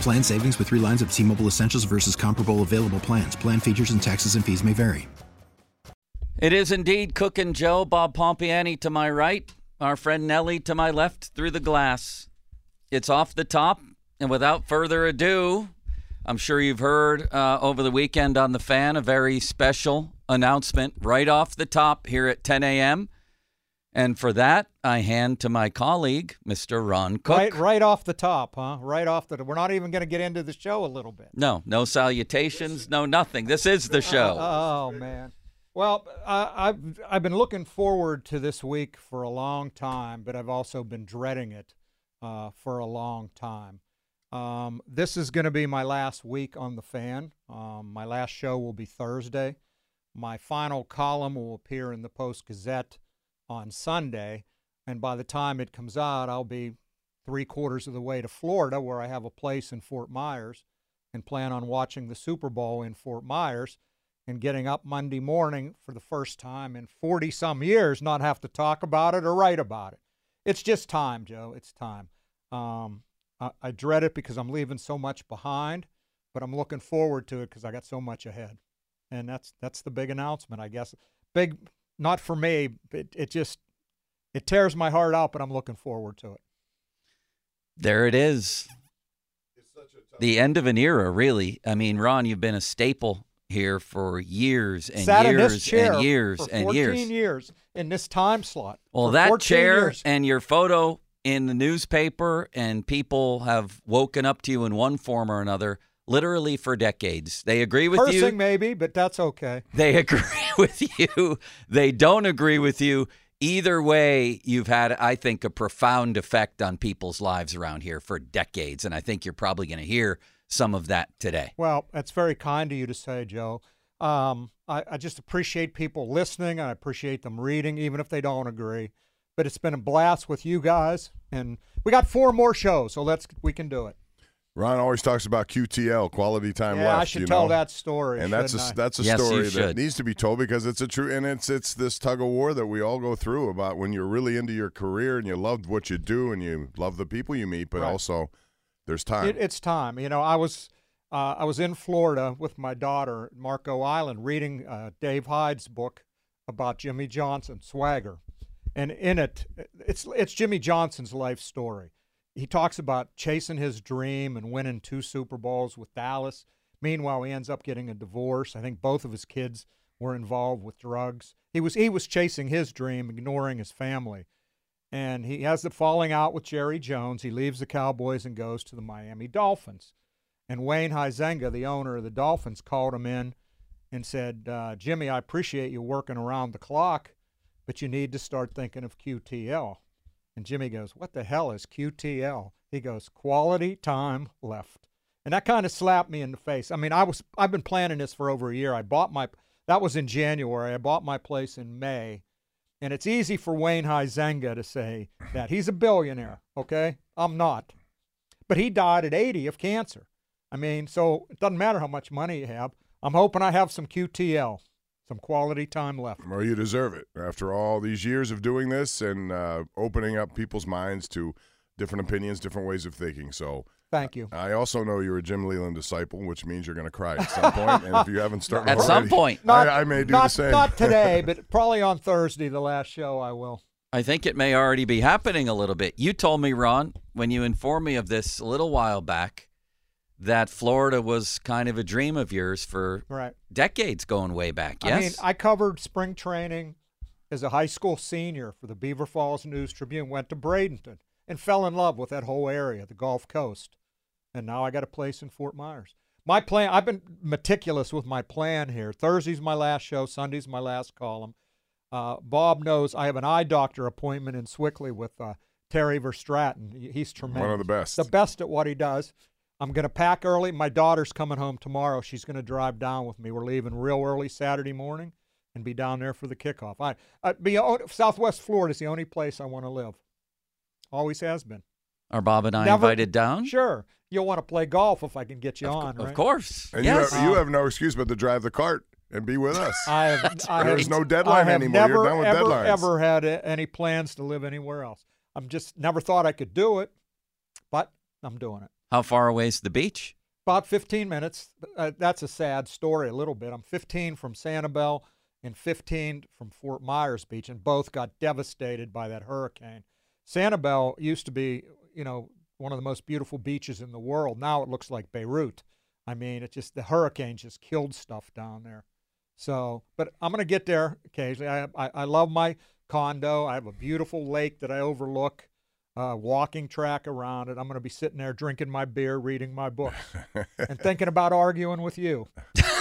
Plan savings with three lines of T Mobile Essentials versus comparable available plans. Plan features and taxes and fees may vary. It is indeed Cook and Joe, Bob Pompeani to my right, our friend Nellie to my left through the glass. It's off the top, and without further ado, I'm sure you've heard uh, over the weekend on the fan a very special announcement right off the top here at 10 a.m. And for that, I hand to my colleague, Mr. Ron Cook. Right, right off the top, huh? Right off the. We're not even going to get into the show a little bit. No, no salutations, no nothing. This is the show. Oh man. Well, uh, I've I've been looking forward to this week for a long time, but I've also been dreading it uh, for a long time. Um, this is going to be my last week on the fan. Um, my last show will be Thursday. My final column will appear in the Post Gazette on Sunday. And by the time it comes out, I'll be three quarters of the way to Florida, where I have a place in Fort Myers and plan on watching the Super Bowl in Fort Myers and getting up Monday morning for the first time in 40 some years, not have to talk about it or write about it. It's just time, Joe. It's time. Um, I, I dread it because I'm leaving so much behind, but I'm looking forward to it because I got so much ahead. And that's that's the big announcement, I guess. Big not for me. It, it just it tears my heart out, but I'm looking forward to it. There it is. The end of an era, really. I mean, Ron, you've been a staple here for years and Sat in this years chair and years for and 14 years. years in this time slot. Well, that chair years. and your photo in the newspaper, and people have woken up to you in one form or another, literally for decades. They agree with cursing you. maybe, but that's okay. They agree with you. They don't agree with you. Either way, you've had, I think, a profound effect on people's lives around here for decades. And I think you're probably going to hear some of that today. Well, that's very kind of you to say, Joe. Um, I, I just appreciate people listening. I appreciate them reading, even if they don't agree. But it's been a blast with you guys, and we got four more shows, so let's we can do it. Ron always talks about QTL, quality time yeah, left. I should you tell know? that story. and that's a that's a Yes, story that needs to be told because it's a true and it's it's this tug of war that we all go through about when you're really into your career and you love what you do and you love the people you meet, but Right. also there's time. It, it's time. You know, I was uh, I was in Florida with my daughter, Marco Island, reading uh, Dave Hyde's book about Jimmy Johnson, Swagger, and in it, it's it's Jimmy Johnson's life story. He talks about chasing his dream and winning two Super Bowls with Dallas. Meanwhile, he ends up getting a divorce. I think both of his kids were involved with drugs. He was he was chasing his dream, ignoring his family and he has the falling out with Jerry Jones. He leaves the Cowboys and goes to the Miami Dolphins. And Wayne Huizenga, the owner of the Dolphins, called him in and said, uh, "Jimmy, I appreciate you working around the clock, but you need to start thinking of QTL." And Jimmy goes, "What the hell is QTL?" He goes, "Quality time left." And that kind of slapped me in the face. I mean, I was I've been planning this for over a year. I bought my that was in January. I bought my place in May. And it's easy for Wayne Huizenga to say that he's a billionaire, okay? I'm not. But he died at 80 of cancer. I mean, so it doesn't matter how much money you have. I'm hoping I have some QTL, some quality time left. Well, you deserve it after all these years of doing this and uh, opening up people's minds to different opinions, different ways of thinking. So Thank you. I also know you're a Jim Leyland disciple, which means you're going to cry at some point. And if you haven't started At some already, point. Not, I, I may do not, the same. Not today, but probably on Thursday, the last show, I will. I think it may already be happening a little bit. You told me, Ron, when you informed me of this a little while back, that Florida was kind of a dream of yours for Right. decades going way back. Yes. I mean, I covered spring training as a high school senior for the Beaver Falls News Tribune. Went to Bradenton and fell in love with that whole area, the Gulf Coast, and now I got a place in Fort Myers. My plan. I've been meticulous with my plan here. Thursday's my last show. Sunday's my last column. Uh, Bob knows I have an eye doctor appointment in Sewickley with uh, Terry Verstraten. He's tremendous. One of the best. The best at what he does. I'm going to pack early. My daughter's coming home tomorrow. She's going to drive down with me. We're leaving real early Saturday morning and be down there for the kickoff. I, I be Southwest Florida is the only place I want to live. Always has been. Are Bob and I Never- invited down? Sure, you'll want to play golf if I can get you Of, on. co- of course. And yes. you, have, you uh, have no excuse but to drive the cart and be with us. I have, I There's no deadline I have anymore. You're done with ever, deadlines. ever had a- any plans to live anywhere else. I'm just never thought I could do it, but I'm doing it. How far away is the beach? About 15 minutes. Uh, that's a sad story, a little bit. I'm 15 from Sanibel and 15 from Fort Myers Beach, and both got devastated by that hurricane. Sanibel used to be, you know, one of the most beautiful beaches in the world. Now it looks like Beirut. I mean, it just the hurricane just killed stuff down there. So, but I'm going to get there occasionally. I, I I love my condo. I have a beautiful lake that I overlook. Uh, walking track around it. I'm going to be sitting there drinking my beer, reading my books, and thinking about arguing with you.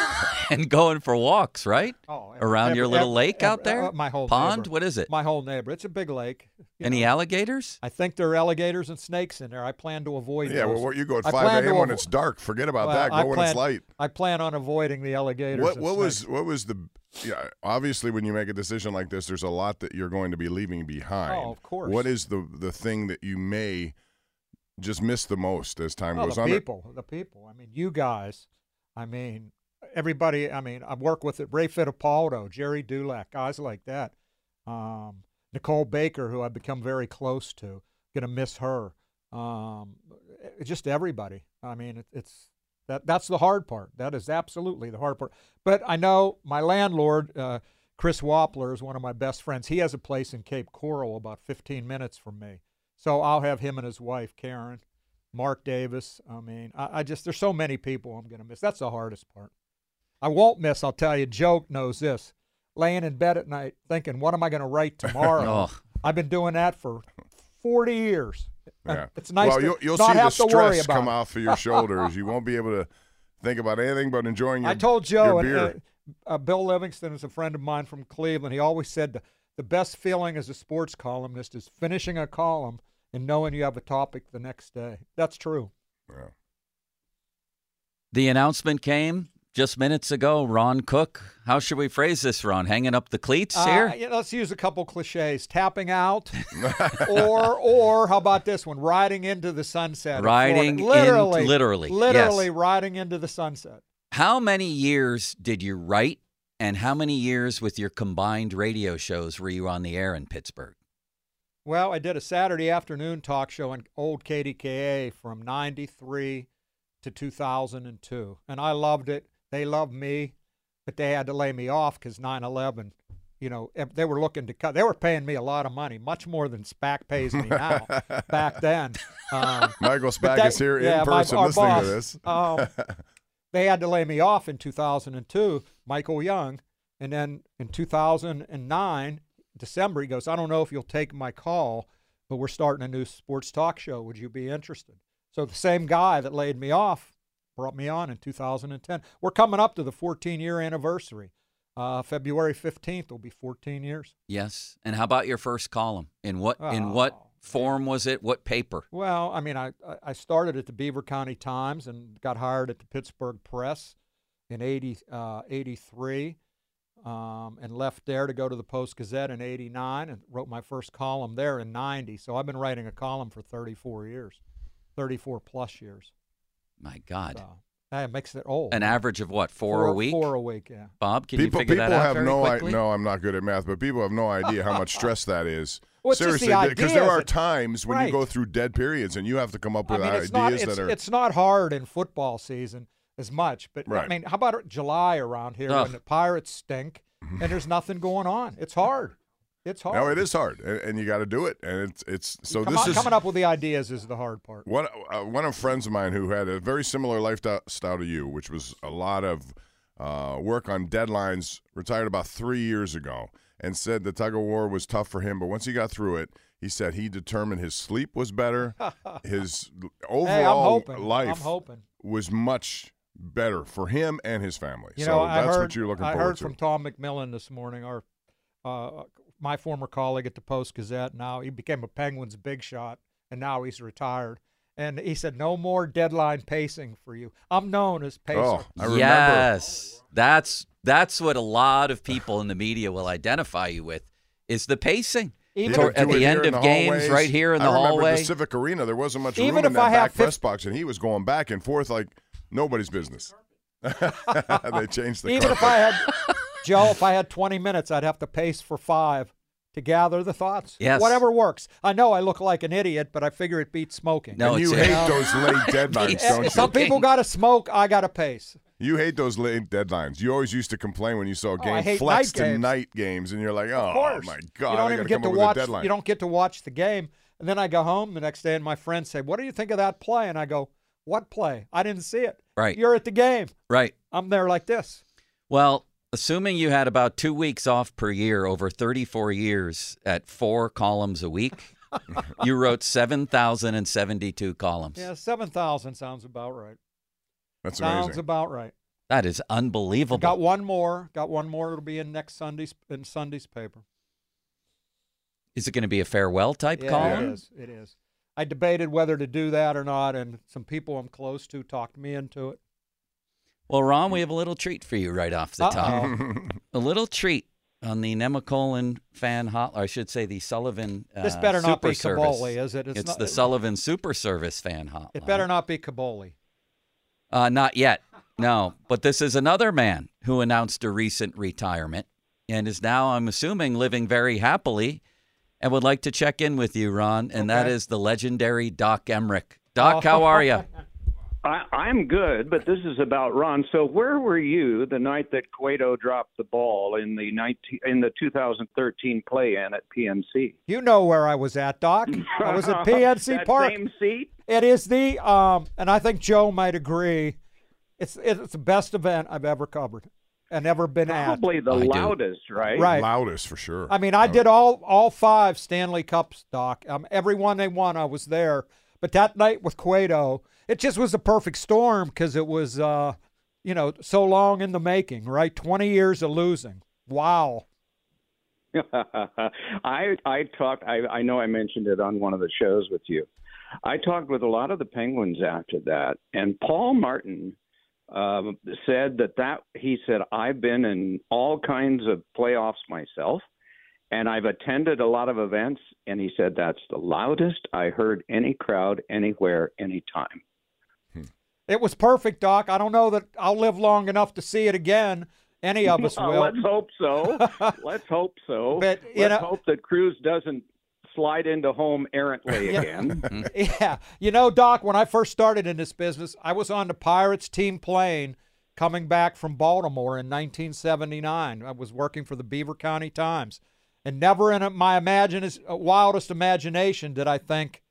and going for walks, right? Oh, every- Around your little every- lake out there? uh, my whole Pond? neighbor- What is it? My whole neighbor. It's a big lake. you Any know. alligators? I think there are alligators and snakes in there. I plan to avoid. yeah, those. well, you go at I 5 to a.m. when avo- it's dark. Forget about Well, that. Go I when plan, it's light. I plan on avoiding the alligators. What and what was what was the yeah? Obviously, when you make a decision like this, there's a lot that you're going to be leaving behind. Oh, of course. What is the the thing that you may just miss the most as time Oh, goes the on? people, the people. I mean, you guys. I mean, everybody. I mean, I work with it. Ray Fittipaldo, Gerry Dulac, guys like that. Um, Nicole Baker, who I've become very close to. Gonna miss her. Um, just everybody. I mean, it, it's that. That's the hard part. That is absolutely the hard part. But I know my landlord, uh, Chris Wappler, is one of my best friends. He has a place in Cape Coral, about 15 minutes from me. So I'll have him and his wife, Karen. Mark Davis. I mean, I, I just there's so many people I'm going to miss. That's the hardest part. I won't miss. I'll tell you. Joe knows this. Laying in bed at night thinking, what am I going to write tomorrow? Oh. I've been doing that for 40 years. Yeah. It's nice Well, to you'll, you'll not see have the to worry stress about come it. off of your shoulders. you won't be able to think about anything but enjoying your. I told Joe, and, beer. uh, uh, Bill Livingston is a friend of mine from Cleveland. He always said the, the best feeling as a sports columnist is finishing a column and knowing you have a topic the next day. That's true. Yeah. The announcement came just minutes ago. Ron Cook. How should we phrase this, Ron? Hanging up the cleats Uh, here? yeah, let's use a couple cliches: tapping out, or or how about this one? Riding into the sunset. Riding literally, in- literally, literally yes. riding into the sunset. How many years did you write, and how many years with your combined radio shows were you on the air in Pittsburgh? Well, I did a Saturday afternoon talk show on old KDKA from '93 to 2002, and I loved it. They loved me, but they had to lay me off because 9/11. You know, they were looking to cut. They were paying me a lot of money, much more than SPAC pays me now. back then, um, Michael but Spack that- is here yeah, in person our listening boss, to this. um, they had to lay me off in 2002, Michael Young. And then in 2009, December, he goes, I don't know if you'll take my call, but we're starting a new sports talk show. Would you be interested? So the same guy that laid me off brought me on in 2010. We're coming up to the 14 year anniversary. Uh, February 15th will be 14 years. Yes. And how about your first column? In what in what Oh, form was it? What paper? Well, I mean, I, I- I started at the Beaver County Times and got hired at the Pittsburgh Press in 80, uh, 83 um, and left there to go to the Post Gazette in 89 and wrote my first column there in 90. So I've been writing a column for 34 years, 34 plus years. My God. So that makes it old. An average of what? Four, a week? Four a week, yeah. Bob, can people you figure that out People have no quickly? idea. No, I'm not good at math, but people have no idea how much stress that is. Well, it's just the Seriously, because there are times when Right. you go through dead periods and you have to come up I with mean, ideas not, that are. it's not hard in football season as much, but I mean, how about July around here Ugh. when the Pirates stink and there's nothing going on? It's hard. It's hard. No, it is hard, and, and you got to do it. And it's it's so Come this on- is coming up with the ideas is the hard part. one uh, one of friends of mine who had a very similar lifestyle to you, which was a lot of uh, work on deadlines. Retired about three years ago, and said the tug of war was tough for him. But once he got through it, he said he determined his sleep was better, his Hey, I'm overall life I'm hoping. was much better for him and his family. You so know, I that's heard, what you're looking for. I forward heard from Tom McMillan this morning, our uh, my former colleague at the Post Gazette. Now he became a Penguins big shot, and now he's retired. And he said, "No more deadline pacing for you. I'm known as pacer." oh, I remember. Yes, that's that's what a lot of people in the media will identify you with is the pacing. Even He Tor- at the end of the games, hallways. right here in the I remember hallway. the Civic Arena. There wasn't much Even room in if that I have back press fif- box, and he was going back and forth like nobody's business. they changed the Even if. I had Joe, if I had 20 minutes, I'd have to pace for five to gather the thoughts. Yes. Whatever works. I know I look like an idiot, but I figure it beats smoking. No, and you it's- hate those late deadlines, don't you? Some people got to smoke. I got to pace. You hate those late deadlines. You always used to complain when you saw a Oh, game hate flex night to games. night games, and you're like, oh Of my god, you don't I even gotta get come to up with watch. a deadline. You don't get to watch the game. And then I go home the next day, and my friends say, "What do you think of that play?" And I go, "What play? I didn't see it. Right. You're at the game. Right. I'm there like this. Well, assuming you had about two weeks off per year over 34 years at four columns a week, you wrote 7,072 columns. Yeah, seven thousand sounds about right. That's Sounds amazing. about right. That is unbelievable. Got one more. Got one more. It'll be in next Sunday's in Sunday's paper. Is it going to be a farewell type Yeah, column? it is. It is. I debated whether to do that or not, and some people I'm close to talked me into it. Well, Ron, we have a little treat for you right off the top. A little treat on the Nemacolin fan hot, or I should say the Sullivan. Uh, This better not be. Caboli, is it? It's, It's not- the Sullivan Super Service fan hotline. It better not be Caboli. Uh, not yet. No. But this is another man who announced a recent retirement and is now, I'm assuming, living very happily and would like to check in with you, Ron. And that Okay. is the legendary Doc Emrick. Doc, Oh. how are you? I, I'm good, but this is about Ron. So, where were you the night that Cueto dropped the ball in the 19, in the 2013 play-in at PNC? You know where I was at, Doc. I was at PNC that Park. Same seat. It is the um, and I think Joe might agree. It's it's the best event I've ever covered and ever been at. Probably the I do. loudest, right? Right. Loudest for sure. I mean, I did all all five Stanley Cups, Doc. Um, every one they won, I was there. But that night with Cueto, it just was a perfect storm because it was, uh, you know, so long in the making, right? Twenty years of losing. Wow. I I talked. I I know I mentioned it on one of the shows with you. I talked with a lot of the Penguins after that, and Paul Martin um, said that that he said I've been in all kinds of playoffs myself, and I've attended a lot of events, and he said that's the loudest I heard any crowd anywhere, anytime. It was perfect, Doc. I don't know that I'll live long enough to see it again. Any of us Uh, will. let's hope so. let's hope so. But, you let's know- hope that Cruz doesn't slide into home errantly again. Yeah. You know, Doc, when I first started in this business, I was on the Pirates team plane coming back from Baltimore in 1979. I was working for the Beaver County Times. And never in my imagine- wildest imagination did I think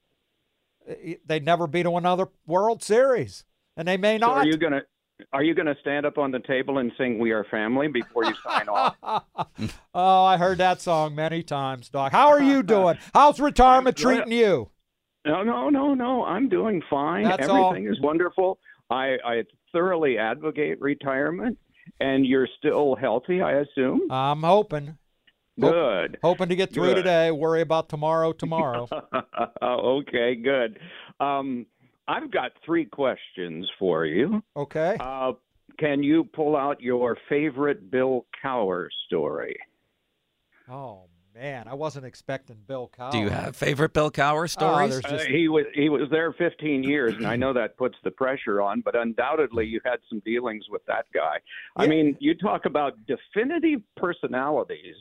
eh, they'd never be to another World Series. And they may So not. are you gonna are you gonna stand up on the table and sing "We Are Family" before you sign off? oh, I heard that song many times, Doc. How are you doing? How's retirement treating you? No, no, no, no. I'm doing fine. That's all. Everything is wonderful. I, I thoroughly advocate retirement, and you're still healthy, I assume. I'm hoping. Good. Hoping to get through Good. today. Worry about tomorrow, tomorrow. okay, good. Um, I've got three questions for you. Okay. Uh, can you pull out your favorite Bill Cowher story? Oh man, I wasn't expecting Bill Cowher. Do you have favorite Bill Cowher stories? there's- Uh, he was he was there 15 years, and I know that puts the pressure on. But undoubtedly, you had some dealings with that guy. I mean, you talk about definitive personalities.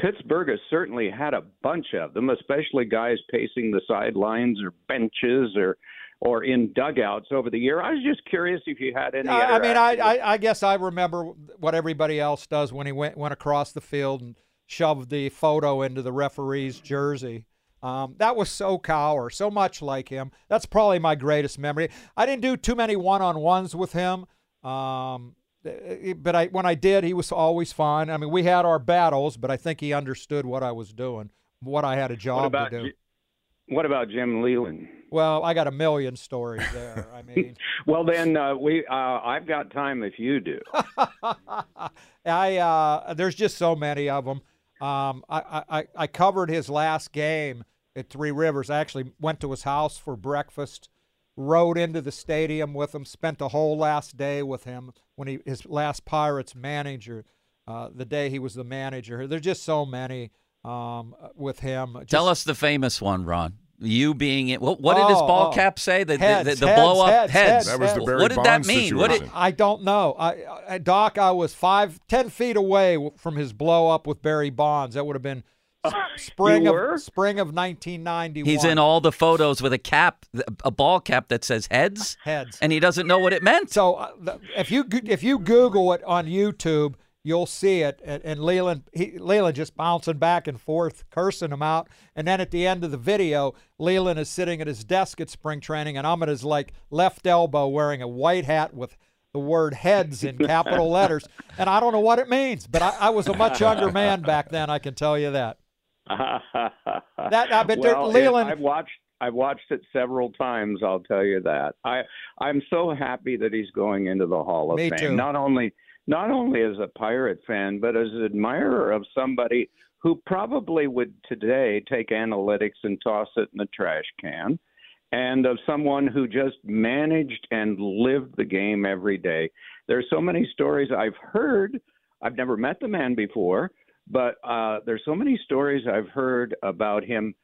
Pittsburgh has certainly had a bunch of them, especially guys pacing the sidelines or benches or or in dugouts over the year. I was just curious if you had any. I, I mean, I, I, I guess I remember what everybody else does when he went went across the field and shoved the photo into the referee's jersey. Um, that was so Cowher, so much like him. That's probably my greatest memory. I didn't do too many one-on-ones with him, um, eh, but I, when I did, he was always fine. I mean, we had our battles, but I think he understood what I was doing, what I had a job to do. What about Jim Leyland? Well, I got a million stories there. I mean, Well, then uh, we uh, I've got time if you do. I uh, there's just so many of them. Um, I, I I covered his last game at Three Rivers. I actually went to his house for breakfast, rode into the stadium with him, spent the whole last day with him when he his last Pirates manager, uh, the day he was the manager. There's just so many um, with him. Just, Tell us the famous one, Ron. You being it. What, what did his Oh, ball oh. cap say? The, the, Heads, the, the heads, blow up heads, heads, That was the heads. Barry What did that Bonds mean? What did- I don't know. I, I Doc, I was five, ten feet away from his blow up with Barry Bonds. That would have been spring of were? spring of 1991. He's in all the photos with a cap, a ball cap that says heads, heads. and he doesn't know what it meant. So uh, if you if you Google it on YouTube, you'll see it. And, and Leyland he, Leyland just bouncing back and forth, cursing him out. And then at the end of the video, Leyland is sitting at his desk at spring training, and I'm at his like left elbow wearing a white hat with the word heads in capital letters. And I don't know what it means, but I, I was a much younger man back then. I can tell you that. that I bet well, Leyland- I've watched. I've watched it several times. I'll tell you that. I I'm so happy that he's going into the Hall of Me Fame. too. Not only not only as a pirate fan, but as an admirer of somebody who probably would today take analytics and toss it in the trash can, and of someone who just managed and lived the game every day. There's so many stories I've heard. I've never met the man before, but uh, there's so many stories I've heard about him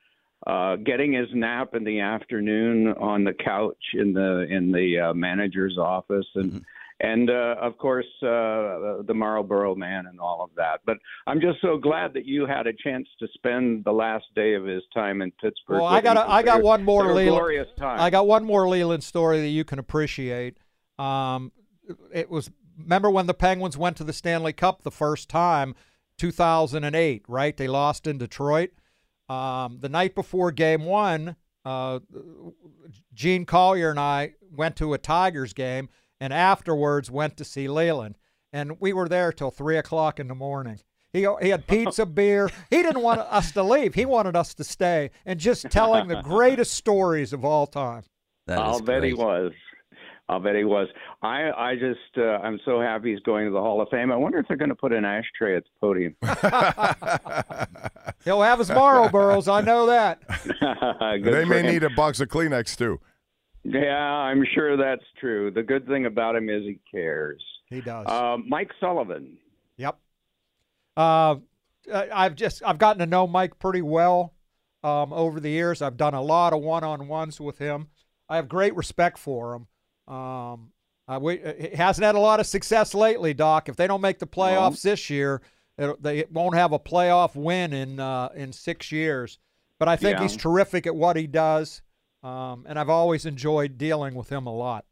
uh, getting his nap in the afternoon on the couch in the in the uh, manager's office, and and uh, of course uh, the Marlboro Man and all of that. But I'm just so glad that you had a chance to spend the last day of his time in Pittsburgh. Well, I got a, I got one more Leyland. glorious time. I got one more Leyland story that you can appreciate. Um, it was remember when the Penguins went to the Stanley Cup the first time, 2008, right? They lost in Detroit. Um, the night before Game One, uh, Gene Collier and I went to a Tigers game, and afterwards went to see Leyland, and we were there till three o'clock in the morning. He, he had pizza, beer. He didn't want us to leave. He wanted us to stay and just telling the greatest stories of all time. That is I'll bet he was. I'll bet he was. I I just uh, I'm so happy he's going to the Hall of Fame. I wonder if they're going to put an ashtray at the podium. He'll have his Marlboros. I know that. They may him. need a box of Kleenex too. Yeah, I'm sure that's true. The good thing about him is he cares. He does. Uh, Mike Sullivan. Yep. Uh, I've just I've gotten to know Mike pretty well um, over the years. I've done a lot of one-on-ones with him. I have great respect for him. Um, I, we, he hasn't had a lot of success lately, Doc. If they don't make the playoffs this year, it, they won't have a playoff win in uh, in six years. But I think Yeah. he's terrific at what he does, um, and I've always enjoyed dealing with him a lot.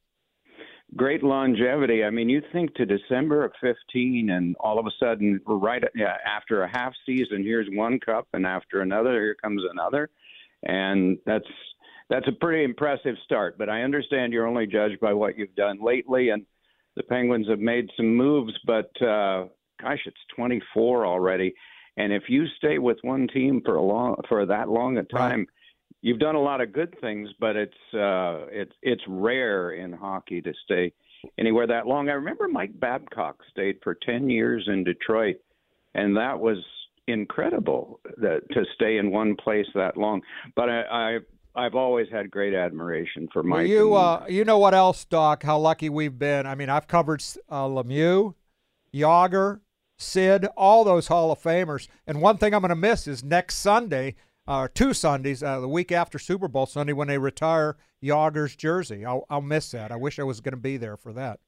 Great longevity. I mean, you think to December of 15, and all of a sudden, right after a half season. Here's one cup, and after another, here comes another, and that's that's a pretty impressive start. But I understand you're only judged by what you've done lately, and the Penguins have made some moves. But uh, gosh, it's 24 already, and if you stay with one team for a long for that long a time. You've done a lot of good things, but it's uh, it's it's rare in hockey to stay anywhere that long. I remember Mike Babcock stayed for 10 years in Detroit, and that was incredible that, to stay in one place that long. But I, I I've always had great admiration for Mike. Well, you uh, you know what else, Doc? How lucky we've been. I mean, I've covered uh, Lemieux, Jagr, Sid, all those Hall of Famers. And one thing I'm going to miss is next Sunday, uh, two Sundays, uh, the week after Super Bowl Sunday, when they retire Jagr's jersey. I'll, I'll miss that. I wish I was going to be there for that.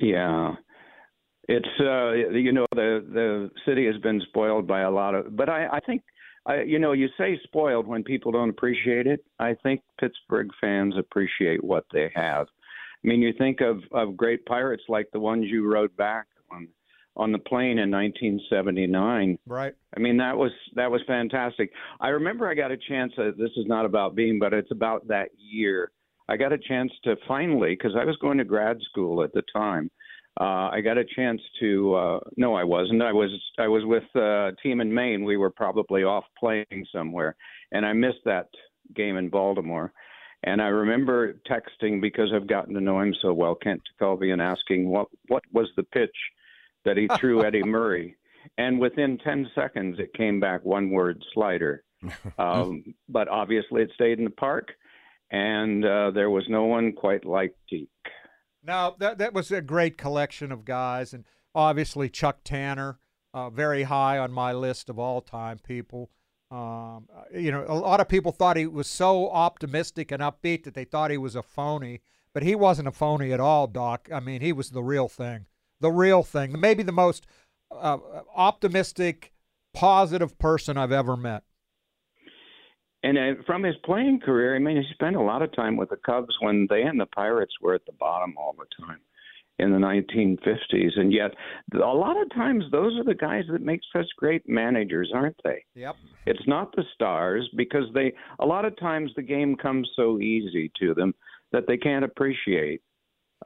Yeah. It's uh you know the the city has been spoiled by a lot of but I I think I you know you say spoiled when people don't appreciate it. I think Pittsburgh fans appreciate what they have. I mean you think of of great pirates like the ones you rode back on on the plane in 1979. Right. I mean, that was that was fantastic. I remember I got a chance. Uh, this is not about Beam, but it's about that year. I got a chance to finally, because I was going to grad school at the time. Uh, I got a chance to. Uh, no, I wasn't. I was. I was with uh, a team in Maine. We were probably off playing somewhere, and I missed that game in Baltimore. And I remember texting because I've gotten to know him so well, Kent Tekulve, and asking what what was the pitch that he threw Eddie Murray. And within 10 seconds, it came back one word slider. Um, but obviously, it stayed in the park, and uh, there was no one quite like Deke. Now, that that was a great collection of guys, and obviously Chuck Tanner, uh, very high on my list of all-time people. Um, you know, a lot of people thought he was so optimistic and upbeat that they thought he was a phony, but he wasn't a phony at all, Doc. I mean, he was the real thing, the real thing, maybe the most uh, optimistic, positive person I've ever met. And uh, from his playing career, I mean, he spent a lot of time with the Cubs when they and the Pirates were at the bottom all the time in the 1950s. And yet, a lot of times, those are the guys that make such great managers, aren't they? Yep. It's not the stars because they, a lot of times, the game comes so easy to them that they can't appreciate.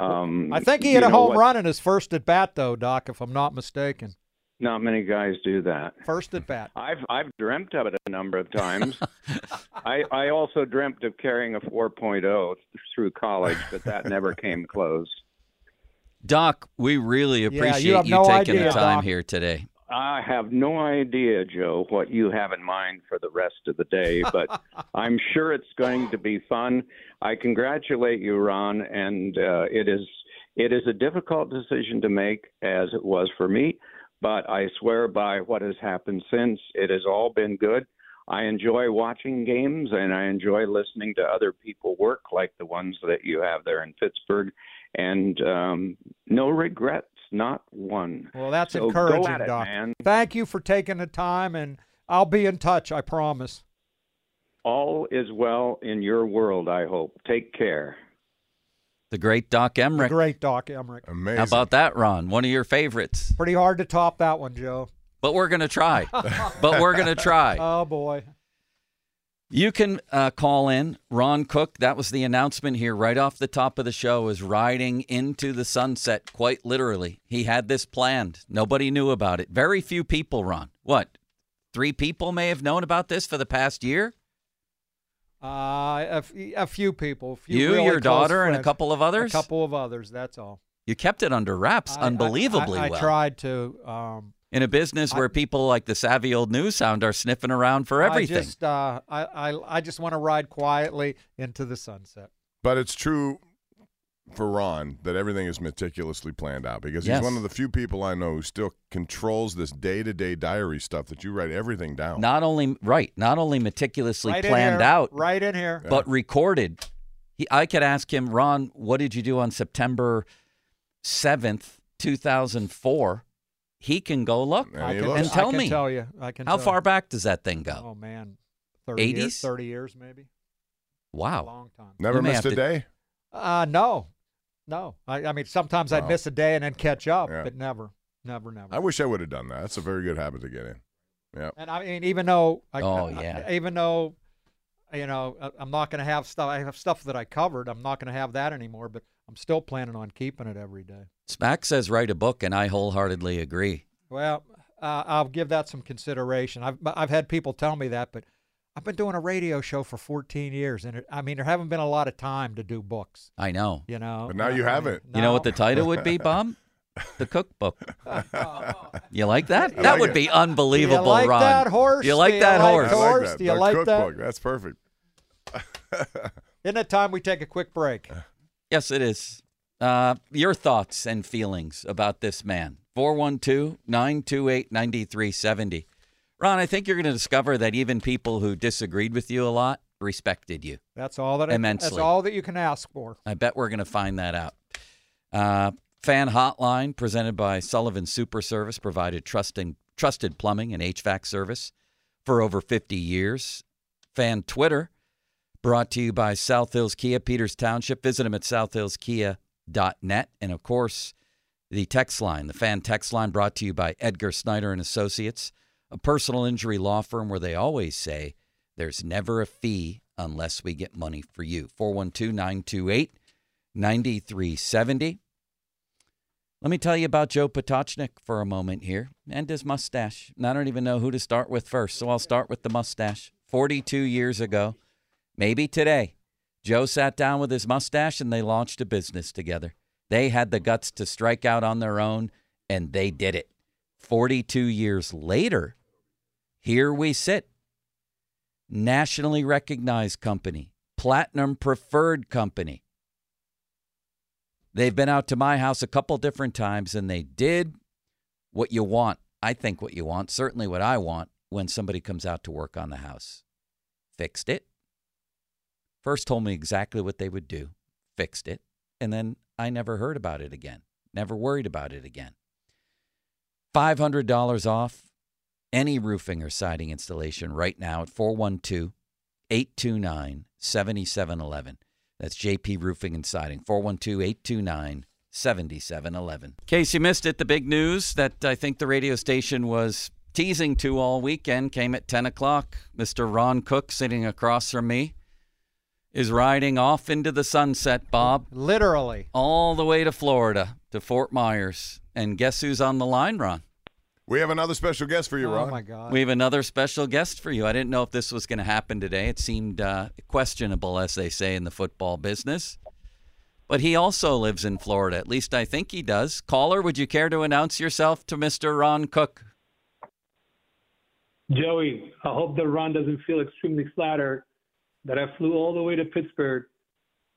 Um, I think he hit a home run in his first at bat, though, Doc, if I'm not mistaken. Not many guys do that. First at bat. I've I've dreamt of it a number of times. I I also dreamt of carrying a 4.0 through college, but that never came close. Doc, we really appreciate you, you no taking idea, the time Doc. here today. I have no idea, Joe, what you have in mind for the rest of the day, but I'm sure it's going to be fun. I congratulate you, Ron, and uh, it is it is a difficult decision to make, as it was for me. But I swear by what has happened since, it has all been good. I enjoy watching games and I enjoy listening to other people work, like the ones that you have there in Pittsburgh, and um, no regrets, not one. Well, that's So encouraging, it, Doc. man. Thank you for taking the time, and I'll be in touch. I promise. All is well in your world, I hope. Take care. The great Doc The Emrick. great Doc Emrick. Amazing. How about that, Ron? One of your favorites. Pretty hard to top that one, Joe. But we're going to try. but we're going to try. Oh boy. You can uh, call in. Ron Cook, that was the announcement here right off the top of the show, is riding into the sunset, quite literally. He had this planned. Nobody knew about it. Very few people, Ron. What? Three people may have known about this for the past year? Uh, a, f- a few people. A few You, really your daughter, and a couple of others? A couple of others. That's all. You kept it under wraps I- I- unbelievably I, I, well. tried to. Um, In a business I- where people like the savvy old news sound are sniffing around for everything. I just, uh, I, I, I just want to ride quietly into the sunset. But it's true for Ron that everything is meticulously planned out because Yes. he's one of the few people I know who still controls this day to day diary stuff that you write everything down. not only right, not only meticulously right planned here, out, Right in here. but recorded. He, I could ask him, Ron, what did you do on September 7th, 2004? He can go look. And can. And tell I can me, tell you. I can. How tell far you. back does that thing go? Oh man, thirty years. 80s? Thirty years, maybe. Wow. long time. Never You missed a to- day. Uh no, no. I, I mean, sometimes I'd miss a day and then catch up, Yeah. but never, never, never. I wish I would have done that. That's a very good habit to get in. Yeah. And I mean, even though, I, Oh, I- yeah. even though, you know, I'm not going to have stuff. I have stuff that I covered. I'm not going to have that anymore. But I'm still planning on keeping it every day. Smack says write a book, and I wholeheartedly agree. Well, uh, I'll give that some consideration. I've I've had people tell me that, but I've been doing a radio show for 14 years, and it, I mean, there haven't been a lot of time to do books. I know. You know, But now you have it. You know what the title would be, Bob? The cookbook. You like that? I that like would it. be unbelievable, Do you like Ron. that horse? You like Do you that like horse? I like Horse, that. do you the like that? That's perfect. Isn't it time we take a quick break? Yes, it is. Uh, your thoughts and feelings about this man. 412 928 9370. Ron, I think you're going to discover that even people who disagreed with you a lot respected you. That's all that. I- That's all that you can ask for. I bet we're going to find that out. Uh, fan hotline presented by Sullivan Super Service provided trusting, trusted plumbing and HVAC service for over 50 years. Fan Twitter brought to you by South Hills Kia, Peters Township. Visit them at southhillskia.net. And of course, The text line, the fan text line brought to you by Edgar Snyder and Associates, a personal injury law firm where they always say there's never a fee unless we get money for you. 412 928 9370. Let me tell you about Joe Potochnik for a moment here and his mustache. And I don't even know who to start with first, so I'll start with the mustache. 42 years ago, maybe today, Joe sat down with his mustache and they launched a business together. They had the guts to strike out on their own, and they did it. 42 years later, here we sit. Nationally recognized company, platinum preferred company. They've been out to my house a couple different times and they did what you want. I think what you want, certainly what I want when somebody comes out to work on the house. Fixed it. First told me exactly what they would do, fixed it, and then I never heard about it again. Never worried about it again. $500 off any roofing or siding installation right now at 412 829 7711. That's JP Roofing and Siding, 412 829 7711. In case you missed it, the big news that I think the radio station was teasing to all weekend came at 10 o'clock. Mr. Ron Cook, sitting across from me, is riding off into the sunset, Bob. Literally. All the way to Florida, to Fort Myers. And guess who's on the line, Ron? We have another special guest for you, oh Ron. my God. We have another special guest for you. I didn't know if this was going to happen today. It seemed uh, questionable, as they say in the football business. But he also lives in Florida. At least I think he does. Caller, would you care to announce yourself to Mr. Ron Cook? Joey, I hope that Ron doesn't feel extremely flattered that I flew all the way to Pittsburgh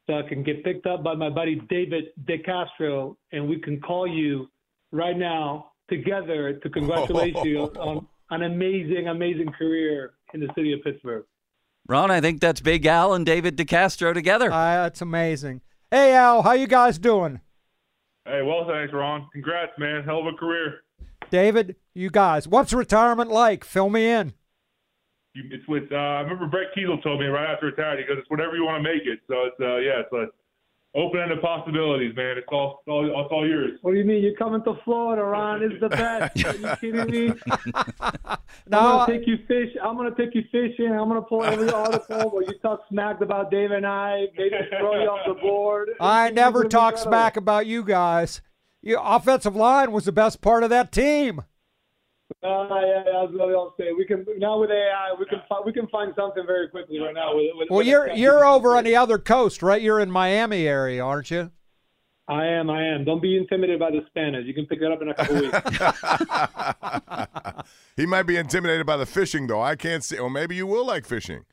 so I can get picked up by my buddy David DeCastro, and we can call you right now together to congratulate you on an amazing, amazing career in the city of Pittsburgh. Ron, I think that's Big Al and David DeCastro together. Uh, that's amazing. Hey, Al, how you guys doing? Hey, well, thanks, Ron. Congrats, man. Hell of a career. David, you guys, what's retirement like? Fill me in. You, it's with. Uh, I remember Brett Keisel told me right after retired. He goes, "It's whatever you want to make it." So it's uh, yeah, it's like open-ended possibilities, man. It's all, it's all, it's all yours. What do you mean? You're coming to Florida, Ron? It's the best. Are you kidding me? No, I'm gonna take you fish. I'm gonna take you fishing. I'm gonna pull every article where you talk smack about Dave and I. They just throw you off the board. I It's never talk smack about you guys. Your offensive line was the best part of that team. Uh, yeah, yeah, that's what I'll say. We can now with AI, we can fi- we can find something very quickly right now. With, with, Well, with you're you're over on the other coast, right? You're in Miami area, aren't you? I am. I am. Don't be intimidated by the Spanish. You can pick that up in a couple weeks. he might be intimidated by the fishing, though. I can't see. Or maybe you will like fishing.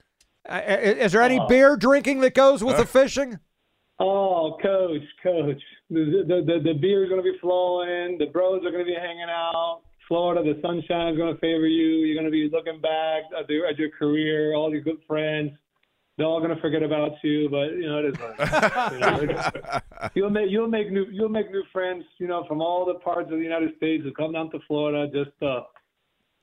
Uh, Is there any beer drinking that goes with the fishing? Oh, coach, coach. The the the, the is gonna be flowing. The bros are gonna be hanging out. Florida, the sunshine's gonna favor you. You're gonna be looking back at, the, at your career, all your good friends. They're all gonna forget about you, but you know it is. what it is. you know, you'll make you'll make new you'll make new friends. You know, from all the parts of the United States who come down to Florida just uh,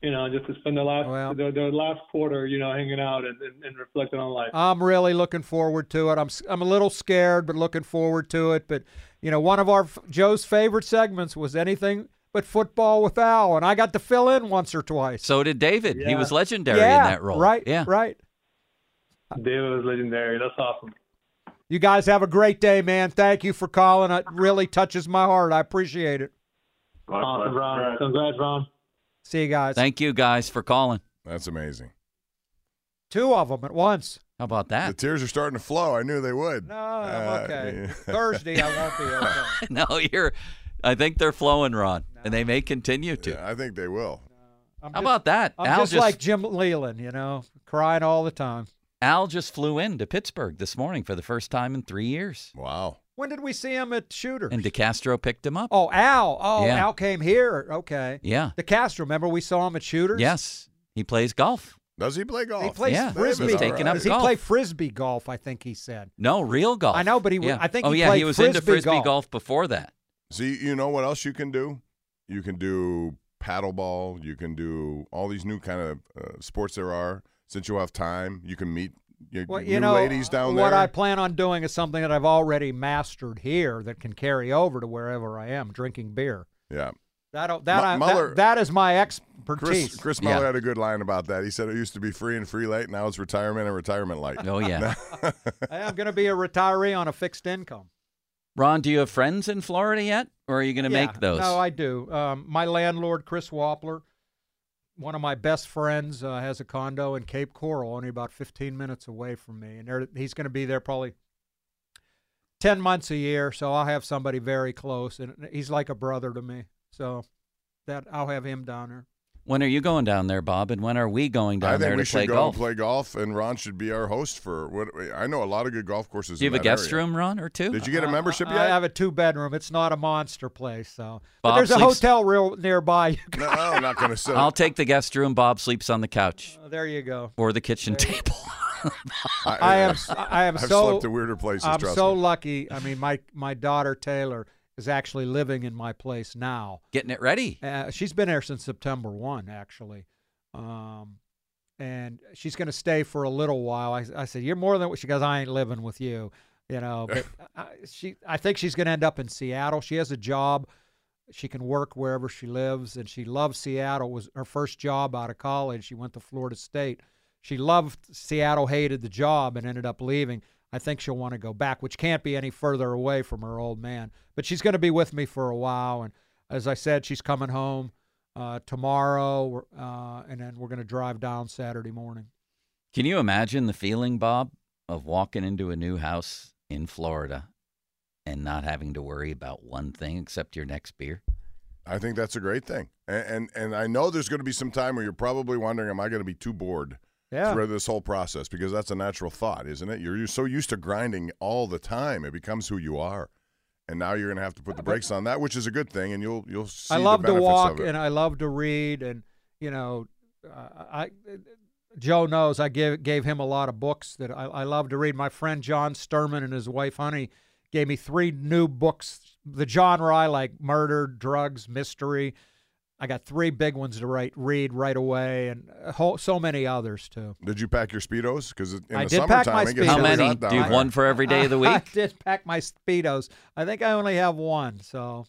you know, just to spend the last Well- their, their last quarter, you know, hanging out and, and, and reflecting on life. I'm really looking forward to it. I'm I'm a little scared, but looking forward to it. But you know, one of our Joe's favorite segments was anything but football with Al, and I got to fill in once or twice. So did David. He was legendary yeah, in that role. right, Yeah. right. David was legendary. That's awesome. You guys have a great day, man. Thank you for calling. It really touches my heart. I appreciate it. Awesome, Ron. Congrats, Ron. See you guys. Thank you guys for calling. That's amazing. Two of them at once. How about that? The tears are starting to flow. I knew they would. No, I'm Uh, okay. yeah. Thursday, I won't be okay. no, you're. I think they're flowing, Ron, and they may continue to. Yeah, I think they will. I'm How just, about that? I'm Al just, like Jim Leyland, you know, crying all the time. Al just flew in to Pittsburgh this morning for the first time in three years, Wow. When did we see him at Shooters? and DeCastro picked him up. oh, Al. Oh, Yeah. Al came here. Okay. Yeah. DeCastro. Remember we saw him at Shooters? Yes, he plays golf. Does he play golf? He plays Yeah, frisbee. he's taking up Does he golf. play frisbee golf? I think he said. No, real golf. I know, but he was- Yeah. I think Oh he yeah, played he was into frisbee frisbee golf. golf before that. See, you know what else you can do? You can do paddleball. You can do all these new kind of uh, sports there are. Since you'll have time, you can meet You, Well, new you know, ladies down what there. What I plan on doing is something that I've already mastered here that can carry over to wherever I am, drinking beer. yeah. That that, Mu- I, Mueller- that that is my Chris, expertise. Chris Yeah. Muller had a good line about that. He said it used to be free and free late. Now it's retirement and retirement light. Oh yeah. I'm going to be a retiree on a fixed income. Ron, do you have friends in Florida yet, or are you going to Yeah, make those? No, I do. Um, my landlord, Chris Wappler, one of my best friends, uh, has a condo in Cape Coral, only about 15 minutes away from me, and he's going to be there probably 10 months a year. So I'll have somebody very close, and he's like a brother to me. So that I'll have him down there. When are you going down there, Bob? And when are we going down there I there think we to play should go golf? play golf, and Ron should be our host for what I know. A lot of good golf courses. do you in have a guest area. room, Ron, or two? Did you get a uh, membership I yet? I have a two bedroom. It's not a monster place, so. But Bob there's a hotel real nearby. No, I'm not going to sit. I'll take the guest room. Bob sleeps on the couch uh, there you go. or the kitchen table. I am. I am I've so. slept in weirder places. I'm trust so me. lucky. I mean, my my daughter Taylor is actually living in my place now. Getting it ready. Uh, she's been there since September one, actually, um, and she's going to stay for a little while. I, I said, "You're more than." What she goes, "I ain't living with you," you know. But I, she, I think she's going to end up in Seattle. She has a job. She can work wherever she lives, and she loves Seattle. It was her first job out of college. She went to Florida State. She loved Seattle, hated the job, and ended up leaving. I think she'll want to go back, which can't be any further away from her old man. But she's going to be with me for a while, and as I said, she's coming home uh, tomorrow, uh, and then we're going to drive down Saturday morning. Can you imagine the feeling, Bob, of walking into a new house in Florida and not having to worry about one thing except your next beer? I think that's a great thing, and and, and I know there's going to be some time where you're probably wondering, am I going to be too bored Yeah. through this whole process? Because that's a natural thought, isn't it? You're, you're so used to grinding all the time, it becomes who you are, and now you're going to have to put the brakes on that, which is a good thing, and you'll you'll see I love to walk and I love to read, and you know, uh, I Joe knows I gave gave him a lot of books that I, I love to read. My friend John Sturman and his wife Honey gave me three new books. The genre I like: murder, drugs, mystery. I got three big ones to write, read right away, and whole, so many others too. Did you pack your speedos? Because in I the did pack summertime, my Speedos. How many? Do you have one for every day of the week? I did pack my speedos. I think I only have one, so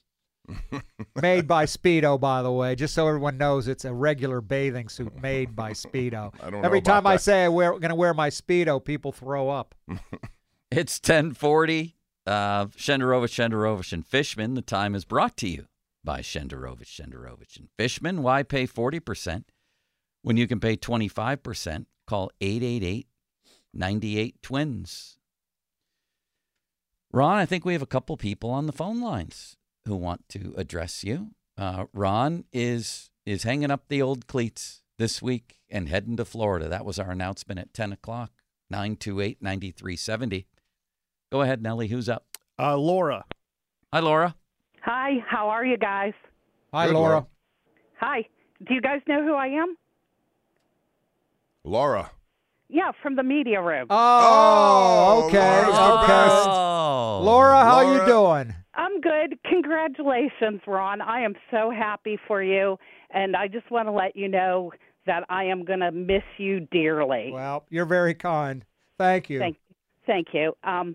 made by Speedo, by the way, just so everyone knows it's a regular bathing suit made by Speedo. I don't Every about time I that. say I'm going to wear my Speedo, people throw up. It's 1040. Uh, Shenderovich, Shenderovich, and Fishman. The time is brought to you by Shenderovich, Shenderovich, and Fishman. Why pay 40% when you can pay 25%? Call 888 98 Twins. Ron, I think we have a couple people on the phone lines who want to address you. Uh, Ron is is hanging up the old cleats this week and heading to Florida. That was our announcement at 10 o'clock, 928 9370. Go ahead, Nellie. Who's up? Uh, Laura. Hi, Laura. Hi, how are you guys? Hi, Good, Laura. Laura. Hi. Do you guys know who I am? Laura. Yeah, from the media room. Oh, Oh, okay, Laura's okay. best. Oh. Laura, how Laura. you doing? I'm good. Congratulations, Ron. I am so happy for you, and I just want to let you know that I am going to miss you dearly. Well, you're very kind. Thank you. Thank, thank you. Um,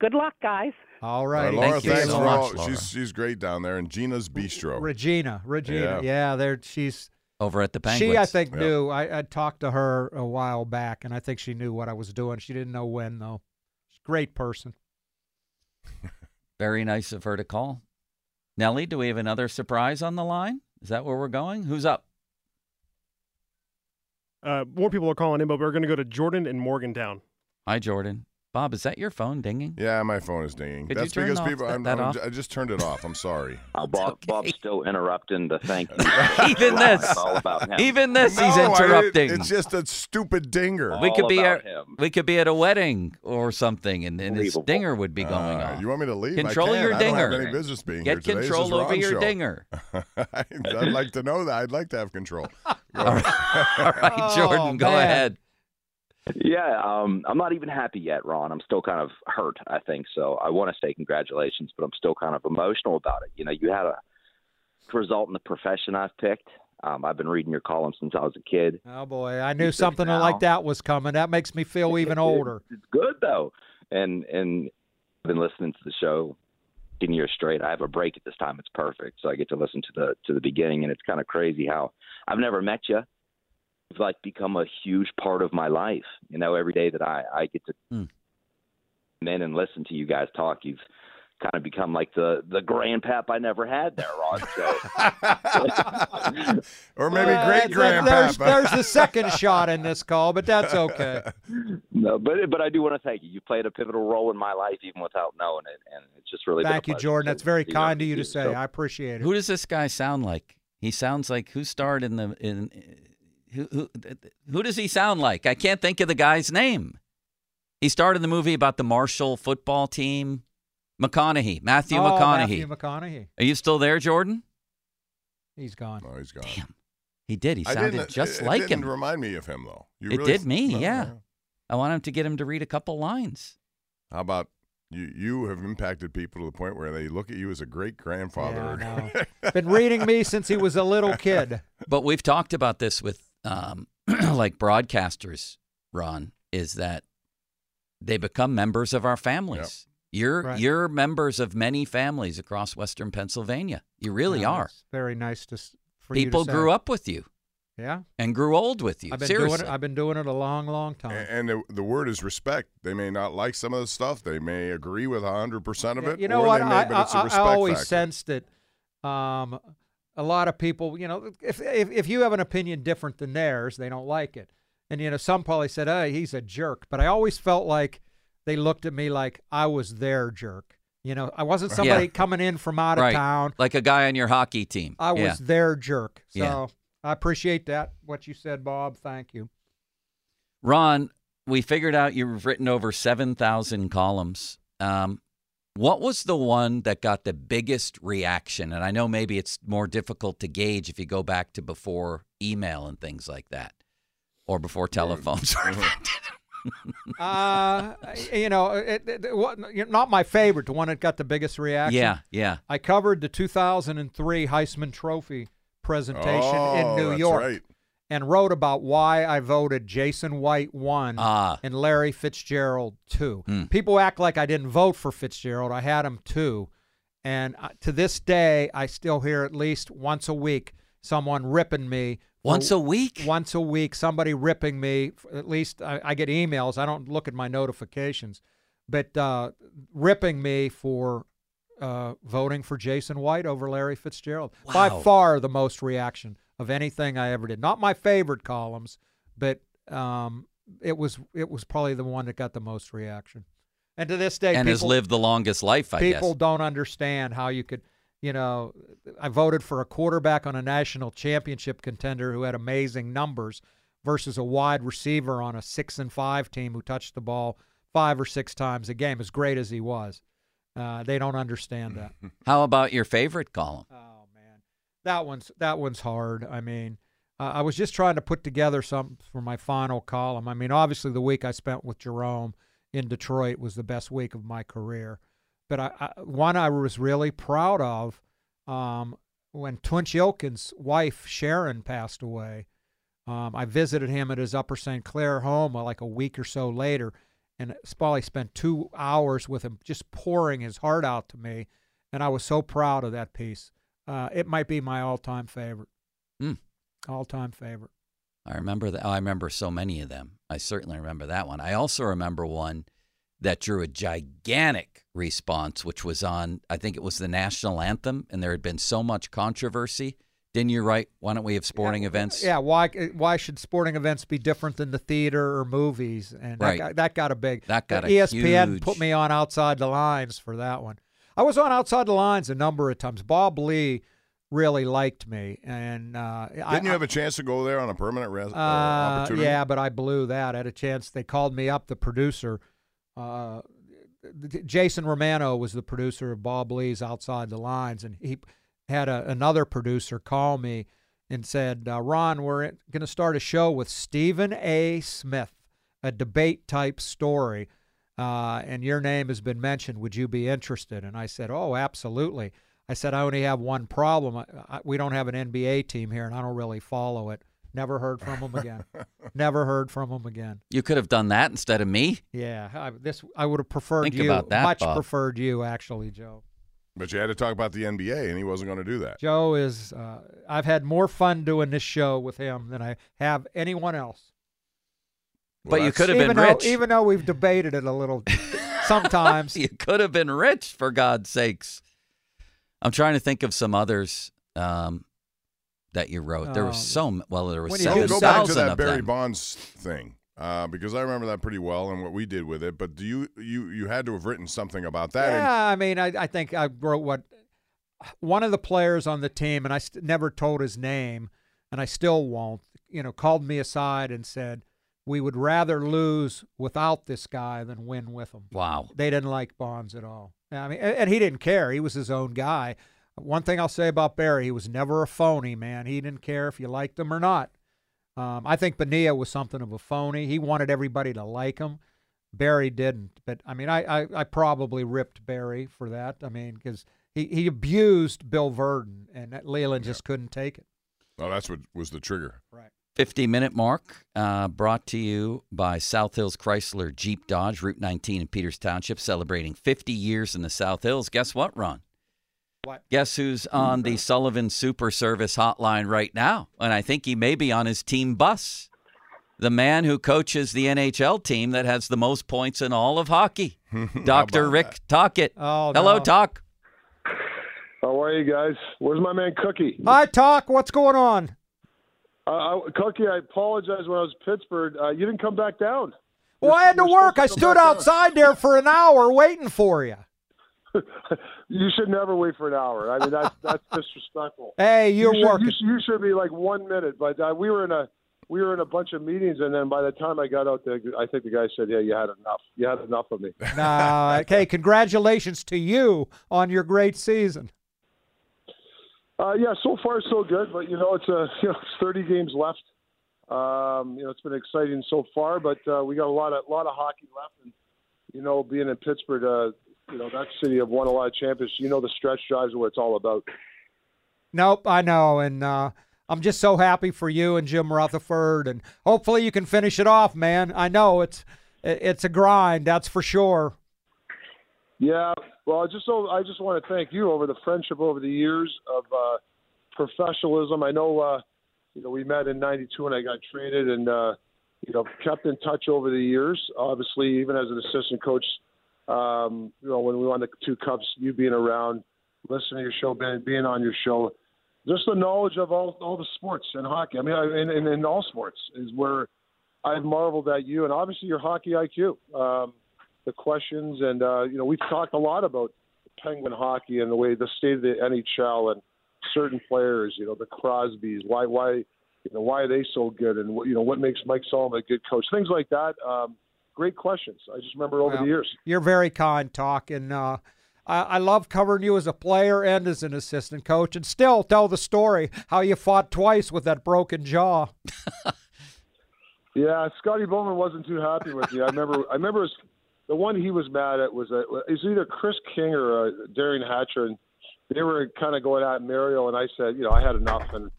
good luck, guys. All Uh. Laura, Thank you thanks so for much, all. Laura. She's she's great down there, and Gina's Bistro. Regina, Regina. Yeah. Yeah, there she's Over at the Penguins. She, I think, Yeah. knew. I, I talked to her a while back, and I think she knew what I was doing. She didn't know when, though. She's a great person. Very nice of her to call. Nellie, do we have another surprise on the line? Is that where we're going? Who's up? Uh, more people are calling in, but we're going to go to Jordan and Morgantown. Hi, Jordan. Bob, is that your phone dinging? Yeah, my phone is dinging. Could you That's turn because off people. that- I'm, that I'm- off? I just turned it off. I'm sorry. Uh, Bob, Bob's still interrupting the thank you. Even this. It's all about him. Even this, he's No, I- interrupting. it's just a stupid dinger. we could be about at him. we could be at a wedding or something, and, and his dinger would be going Uh, on. You want me to leave? Control I can. your I don't have dinger. any business being Get here today. This control over your show. dinger. I'd, I'd like to know that. I'd like to have control. Go All right, ahead. all right Oh, Jordan, go man. ahead. Yeah, um, I'm not even happy yet, Ron. I'm still kind of hurt, I think. So I want to say congratulations, but I'm still kind of emotional about it. You know, you had a result in the profession I've picked, Um, I've been reading your column since I was a kid. Oh boy, I knew something now. like that was coming. That makes me feel even older. It's good though, and and I've been listening to the show ten years straight. I have a break at this time. It's perfect, so I get to listen to the to the beginning, and it's kind of crazy how I've never met you. You've like become a huge part of my life. You know, every day that I I get to hmm. come in and listen to you guys talk, you've kind of become like the the grandpap I never had there, Ron. So or maybe great that- grandpapa. There's, there's the second shot in this call, but that's okay. no, but but I do want to thank you. You played a pivotal role in my life even without knowing it, and it's just really been a Thank you, Jordan. to That's very kind here of you to say. So- I appreciate it. Who does this guy sound like? He sounds like who starred in the in who who who does he sound like? I can't think of the guy's name. He starred in the movie about the Marshall football team. McConaughey, Matthew oh, McConaughey. Matthew McConaughey. Are you still there, Jordan? He's gone. Oh, he's gone. Damn, he did. He sounded just it, like it didn't him. remind me of him though. You it really- did me, no, yeah. no. I want him to get him to read a couple lines. How about you? You have impacted people to the point where they look at you as a great grandfather. Yeah, I know. Been reading me since he was a little kid. But we've talked about this with um, like broadcasters, Ron, is that they become members of our families. You're Right. you're members of many families across Western Pennsylvania. You really Yeah, are. very nice to s- for you to People say. grew up with you Yeah, and grew old with you. I've been Seriously. doing it. I've been doing it a long, long time. A- And the, the word is respect. They may not like some of the stuff. They may agree with hundred percent of it. you know or what? They may, I, but it's a I- I respect always factor. sensed that um, a lot of people, you know, if, if if you have an opinion different than theirs, they don't like it. And you know, some probably said, "Hey, he's a jerk," but I always felt like they looked at me like I was their jerk. You know, I wasn't somebody Yeah. coming in from out of right. town. Like a guy on your hockey team. I was their jerk. So Yeah. I appreciate that. What you said, Bob. Thank you. Ron, we figured out you've written over 7,000 columns. Um, what was the one that got the biggest reaction? And I know maybe it's more difficult to gauge if you go back to before email and things like that or before telephones. uh, you know, it, it, it, not my favorite. The one that got the biggest reaction. yeah, yeah. I covered the 2003 Heisman Trophy presentation in Oh, New that's York right. And wrote about why I voted Jason White one Ah. and Larry Fitzgerald two. Hmm. People act like I didn't vote for Fitzgerald. I had him two. And uh, to this day, I still hear at least once a week someone ripping me. Once a week? Once a week, somebody ripping me. At least I, I get emails. I don't look at my notifications, but uh, ripping me for uh, voting for Jason White over Larry Fitzgerald. By far the most reaction of anything I ever did. Not my favorite columns, but um, it was it was probably the one that got the most reaction. And to this day, and has lived the longest life, I people guess. don't understand how you could you know i voted for a quarterback on a national championship contender who had amazing numbers versus a wide receiver on a six and five team who touched the ball five or six times a game as great as he was uh, they don't understand that How about your favorite column? man that one's that one's hard i mean uh, i was just trying to put together some for my final column i mean obviously the week i spent with jerome in detroit was the best week of my career but I, I, one I was really proud of um, when Tunch Ilkin's wife Sharon passed away. Um, I visited him at his Upper St. Clair home uh, like a week or so later, and Spally spent two hours with him, just pouring his heart out to me, and I was so proud of that piece. Uh, it might be my all-time favorite. Hmm. All-time favorite. I remember that. Oh, I remember so many of them. I certainly remember that one. I also remember one that drew a gigantic response, which was on, I think it was the national anthem, and there had been so much controversy. Didn't you write, why don't we have sporting events? Yeah, why why should sporting events be different than the theater or movies? And that, Right. got, that got a big. That got a ESPN huge- put me on outside the lines for that one. I was on outside the lines a number of times. Bob Ley really liked me, and uh, Didn't I, you have a chance to go there on a permanent res- uh, uh, opportunity? yeah, but I blew that. I had a chance. They called me up. The producer, uh, Jason Romano, was the producer of Bob Ley's Outside the Lines, and he had a, another producer call me and said, uh, "Ron, we're going to start a show with Stephen A. Smith, a debate type story." Uh, and your name has been mentioned. Would you be interested? And I said, Oh, absolutely. I said I only have one problem. I, I, we don't have an NBA team here, and I don't really follow it. Never heard from him again. Never heard from him again. You could have done that instead of me. Yeah, I, this I would have preferred Think you. about that, much Bob. preferred you, actually, Joe. But you had to talk about the NBA, and he wasn't going to do that. Joe is. Uh, I've had more fun doing this show with him than I have anyone else. But you could have been though, rich. Even though we've debated it a little, sometimes. you could have been rich, for God's sakes. I'm trying to think of some others um, that you wrote. there Oh. was so well. There was When you seven Go, go back to that Barry them. Bonds thing uh, because I remember that pretty well and what we did with it. But do you you you had to have written something about that? and- Yeah, I mean, I, I think I wrote what one of the players on the team, and I st- never told his name, and I still won't. You know, called me aside and said, "We would rather lose without this guy than win with him." Wow. They didn't like Bonds at all. I mean, and and he didn't care. He was his own guy. One thing I'll say about Barry, he was never a phony, man. He didn't care if you liked him or not. Um, I think Bonilla was something of a phony. He wanted everybody to like him. Barry didn't. But I mean, I, I, I probably ripped Barry for that. I mean, because he, he abused Bill Virdon, and that Leyland just couldn't take it. Oh, that's what was the trigger. Right. 50 minute mark uh, brought to you by South Hills Chrysler Jeep Dodge, Route 19 in Peters Township, celebrating 50 years in the South Hills. Guess what, Ron? What? Guess who's on the Sullivan Super Service hotline right now? And I think he may be on his team bus. The man who coaches the NHL team that has the most points in all of hockey, Dr. Rick Tocchet. Oh, Hello, no. Toc. How are you guys? Where's my man Cookie? Hi, Toc. What's going on? Uh, I, Cookie, I apologize when I was in Pittsburgh. Uh, you didn't come back down. Well, I had to work. I to go stood down. outside there for an hour waiting for you. You should never wait for an hour. I mean, that's that's disrespectful. Hey, you're you should, working. You should, you should be like one minute. But uh, we were in a we were in a bunch of meetings, and then by the time I got out there, I think the guy said, "Yeah, you had enough. You had enough of me." No, okay. Congratulations to you on your great season. Uh, yeah, so far so good, but you know it's a you know it's 30 games left. Um, you know it's been exciting so far, but uh, we got a lot of lot of hockey left, and you know being in Pittsburgh, uh, you know that city have won a lot of championships. You know the stretch drives are what it's all about. Nope, I know, and uh, I'm just so happy for you and Jim Rutherford, and hopefully you can finish it off, man. I know it's it's a grind, that's for sure. Yeah, well, I just I just want to thank you over the friendship over the years of uh, professionalism. I know, uh, you know, we met in '92 and I got traded, and uh, you know, kept in touch over the years. Obviously, even as an assistant coach, um, you know, when we won the two cups, you being around, listening to your show, being, being on your show, just the knowledge of all all the sports and hockey. I mean, in, in, in all sports is where I've marveled at you, and obviously your hockey IQ. Um, the questions, and uh, you know, we've talked a lot about Penguin hockey and the way the state of the NHL and certain players. You know, the Crosbys. Why, why, you know, why are they so good? And what, you know, what makes Mike Sullivan a good coach? Things like that. Um, great questions. I just remember over Well, the years. You're very kind, Toc, and uh, I, I love covering you as a player and as an assistant coach, and still tell the story how you fought twice with that broken jaw. Yeah, Scotty Bowman wasn't too happy with me. I remember. I remember his, the one he was mad at was uh, it was either Kris King or uh, Derian Hatcher, and they were kind of going at Mario, and I said, you know, I had enough, and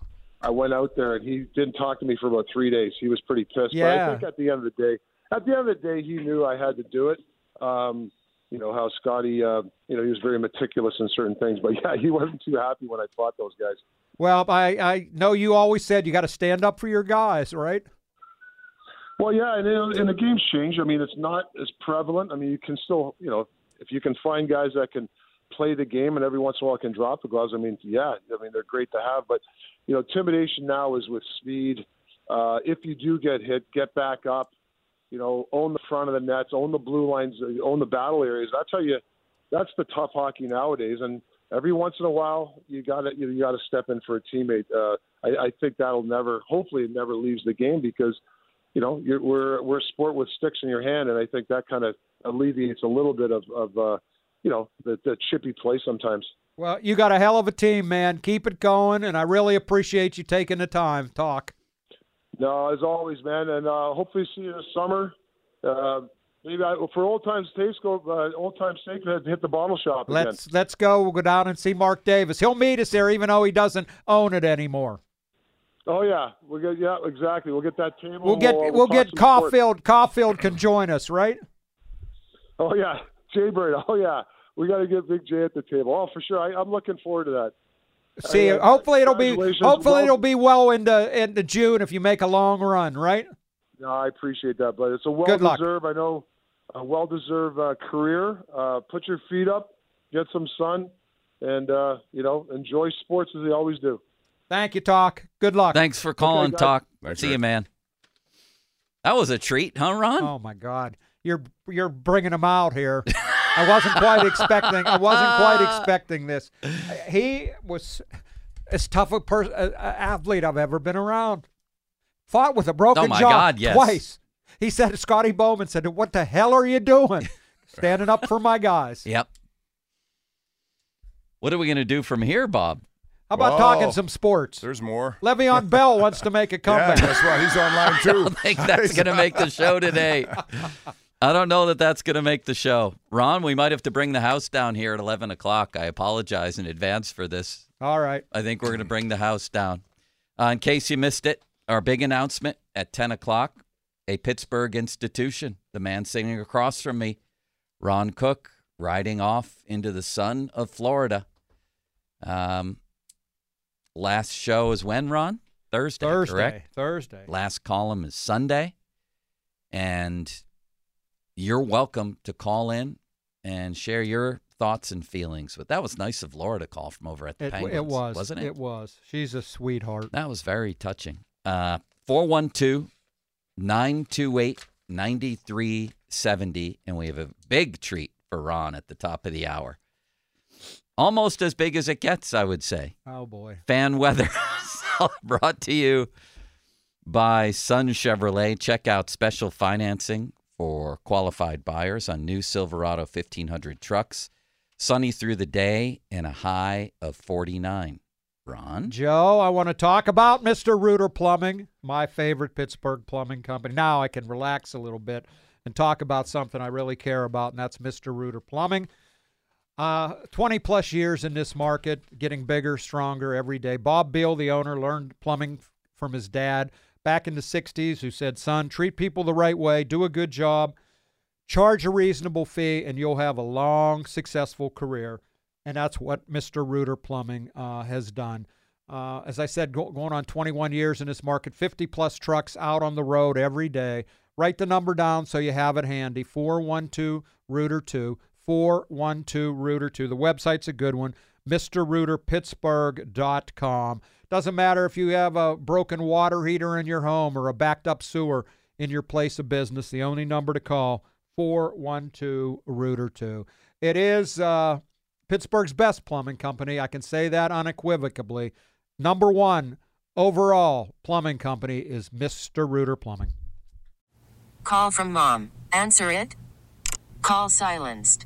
I went out there, and he didn't talk to me for about three days. He was pretty pissed. But I think at the end of the day, at the end of the day, he knew I had to do it. Um, you know how Scotty, uh, you know, he was very meticulous in certain things, but yeah, he wasn't too happy when I fought those guys. Well, I, I know you always said you got to stand up for your guys, right? Well, yeah, and, and the game's changed. I mean, it's not as prevalent. I mean, you can still, you know, if you can find guys that can play the game and every once in a while can drop the gloves. I mean, yeah, I mean they're great to have, but you know, intimidation now is with speed. Uh, if you do get hit, get back up. You know, own the front of the nets, own the blue lines, own the battle areas. That's how you. That's the tough hockey nowadays, and every once in a while you got to you, got to step in for a teammate. Uh, I, I think that'll never, hopefully, it never leaves the game because you know, you're, we're we're a sport with sticks in your hand, and I think that kind of alleviates a little bit of, of uh, you know, the, the chippy play sometimes. Well, you got a hell of a team, man. Keep it going, and I really appreciate you taking the time. Toc. No, as always, man, and uh, hopefully see you this summer. Uh, maybe I, for old times' sake, go uh, old times' sake, hit hit the bottle shop again. Let's let's go. We'll go down and see Mark Davis. He'll meet us there, even though he doesn't own it anymore. Oh yeah, we'll get yeah exactly. We'll get that table. We'll get we'll, we'll get some sports. Caufield. Caufield can join us, right? Oh yeah, Jay Bird. Oh yeah, we got to get Big J at the table. Oh for sure. I, I'm looking forward to that. See, Uh, hopefully it'll be hopefully Well- it'll be well into into June if you make a long run, right? No, I appreciate that, but it's a Good luck. well-deserved. I know a well-deserved uh, career. Uh, put your feet up, get some sun, and uh, you know enjoy sports as they always do. Thank you, Toc. Good luck. Thanks for calling, guys. Toc. Thanks, See Rick. you, man. That was a treat, huh, Ron? Oh my God, you're you're bringing him out here. I wasn't quite expecting. I wasn't quite expecting this. He was as tough a person, athlete I've ever been around. Fought with a broken Oh, my jaw God, yes. twice. He said, Scotty Bowman said, "What the hell are you doing? Standing up for my guys." Yep. What are we going to do from here, Bob? How about Whoa. talking some sports? There's more. Le'Veon Bell wants to make a Yeah, comeback. that's right. He's online I too. don't think that's going to make the show today. I don't know that that's going to make the show. Ron, we might have to bring the house down here at 11 o'clock. I apologize in advance for this. All right. I think we're going to bring the house down. Uh, in case you missed it, our big announcement at 10 o'clock a Pittsburgh institution. The man sitting across from me, Ron Cook, riding off into the sun of Florida. Um, last show is when, Ron? Thursday, Thursday. correct? Thursday. Last column is Sunday. And you're welcome to call in and share your thoughts and feelings. But that was nice of Laura to call from over at the It, Penguins. it was. Wasn't it? It was. She's a sweetheart. That was very touching. Uh, 412 928 9370. And we have a big treat for Ron at the top of the hour. Almost as big as it gets, I would say. Oh boy. Fan weather brought to you by Sun Chevrolet. Check out special financing for qualified buyers on new Silverado 1500 trucks. Sunny through the day and a high of 49. Ron? Joe, I want to talk about Mr. Rooter Plumbing, my favorite Pittsburgh plumbing company. Now I can relax a little bit and talk about something I really care about, and that's Mr. Rooter Plumbing. Uh, 20 plus years in this market, getting bigger, stronger every day. Bob Beal, the owner, learned plumbing from his dad back in the 60s, who said, Son, treat people the right way, do a good job, charge a reasonable fee, and you'll have a long, successful career. And that's what Mr. Rooter Plumbing uh, has done. Uh, as I said, go- going on 21 years in this market, 50 plus trucks out on the road every day. Write the number down so you have it handy 412 Rooter 2. 412 Rooter 2. The website's a good one. MrRooterPittsburgh.com. Doesn't matter if you have a broken water heater in your home or a backed up sewer in your place of business. The only number to call 412 Rooter 2. It is uh, Pittsburgh's best plumbing company. I can say that unequivocally. Number one overall plumbing company is Mr. Rooter Plumbing. Call from mom. Answer it. Call silenced.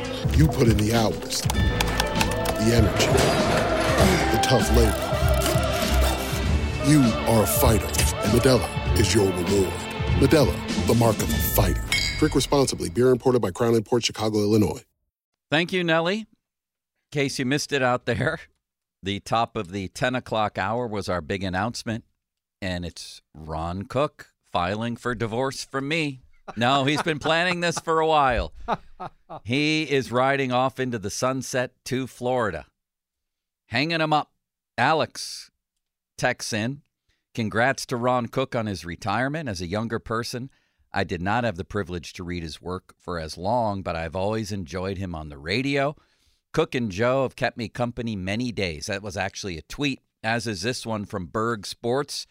You put in the hours, the energy, the tough labor. You are a fighter, and Modelo is your reward. Modelo, the mark of a fighter. Drink responsibly. Beer imported by Crown Port Chicago, Illinois. Thank you, Nellie. In case you missed it out there, the top of the 10 o'clock hour was our big announcement, and it's Ron Cook filing for divorce from me. No, he's been planning this for a while. He is riding off into the sunset to Florida, hanging him up. Alex texts in Congrats to Ron Cook on his retirement. As a younger person, I did not have the privilege to read his work for as long, but I've always enjoyed him on the radio. Cook and Joe have kept me company many days. That was actually a tweet, as is this one from Berg Sports.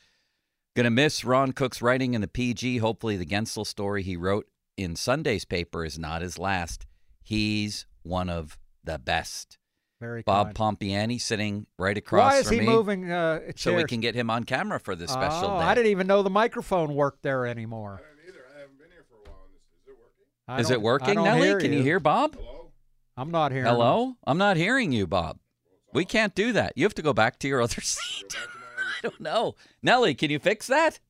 Gonna miss Ron Cook's writing in the PG. Hopefully, the Guentzel story he wrote in Sunday's paper is not his last. He's one of the best. Very Bob kind. Pompeani sitting right across Why is from he me, moving uh, so we can get him on camera for this special oh, day. I didn't even know the microphone worked there anymore. I Is don't- been here for a while. Is it I working, don't Nelly? hear Can you. hear Bob? Hello. I'm not hearing. Hello? I'm not hearing you, Bob. We can't do that. You have to go back to your other seat. I don't know. Nelly, can you fix that?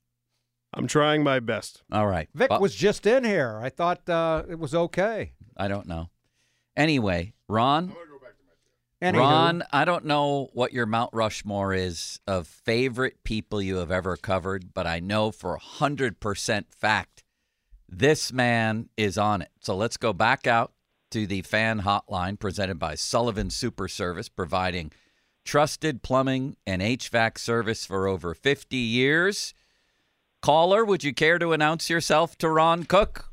I'm trying my best. All right. Vic Bob- was just in here. I thought uh, it was okay. I don't know. Anyway, Ron. Anywho. Ron, I don't know what your Mount Rushmore is of favorite people you have ever covered, but I know for 100% fact this man is on it. So let's go back out to the fan hotline presented by Sullivan Super Service, providing trusted plumbing and HVAC service for over 50 years. Caller, would you care to announce yourself to Ron Cook?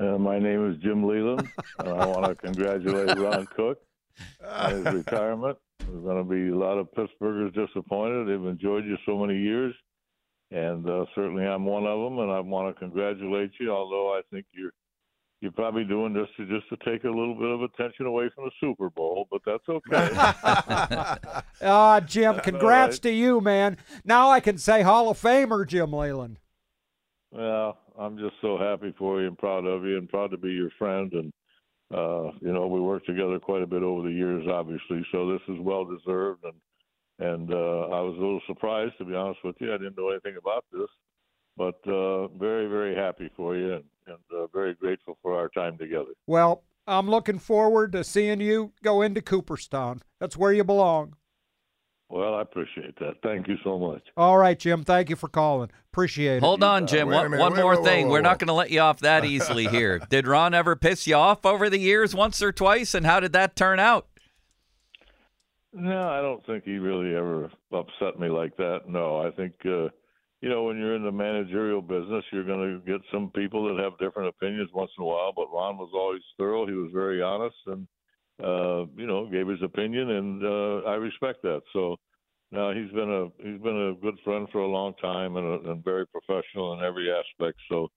Uh, my name is Jim Leyland, and I want to congratulate Ron Cook on his retirement. There's going to be a lot of Pittsburghers disappointed. They've enjoyed you so many years, and uh, certainly I'm one of them. And I want to congratulate you. Although I think you're you're probably doing this to just to take a little bit of attention away from the Super Bowl, but that's okay. Ah, Jim, congrats right. to you, man. Now I can say Hall of Famer Jim Leyland. Well, I'm just so happy for you and proud of you and proud to be your friend. And, uh, you know, we worked together quite a bit over the years, obviously. So this is well deserved. And, and, uh, I was a little surprised, to be honest with you. I didn't know anything about this, but, uh, very, very happy for you and, and uh, very grateful for our time together. Well, I'm looking forward to seeing you go into Cooperstown. That's where you belong. Well, I appreciate that. Thank you so much. All right, Jim. Thank you for calling. Appreciate it. Hold on, Jim. wait One, minute. one Wait, more whoa, whoa, thing. whoa, We're whoa. not going to let you off that easily here. Did Ron ever piss you off over the years, once or twice, and how did that turn out? No, I don't think he really ever upset me like that. No, I think uh, you know when you're in the managerial business, you're going to get some people that have different opinions once in a while. But Ron was always thorough. He was very honest, and uh, you know gave his opinion, and uh, I respect that. So. now he's been a he's been a good friend for a long time and, a, and very professional in every aspect. So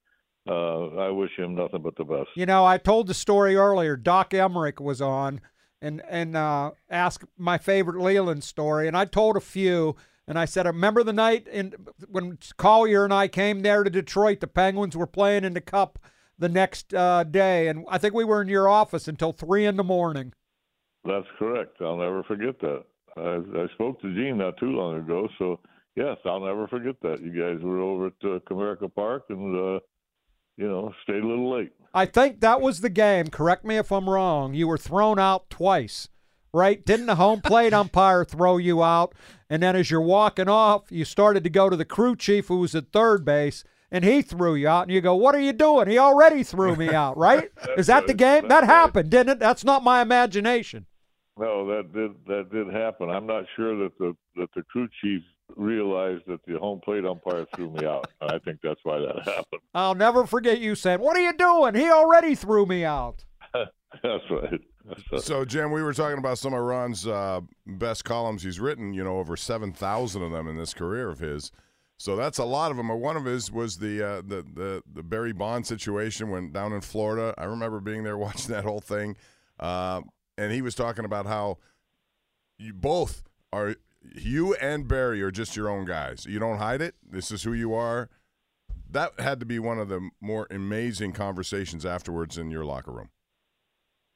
uh, I wish him nothing but the best. You know, I told the story earlier. Doc Emrick was on and and uh, asked my favorite Leyland story, and I told a few. And I said, I remember the night in when Collier and I came there to Detroit. The Penguins were playing in the Cup the next uh, day, and I think we were in your office until three in the morning. That's correct. I'll never forget that. I, I spoke to Gene not too long ago, so yes, I'll never forget that. You guys were over at uh, Comerica Park and, uh, you know, stayed a little late. I think that was the game. Correct me if I'm wrong. You were thrown out twice, right? Didn't the home plate umpire throw you out? And then as you're walking off, you started to go to the crew chief who was at third base, and he threw you out. And you go, "What are you doing? He already threw me out, right? Is that the game? That happened, didn't it? That's not my imagination. No, that did that did happen. I'm not sure that the that the crew chief realized that the home plate umpire threw me out. I think that's why that happened. I'll never forget you saying, "What are you doing? He already threw me out." that's right. So, Jim, we were talking about some of Ron's uh, best columns he's written. You know, over seven thousand of them in this career of his. So that's a lot of them. One of his was the uh, the the the Barry Bond situation when down in Florida. I remember being there watching that whole thing, uh, and he was talking about how you both are you and Barry are just your own guys. You don't hide it. This is who you are. That had to be one of the more amazing conversations afterwards in your locker room.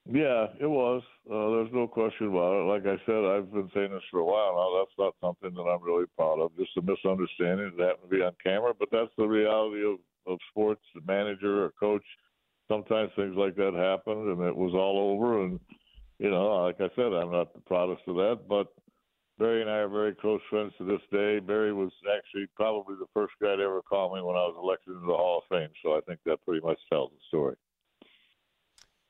Yeah, it was. Uh, there's no question about it. Like I said, I've been saying this for a while now. That's not something that I'm really proud of. Just a misunderstanding that happened to be on camera, but that's the reality of, of sports. The manager or coach, sometimes things like that happen, and it was all over. And you know, like I said, I'm not the proudest of that, but Barry and I are very close friends to this day. Barry was actually probably the first guy to ever call me when I was elected into the Hall of Fame, so I think that pretty much tells the story.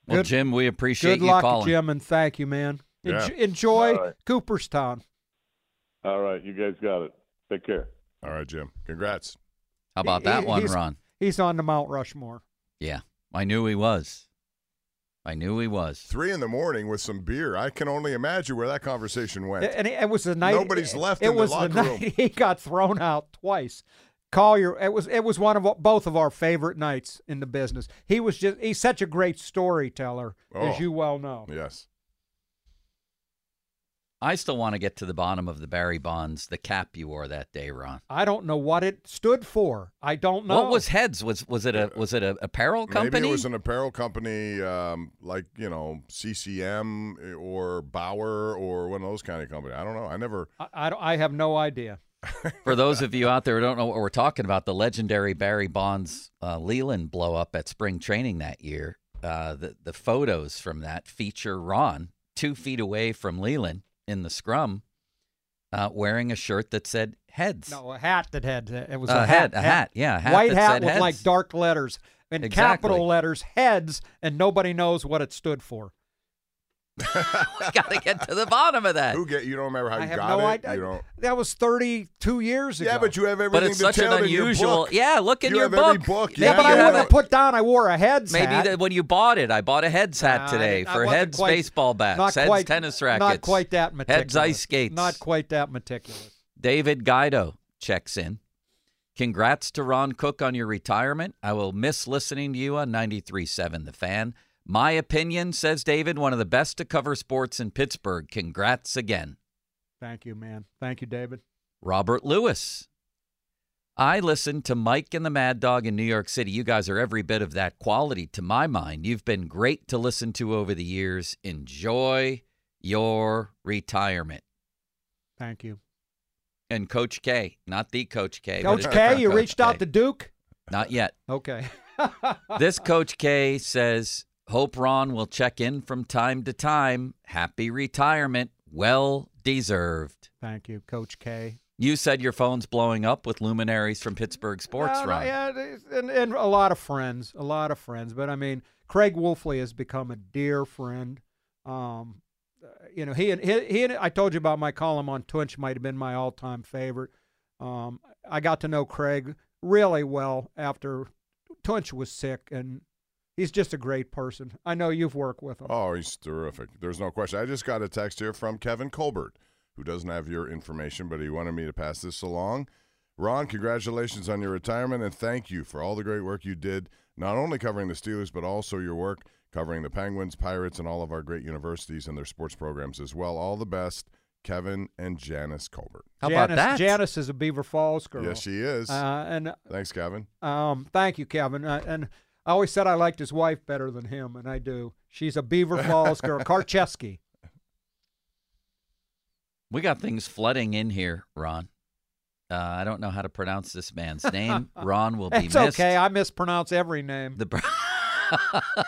Well, Good- Jim, we appreciate Good you luck, calling. Jim, and thank you, man. Yeah. Enj- enjoy All right. Cooperstown. All right, you guys got it. Take care. All right, Jim. Congrats. How about that he- one, he's- Ron? He's on the Mount Rushmore. Yeah, I knew he was. I knew he was. Three in the morning with some beer. I can only imagine where that conversation went. And it, it was the night. Nobody's left It in the was locker the room. night he got thrown out twice. Collier. It was it was one of both of our favorite nights in the business. He was just he's such a great storyteller, as Oh. you well know. Yes. I still want to get to the bottom of the Barry Bonds, the cap you wore that day, Ron. I don't know what it stood for. I don't know. What was Heads? Was was it a was it a apparel company? Maybe it was an apparel company um, like, you know, CCM or Bauer or one of those kind of companies. I don't know. I never. I, I, I have no idea. For those of you out there who don't know what we're talking about, the legendary Barry Bonds uh, Leyland blow up at spring training that year. Uh, the the photos from that feature Ron two feet away from Leyland in the scrum, uh, wearing a shirt that said Heads. No, a hat that had it was A a hat, hat, a hat, yeah, a hat white hat with like dark letters and Exactly. capital letters, heads, and nobody knows what it stood for. we got to get to the bottom of that. Who get? You don't remember how I you have got no it? idea. You don't. That was 32 years ago. Yeah, but you have everything But it's such an detailed in your unusual. Yeah, look in You your have every book. book. Yeah, Yeah, but you I have wouldn't it. put down. I wore a heads Maybe hat. that when you bought it, I bought a Heads hat Nah, today didn't- I for Heads quite- baseball bats, not Heads quite- tennis rackets, Not quite that meticulous. Heads ice skates. Not quite that meticulous. David Guido checks in. Congrats to Ron Cook on your retirement. I will miss listening to you on 93.7 The Fan. My opinion, says David, one of the best to cover sports in Pittsburgh. Congrats again. Thank you, man. Thank you, David. Robert Lewis. I listened to Mike and the Mad Dog in New York City. You guys are every bit of that quality to my mind. You've been great to listen to over the years. Enjoy your retirement. Thank you. And Coach K, not the Coach K. Coach K, you Coach reached out to Duke? Not yet. Okay. this Coach K says, Hope Ron will check in from time to time. Happy retirement. Well deserved. Thank you, Coach K. You said your phone's blowing up with luminaries from Pittsburgh sports, Ron. yeah, and, and a lot of friends, a lot of friends. But I mean, Craig Wolfley has become a dear friend. Um, uh, you know, he and he, he and I told you about my column on Tunch might have been my all-time favorite. Um, I got to know Craig really well after Tunch was sick, and he's just a great person. I know you've worked with him. Oh, he's terrific. There's no question. I just got a text here from Kevin Colbert, who doesn't have your information, but he wanted me to pass this along. Ron, congratulations on your retirement and thank you for all the great work you did, not only covering the Steelers, but also your work covering the Penguins, Pirates, and all of our great universities and their sports programs as well. All the best, Kevin and Janice Colbert. How Janice, about that? Janice is a Beaver Falls girl. Yes, she is. Uh, and Thanks, Kevin. Um, thank you, Kevin. Uh, and I always said I liked his wife better than him, and I do. She's a Beaver Falls girl, Karcheski. We got things flooding in here, Ron. Uh, I don't know how to pronounce this man's name. Ron will be It's missed. okay. I mispronounce every name. The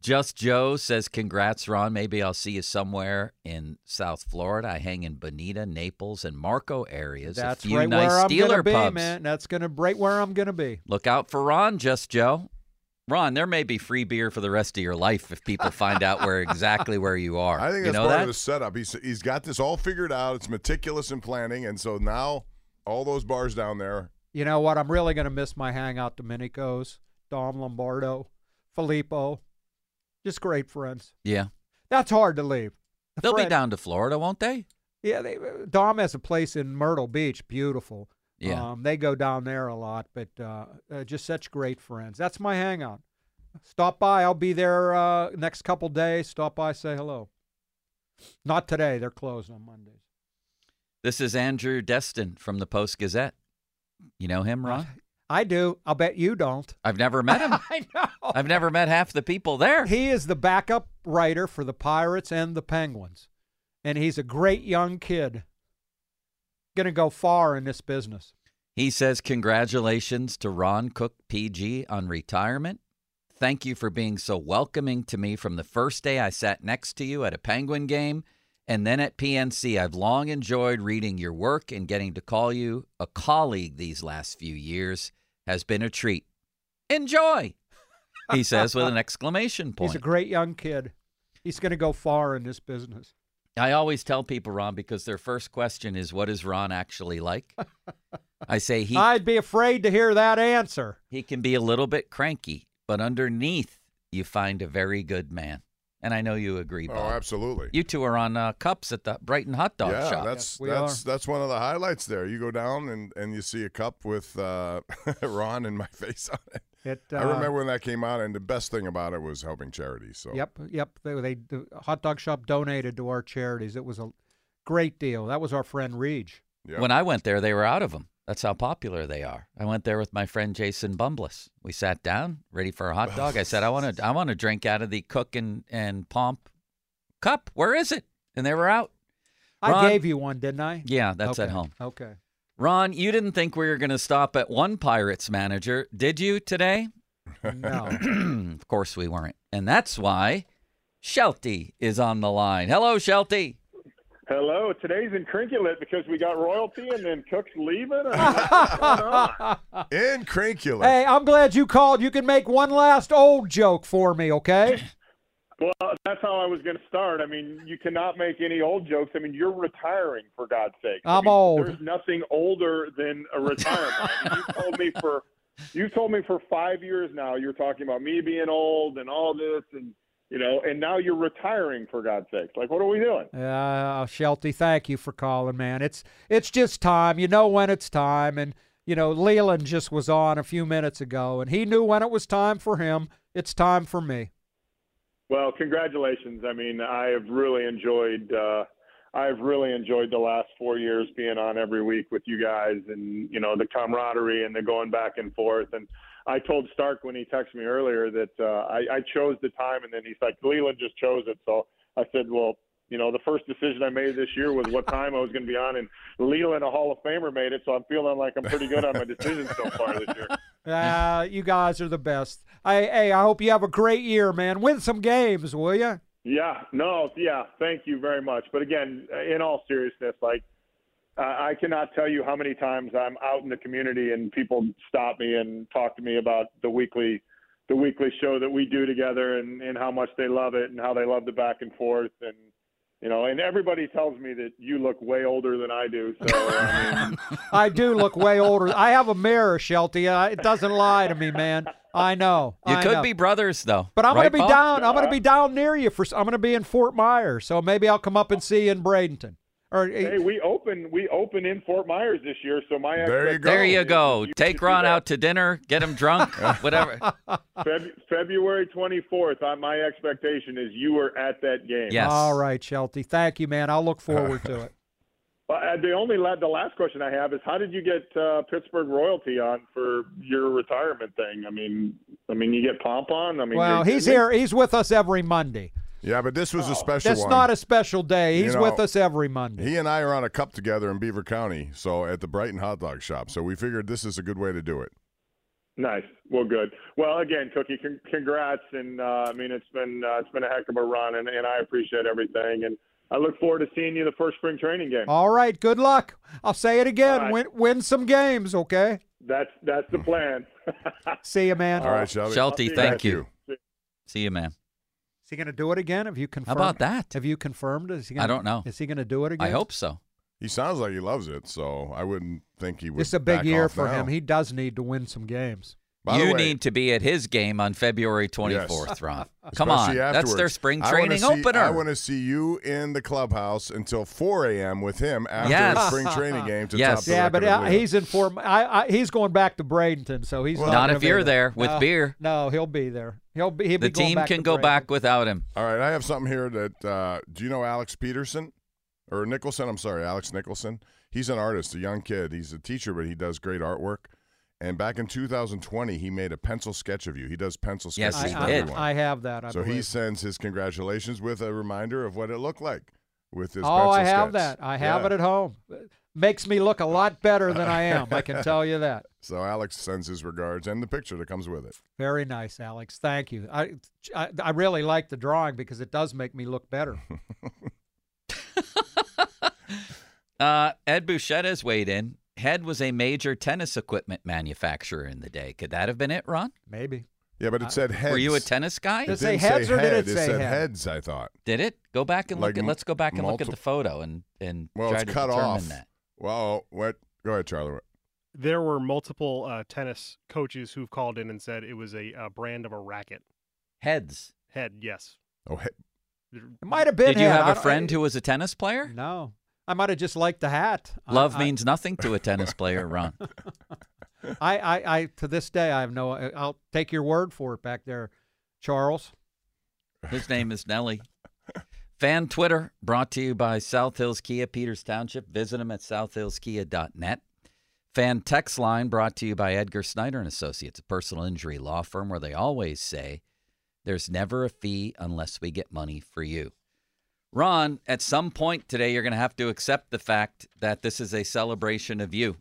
Just Joe says, "Congrats, Ron. Maybe I'll see you somewhere in South Florida. I hang in Bonita, Naples, and Marco areas. That's a few right nice where I'm Steeler gonna be, pubs. man. That's gonna right where I'm gonna be. Look out for Ron, Just Joe. Ron, there may be free beer for the rest of your life if people find out where exactly where you are. I think you that's know part that? of the setup. He's he's got this all figured out. It's meticulous in planning, and so now all those bars down there. You know what? I'm really gonna miss my hangout Domenico's, Dom Lombardo, Filippo. Just great friends. yeah, That's hard to leave. they'll be down to Florida, won't they? Yeah, they, uh, Dom has a place in Myrtle Beach, beautiful. Yeah. um, they go down there a lot, but uh, uh, just such great friends. That's my hangout. Stop by. I'll be there uh, next couple days. Stop by, say hello. Not today. They're closed on Mondays. This is Andrew Destin from the Post Gazette. You know him, Ron? I do. I'll bet you don't. I've never met him. I know. I've never met half the people there. He is the backup writer for the Pirates and the Penguins, and he's a great young kid. Going to go far in this business. He says, Congratulations to Ron Cook PG on retirement. Thank you for being so welcoming to me from the first day I sat next to you at a Penguin game and then at PNC. I've long enjoyed reading your work and getting to call you a colleague these last few years has been a treat. Enjoy, he says with an exclamation point. He's a great young kid. He's going to go far in this business. I always tell people, Ron, because their first question is, "What is Ron actually like?" I say he I'd be afraid to hear that answer. he can be a little bit cranky, but underneath you find a very good man. And I know you agree, Oh, absolutely. You two are on uh, cups at the Brighton Hot Dog yeah, Shop. that's that's that's one of the highlights there. You go down and, and you see a cup with uh, Ron and my face on it. It, I uh, remember when that came out, and the best thing about it was helping charities. So Yep, yep. They, they the hot dog shop donated to our charities. It was a great deal. That was our friend Reej. When I went there, they were out of them. That's how popular they are. I went there with my friend Jason Bumbless. We sat down, ready for a hot dog. I said, "I want to, I want to drink out of the Cook and, and Pomp cup. Where is it?" And they were out. I gave you one, didn't I? Yeah, that's at home. Okay. Ron, you didn't think we were going to stop at one Pirates manager, did you today? No. of course we weren't. And that's why Shelty is on the line. Hello, Shelty. Hello. Today's incrinculate because we got royalty and then Cook's leaving. I mean, what's going on? Incrinculate. Hey, I'm glad you called. You can make one last old joke for me, okay? Well, that's how I was going to start. I mean, you cannot make any old jokes. I mean, you're retiring for God's sake. I I'm mean, old. There's nothing older than a retirement. I mean, you told me for you told me for five years now. You're talking about me being old and all this, and you know, and now you're retiring for God's sake. Like, what are we doing? Uh, Shelty, thank you for calling, man. It's it's just time. You know when it's time, and you know Leyland just was on a few minutes ago, and he knew when it was time for him. It's time for me. Well, congratulations. I mean, I have really enjoyed uh I've really enjoyed the last 4 years being on every week with you guys and you know, the camaraderie and the going back and forth and I told Stark when he texted me earlier that uh I I chose the time and then he's like Leyland just chose it. So I said, "Well, you know, the first decision I made this year was what time I was going to be on, and Leyland, a Hall of Famer, made it. So I'm feeling like I'm pretty good on my decisions so far this year. Uh, you guys are the best. I, hey, I hope you have a great year, man. Win some games, will you? Yeah, no, yeah, thank you very much. But again, in all seriousness, like I cannot tell you how many times I'm out in the community and people stop me and talk to me about the weekly, the weekly show that we do together and and how much they love it and how they love the back and forth and you know, and everybody tells me that you look way older than I do. So I mean, I do look way older. I have a mirror, Shelty. Uh, it doesn't lie to me, man. I know. You I could know. be brothers, though. But I'm right, gonna be Paul? down. I'm gonna be down near you for. I'm gonna be in Fort Myers, so maybe I'll come up and see you in Bradenton. Or hey, we open we open in Fort Myers this year, so my There you go. There you go. you Take Ron out to dinner, get him drunk, whatever. Feb- February 24th. Uh, my expectation is you were at that game. Yes. All right, Shelty. Thank you, man. I'll look forward to it. Well, uh, the only la- the last question I have is how did you get uh, Pittsburgh royalty on for your retirement thing? I mean, I mean you get Pomp on. I mean, Well, he's here. He's with us every Monday. Yeah, but this was a special That's one. not a special day. You He's know, with us every Monday. He and I are on a cup together in Beaver County, so at the Brighton Hot Dog Shop. So we figured this is a good way to do it. Nice. Well, good. Well, again, Cookie, con- congrats, and uh, I mean it's been uh, it's been a heck of a run, and, and I appreciate everything, and I look forward to seeing you in the first spring training game. All right. Good luck. I'll say it again. All right. Win, win some games, okay? That's that's the plan. See you, man. All right, Shelby. Shelty, thank you. See you, man. Is he going to do it again? Have you confirmed? about that? Have you confirmed? Is he I gonna, don't know. Is he going to do it again? I hope so. He sounds like he loves it, so I wouldn't think he would. It's a big back year for now. him. He does need to win some games. By the you way- need to be at his game on February 24th, Yes. Ron. Come on. Especially That's their afterwards. spring I training see- opener. I want to see you in the clubhouse until 4 a.m. with him after Yes. his spring training game to Yes. top the Yeah, but of uh, he's in Fort. I, I, he's going back to Bradenton, so he's Well- not, Not if you're there with No, beer. No, he'll be there. He'll be. He'll the be going team back can to go Bradenton. back without him. All right, I have something here that uh, do you know Alex Peterson or Nicholson? I'm sorry, Alex Nicholson. He's an artist, a young kid. He's a teacher, but he does great artwork. And back in 2020, he made a pencil sketch of you. He does pencil Yes, sketches he for I, everyone. I have that. I so he believe. sends his congratulations with a reminder of what it looked like with his pencil Oh, pencil I have sketch. that. I have Yeah. it at home. Makes me look a lot better than I am. I can tell you that. So Alex sends his regards and the picture that comes with it. Very nice, Alex. Thank you. I, I, I really like the drawing because it does make me look better. Uh, Ed Bouchette has weighed in. Head was a major tennis equipment manufacturer in the day. Could that have been it, Ron? Maybe. Yeah, but it said heads. Were you a tennis guy? Did It say heads or didn't say head. it heads, I thought. Did it? Go back and look Like at. m- Let's go back and look at the photo and and Well, try it's to cut determine off. that. Well, what? Go ahead, Charlie. There were multiple uh, tennis coaches who've called in and said it was a uh, brand of a racket. Heads. Head, yes. Oh, head. It might have been. Did you Head. have a friend I- who was a tennis player? No, I might have just liked the hat. Love I- means nothing to a tennis player, Ron. I, I, I, to this day, I have no. I'll take your word for it back there, Charles. His name is Nelly. Fan Twitter brought to you by South Hills Kia, Peters Township. Visit them at southhillskia.net. Fan text line brought to you by Edgar Snyder and Associates, a personal injury law firm where they always say there's never a fee unless we get money for you. Ron, at some point today, you're going to have to accept the fact that this is a celebration of you.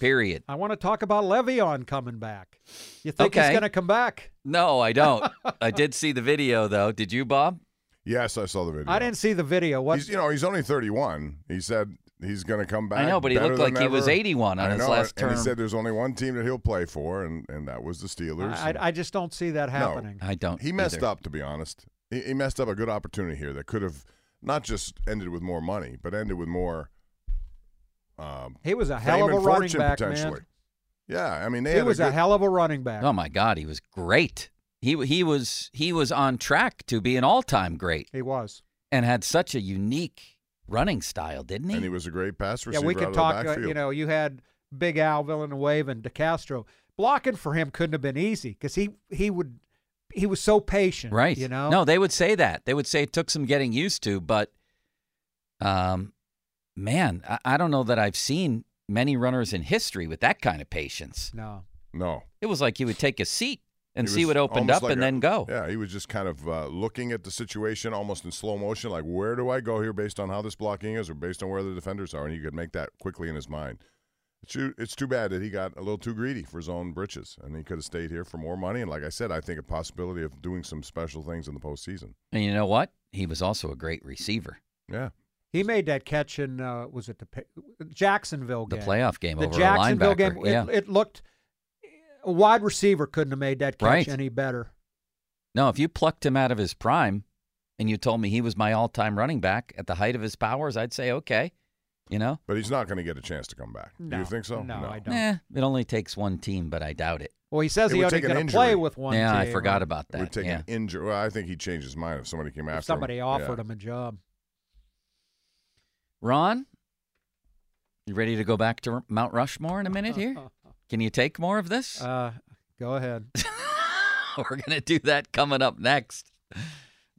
Period. I want to talk about Le'Veon coming back. You think he's going to come back? No, I don't. I did see the video, though. Did you, Bob? Yes, I saw the video. I didn't see the video. What? He's, you know, he's only 31. He said he's going to come back. I know, but he looked like than he was 81 on I his know, last and term. he said there's only one team that he'll play for, and, and that was the Steelers. I, I just don't see that happening. No, I don't. He messed either. up, to be honest. He, he messed up a good opportunity here that could have not just ended with more money, but ended with more. Um, He was a hell of a running back, man. Yeah, I mean, they He had was a, a hell of a running back. Oh my God, he was great. He he was he was on track to be an all-time great He was. and had such a unique running style, didn't he? and he was a great pass receiver. Yeah, we could of talk. Uh, you know, you had Big Al Villanueva and Wave, and DeCastro. Blocking for him couldn't have been easy because he he would he was so patient. right. You know. No, they would say that. They would say it took some getting used to, but um man, I, I don't know that I've seen many runners in history with that kind of patience. No. no, It was like he would take a seat and He see what opened up like and a- then go. Yeah, he was just kind of uh, looking at the situation almost in slow motion, like where do I go here based on how this blocking is, or based on where the defenders are, and he could make that quickly in his mind. It's too, it's too bad that he got a little too greedy for his own britches, and he could have stayed here for more money. And like I said, I think a possibility of doing some special things in the postseason. And you know what? He was also a great receiver. Yeah, He made that catch in uh, was it the Jacksonville game. The playoff game the over a Jacksonville linebacker, game. yeah. It, it looked a wide receiver couldn't have made that catch Right. any better. No, if you plucked him out of his prime and you told me he was my all time running back at the height of his powers, I'd say, okay. You know? but he's not going to get a chance to come back. Do you think so? no, I don't. Eh, it only takes one team, but I doubt it. Well, he says It he would only take going to play with one. yeah, I forgot or about It would that. take Yeah. an injury. Well, I think he changed his mind if somebody came after If somebody him. offered Yeah. him a job. Ron, you ready to go back to Mount Rushmore in a minute here? Can you take more of this? Uh, go ahead. we're going to do that coming up next.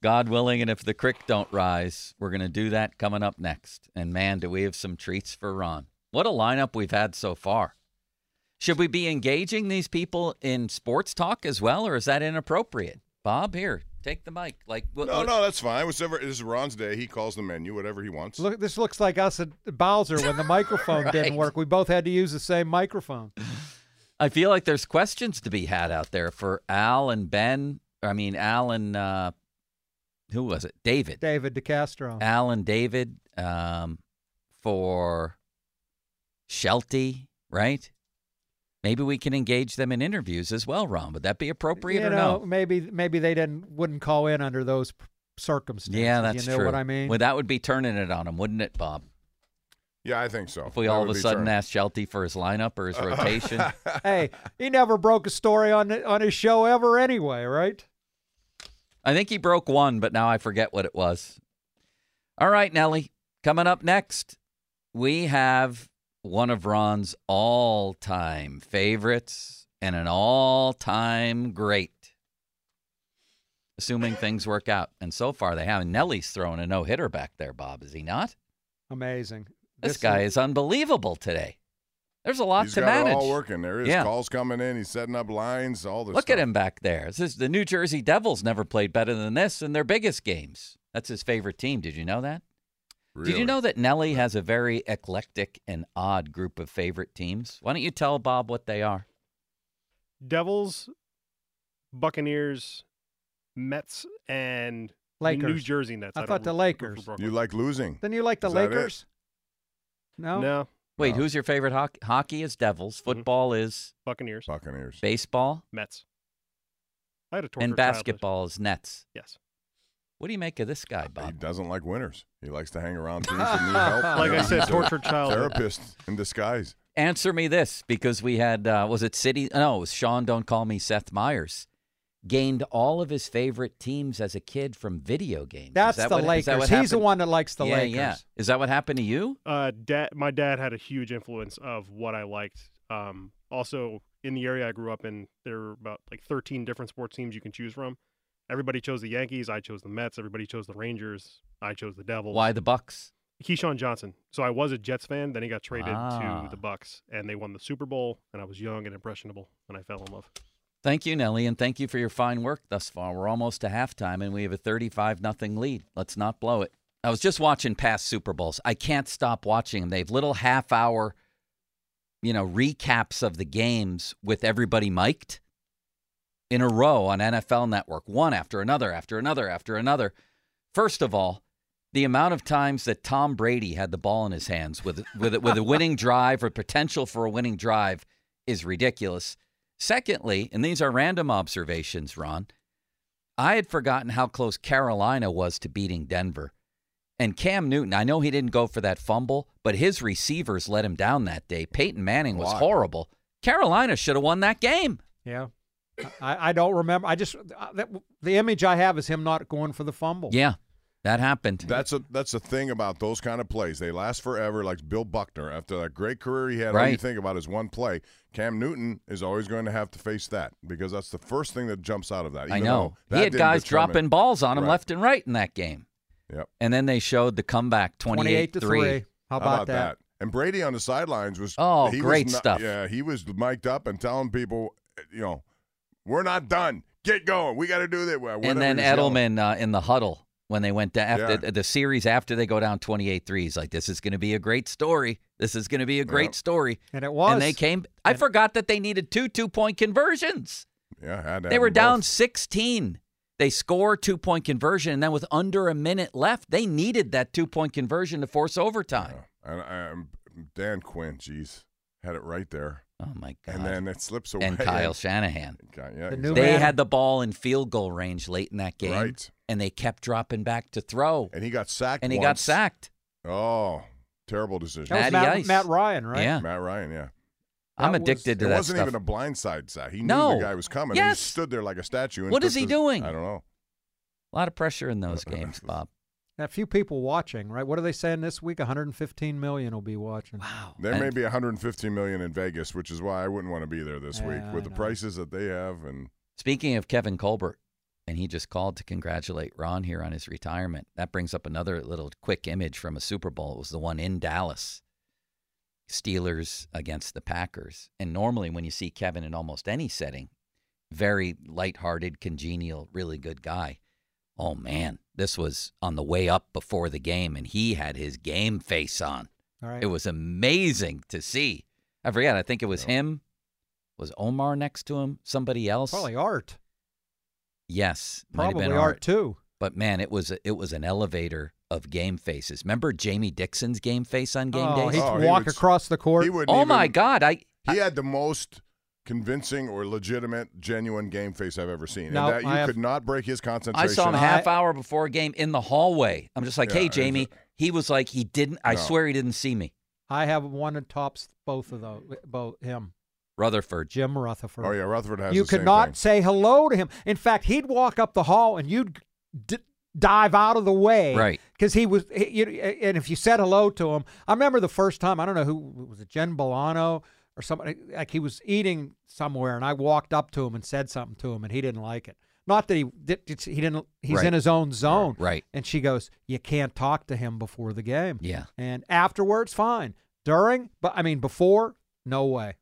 God willing, and if the creek don't rise, we're going to do that coming up next. And man, do we have some treats for Ron. What a lineup we've had so far. Should we be engaging these people in sports talk as well, or is that inappropriate? Bob, here, take the mic. Like, what, No, what- no, that's fine. Whatever. This is Ron's day. He calls the menu, whatever he wants. Look, this looks like us at Bowser when the microphone didn't work. We both had to use the same microphone. I feel like there's questions to be had out there for Al and Ben. I mean, Al and uh, who was it? David. David DeCastro. Alan David um, for Shelty, right? Maybe we can engage them in interviews as well, Ron. Would that be appropriate you or know, no? maybe maybe they didn't wouldn't call in under those circumstances. Yeah, that's you know true. what I mean. Well, that would be turning it on him, wouldn't it, Bob? Yeah, I think so. If we That all of a sudden turn- asked Shelty for his lineup or his rotation. hey, he never broke a story on on his show ever anyway, right? I think he broke one, but now I forget what it was. All right, Nelly. Coming up next, we have one of Ron's all time favorites and an all time great. Assuming things work out. And so far they have. Nelly's throwing a no hitter back there, Bob, is he not? Amazing. This, guy is unbelievable today. There's a lot He's to got manage. it all working. There is Yeah. calls coming in. He's setting up lines. All this. Look stuff. at him back there. This is, the New Jersey Devils never played better than this in their biggest games. That's his favorite team. Did you know that? Did you know that Nelly has a very eclectic and odd group of favorite teams? Why don't you tell Bob what they are? Devils, Buccaneers, Mets, and Lakers. New Jersey Nets. I don't thought the root- root for Lakers. You like losing? Then you like the Is it? Lakers? No. No. Wait, who's your favorite hockey? Hockey is Devils. Football is Buccaneers. Buccaneers. baseball, Mets. I had a tortured and childhood. basketball is Nets. Yes. What do you make of this guy, Bob? He Bob? doesn't like winners. He likes to hang around teams that need help. Like I said, He's a tortured childhood. Therapist in disguise. Answer me this, because we had uh, was it City? No, it was Sean. Don't call me Seth Meyers. Gained all of his favorite teams as a kid from video games. That's that the what- is that Lakers. what He's the one that likes the yeah, Lakers. Yeah, Is that what happened to you? Uh, dad, my dad had a huge influence of what I liked. Um, also, in the area I grew up in, there were about like 13 different sports teams you can choose from. Everybody chose the Yankees. I chose the Mets. Everybody chose the Rangers. I chose the Devils. Why the Bucks? Keyshawn Johnson. So I was a Jets fan. Then he got traded Ah. to the Bucks, and they won the Super Bowl. And I was young and impressionable, and I fell in love. Thank you, Nellie, and thank you for your fine work thus far. We're almost to halftime, and we have a 35 nothing lead. Let's not blow it. I was just watching past Super Bowls. I can't stop watching them. They have little half hour, you know, recaps of the games with everybody mic'd in a row on NFL Network, one after another, after another, after another. First of all, the amount of times that Tom Brady had the ball in his hands with with with a winning drive or potential for a winning drive is ridiculous. Secondly, and these are random observations, Ron, I had forgotten how close Carolina was to beating Denver. And Cam Newton, I know he didn't go for that fumble, but his receivers let him down that day. Peyton Manning was Why? horrible. Carolina should have won that game. Yeah. I, I don't remember. I just uh, that, the image I have is him not going for the fumble. Yeah, that happened. That's a that's the thing about those kind of plays. They last forever. Like Bill Buckner, after that great career he had, all you think about is one play. Cam Newton is always going to have to face that because that's the first thing that jumps out of that. I know. though He had guys determine- dropping balls on him Right. left and right in that game. Yep. And then they showed the comeback 28 to three. How about, that? And Brady on the sidelines was Oh, he was great not- stuff. Yeah, he was mic'd up and telling people, you know, we're not done. Get going. We got to do that. Whatever And then. Edelman uh, in the huddle when they went down after Yeah. the series after they go down 28 3. He's like, this is going to be a great story. This is going to be a great Yep. story. And it was. And they came. I forgot that they needed two two point conversions. Yeah, had to They were down both. 16. They score two point conversion, and then with under a minute left, they needed that two point conversion to force overtime. And um, Dan Quinn, jeez, had it right there. Oh my god! And then it slips away. And Kyle Shanahan. Okay, yeah, The exactly. They had the ball in field goal range late in that game, Right. and they kept dropping back to throw, and he got sacked. and he got sacked. Oh, terrible decision. That was Matt, Ice. Matt Ryan, right? Yeah, Matt Ryan, yeah. I'm That was- addicted to that. it wasn't stuff. even a blindside sack. He knew No. the guy was coming. Yes. He stood there like a statue. And What took is he the- doing? I don't know. A lot of pressure in those games, Bob. A few people watching, right? What are they saying this week? 115 million will be watching. Wow. There And- may be 115 million in Vegas, which is why I wouldn't want to be there this week with I the know. prices that they have. And Speaking of Kevin Colbert, and he just called to congratulate Ron here on his retirement. That brings up another little quick image from a Super Bowl. It was the one in Dallas. Steelers against the Packers. And normally when you see Kevin in almost any setting, very lighthearted, congenial, really good guy. Oh man, this was on the way up before the game and he had his game face on. All right. It was amazing to see. I forget, I think it was him. Was Omar next to him? Somebody else? Probably Art. Yes, might have Probably been Art too. But man, it was a, it was an elevator of game faces. Remember Jamie Dixon's game face on game oh, days? he'd Oh, he walk would- across the court. he wouldn't oh even- my God! I He had the most convincing or legitimate, genuine game face I've ever seen. No, and that you have- could not break his concentration. I saw him half hour before a game in the hallway. I'm just like, Yeah, hey Jamie. he was like, he didn't. I No. swear he didn't see me. I have one that tops both of those. Both him, Rutherford. Jim Rutherford. Oh yeah, Rutherford has you the could same not thing. say hello to him. In fact, he'd walk up the hall and you'd d- dive out of the way, Right. Because he was, he, you, and if you said hello to him, I remember the first time. I don't know who was it, Jen Bolano or somebody. Like he was eating somewhere, and I walked up to him and said something to him, and he didn't like it. Not that he did, it's- he didn't. He's Right. in his own zone, Right. And she goes, "You can't talk to him before the game." Yeah. And afterwards, fine. During, but I mean, before, no way.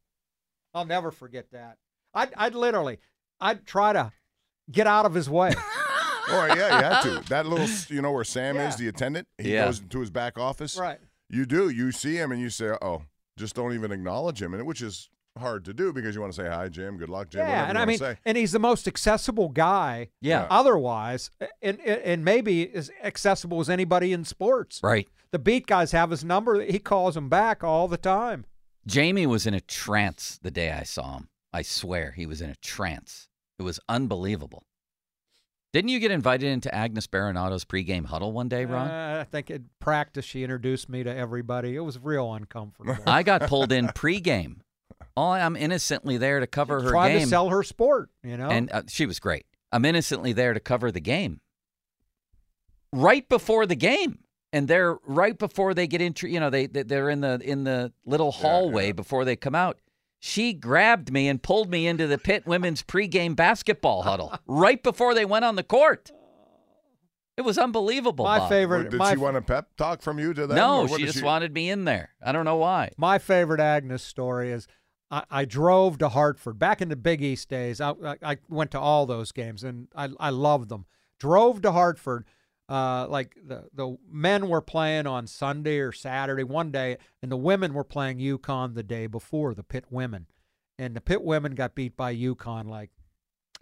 I'll never forget that. I'd, I'd literally, I'd try to get out of his way. Oh yeah, you had to. That little, you know, where Sam Yeah. is, the attendant. He Yeah. goes into his back office. Right. You do. You see him and you say, "Oh, just don't even acknowledge him," and which is hard to do because you want to say hi, Jim. Good luck, Jim. Yeah, whatever and you I mean, say. and he's the most accessible guy. Yeah. Otherwise, and and and maybe as accessible as anybody in sports. Right. The beat guys have his number. He calls them back all the time. Jamie was in a trance the day I saw him. I swear he was in a trance. It was unbelievable. Didn't you get invited into Agnus Berenato's pregame huddle one day, Ron? Uh, I think at practice she introduced me to everybody. It was real uncomfortable. I got pulled in pregame. Oh, I'm innocently there to cover her Trying game. to sell her sport, you know. And uh, she was great. I'm innocently there to cover the game. Right before the game. And they're right before they get into, you know, they they- they're in the in the little hallway before they come out. She grabbed me and pulled me into the Pitt women's pregame basketball huddle right before they went on the court. It was unbelievable. My Bob. favorite- Did my she want a pep talk from you to them? No, or what she just wanted me in there. I don't know why. My favorite Agnus story is I, I drove to Hartford back in the Big East days. I, I, I went to all those games and I, I loved them. Drove to Hartford. Uh, like the, the men were playing on Sunday or Saturday one day, and the women were playing UConn the day before, the Pitt women. And the Pitt women got beat by UConn like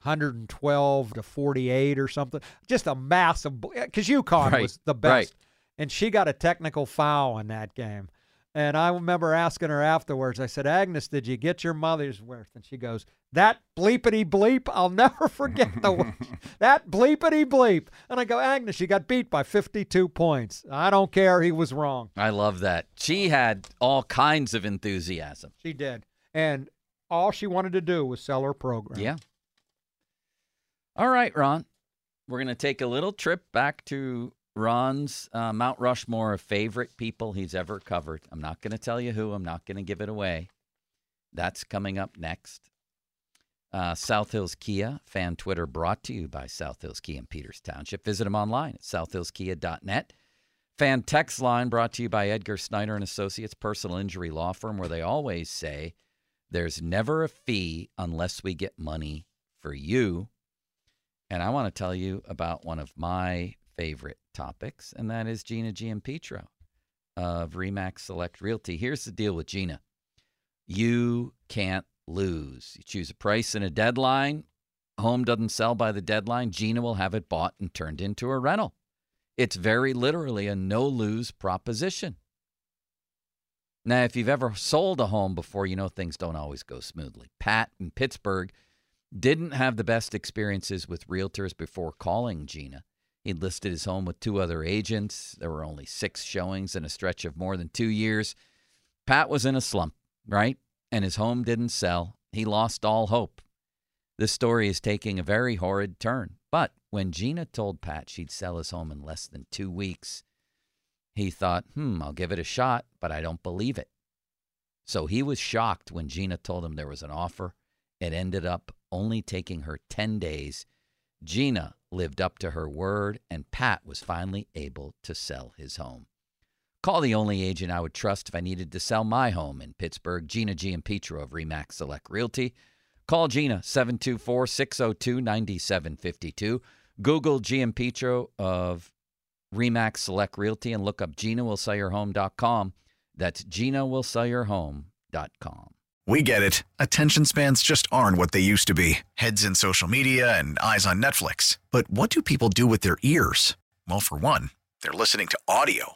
112 to 48 or something. Just a massive, because UConn Right, was the best. right. And she got a technical foul in that game. And I remember asking her afterwards, I said, Agnus, did you get your mother's worth? And she goes, That bleepity bleep, I'll never forget the way. that bleepity bleep. And I go, Agnus, you got beat by 52 points. I don't care. He was wrong. I love that. She had all kinds of enthusiasm. She did. And all she wanted to do was sell her program. Yeah. All right, Ron. We're going to take a little trip back to Ron's uh, Mount Rushmore of favorite people he's ever covered. I'm not going to tell you who, I'm not going to give it away. That's coming up next. Uh, South Hills Kia fan Twitter brought to you by South Hills Kia in Peters Township. Visit them online at southhillskia.net. Fan text line brought to you by Edgar Snyder and Associates Personal Injury Law Firm, where they always say there's never a fee unless we get money for you. And I want to tell you about one of my favorite topics, and that is Gina Giampetro of Remax Select Realty. Here's the deal with Gina you can't lose. You choose a price and a deadline. Home doesn't sell by the deadline. Gina will have it bought and turned into a rental. It's very literally a no lose proposition. Now, if you've ever sold a home before, you know things don't always go smoothly. Pat in Pittsburgh didn't have the best experiences with realtors before calling Gina. He'd listed his home with two other agents. There were only six showings in a stretch of more than two years. Pat was in a slump, right? And his home didn't sell. He lost all hope. This story is taking a very horrid turn. But when Gina told Pat she'd sell his home in less than two weeks, he thought, hmm, I'll give it a shot, but I don't believe it. So he was shocked when Gina told him there was an offer. It ended up only taking her 10 days. Gina lived up to her word, and Pat was finally able to sell his home. Call the only agent I would trust if I needed to sell my home in Pittsburgh, Gina Giampetro of Remax Select Realty. Call Gina 724 602 9752. Google Giampetro of Remax Select Realty and look up GinaWillSellYourHome.com. That's GinaWillSellYourHome.com. We get it. Attention spans just aren't what they used to be heads in social media and eyes on Netflix. But what do people do with their ears? Well, for one, they're listening to audio.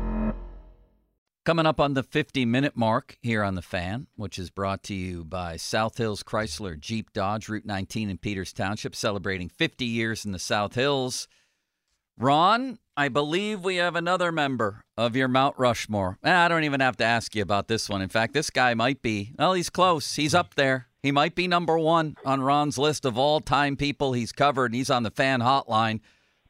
Coming up on the 50 minute mark here on The Fan, which is brought to you by South Hills Chrysler Jeep Dodge, Route 19 in Peters Township, celebrating 50 years in the South Hills. Ron, I believe we have another member of your Mount Rushmore. Eh, I don't even have to ask you about this one. In fact, this guy might be, well, he's close. He's up there. He might be number one on Ron's list of all time people he's covered. He's on the fan hotline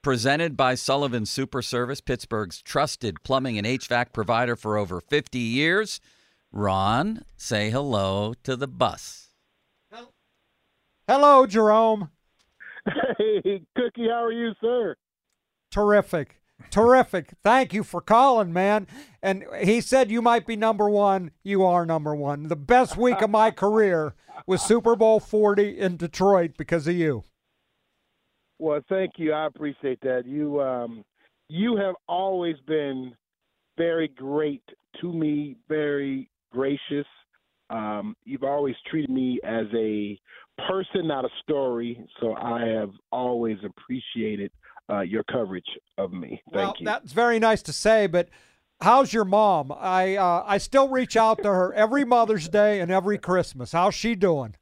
presented by Sullivan Super Service, Pittsburgh's trusted plumbing and HVAC provider for over 50 years. Ron, say hello to the bus. Hello, Jerome. Hey, Cookie, how are you, sir? Terrific. Terrific. Thank you for calling, man. And he said you might be number one. You are number one. The best week of my career was Super Bowl 40 in Detroit because of you. Well, thank you. I appreciate that. You um you have always been very great to me, very gracious. Um, you've always treated me as a person, not a story. So I have always appreciated uh, your coverage of me. Thank well, you. That's very nice to say, but how's your mom? I uh, I still reach out to her every Mother's Day and every Christmas. How's she doing?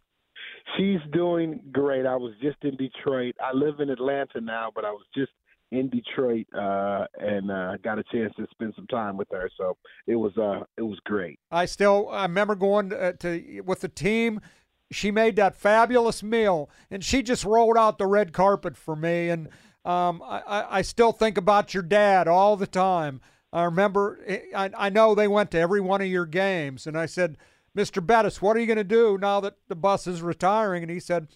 She's doing great. I was just in Detroit. I live in Atlanta now, but I was just in Detroit uh, and uh, got a chance to spend some time with her. So it was uh, it was great. I still I remember going to, to with the team. She made that fabulous meal, and she just rolled out the red carpet for me. And um, I, I still think about your dad all the time. I remember, I, I know they went to every one of your games, and I said, Mr. Bettis, what are you going to do now that the bus is retiring? And he said,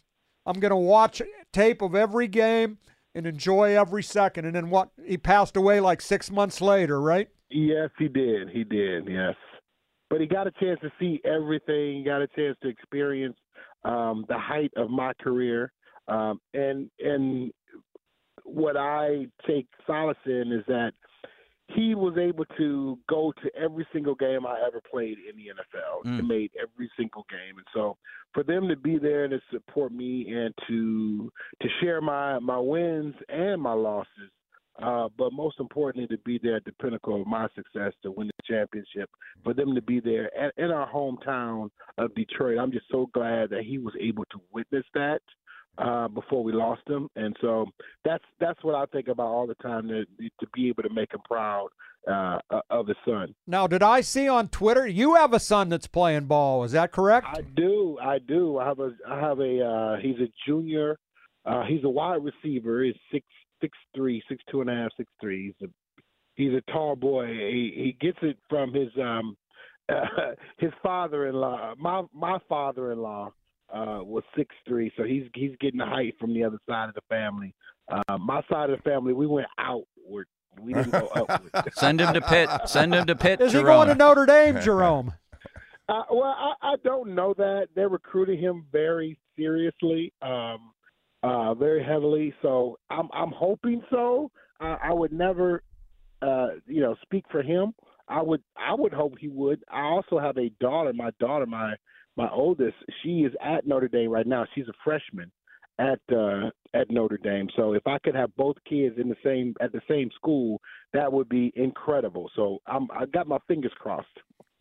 I'm going to watch tape of every game and enjoy every second. And then what? He passed away like six months later, right? Yes, he did. He did. Yes, but he got a chance to see everything. He got a chance to experience um, the height of my career, um, and and what I take solace in is that he was able to go to every single game I ever played in the NFL. Mm. He made every single game, and so for them to be there and to support me and to to share my my wins and my losses, uh, but most importantly to be there at the pinnacle of my success to win the championship. For them to be there at, in our hometown of Detroit, I'm just so glad that he was able to witness that uh, before we lost him, and so that's that's what I think about all the time to to be able to make him proud uh, of his son. Now, did I see on Twitter you have a son that's playing ball? Is that correct? I do, I do. I have a I have a uh, he's a junior. Uh, he's a wide receiver. He's six six three, six two and a half, six three. He's a he's a tall boy. He he gets it from his um uh, his father-in-law. My my father-in-law uh, was six three, so he's he's getting the height from the other side of the family. Uh, my side of the family, we went outward. We didn't go upward. Send him to Pitt. Send him to Pitt. Is he going to Notre Dame, Jerome? Uh, well, I, I don't know that they're recruiting him very seriously, um, uh, very heavily. So I'm I'm hoping so. I, I would never, uh, you know, speak for him. I would I would hope he would. I also have a daughter. My daughter, my my oldest, she is at Notre Dame right now. She's a freshman at uh, at Notre Dame. So if I could have both kids in the same at the same school, that would be incredible. So I'm I got my fingers crossed.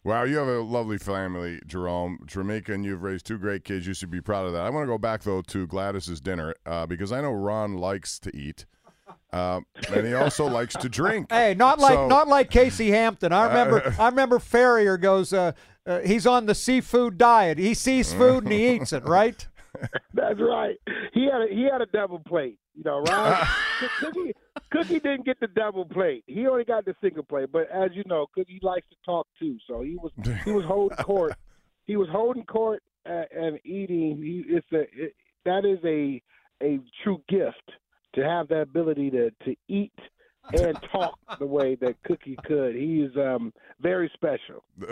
Wow, you have a lovely family, Jerome. Trameka, and you've raised two great kids. You should be proud of that. I want to go back, though, to Gladys's dinner uh, because I know Ron likes to eat. Uh, and he also likes to drink. Hey, not like So- not like Casey Hampton. I remember Uh, I remember Farrior goes. Uh, uh, he's on the seafood diet. He sees food and he eats it. Right? That's right. He had a, he had a double plate. You know, Ron Cookie Cookie didn't get the double plate. He only got the single plate. But as you know, Cookie likes to talk too. So he was he was holding court. He was holding court and, and eating. He, it's a it, that is a a true gift to have that ability to to eat and talk the way that Cookie could. He is um very special.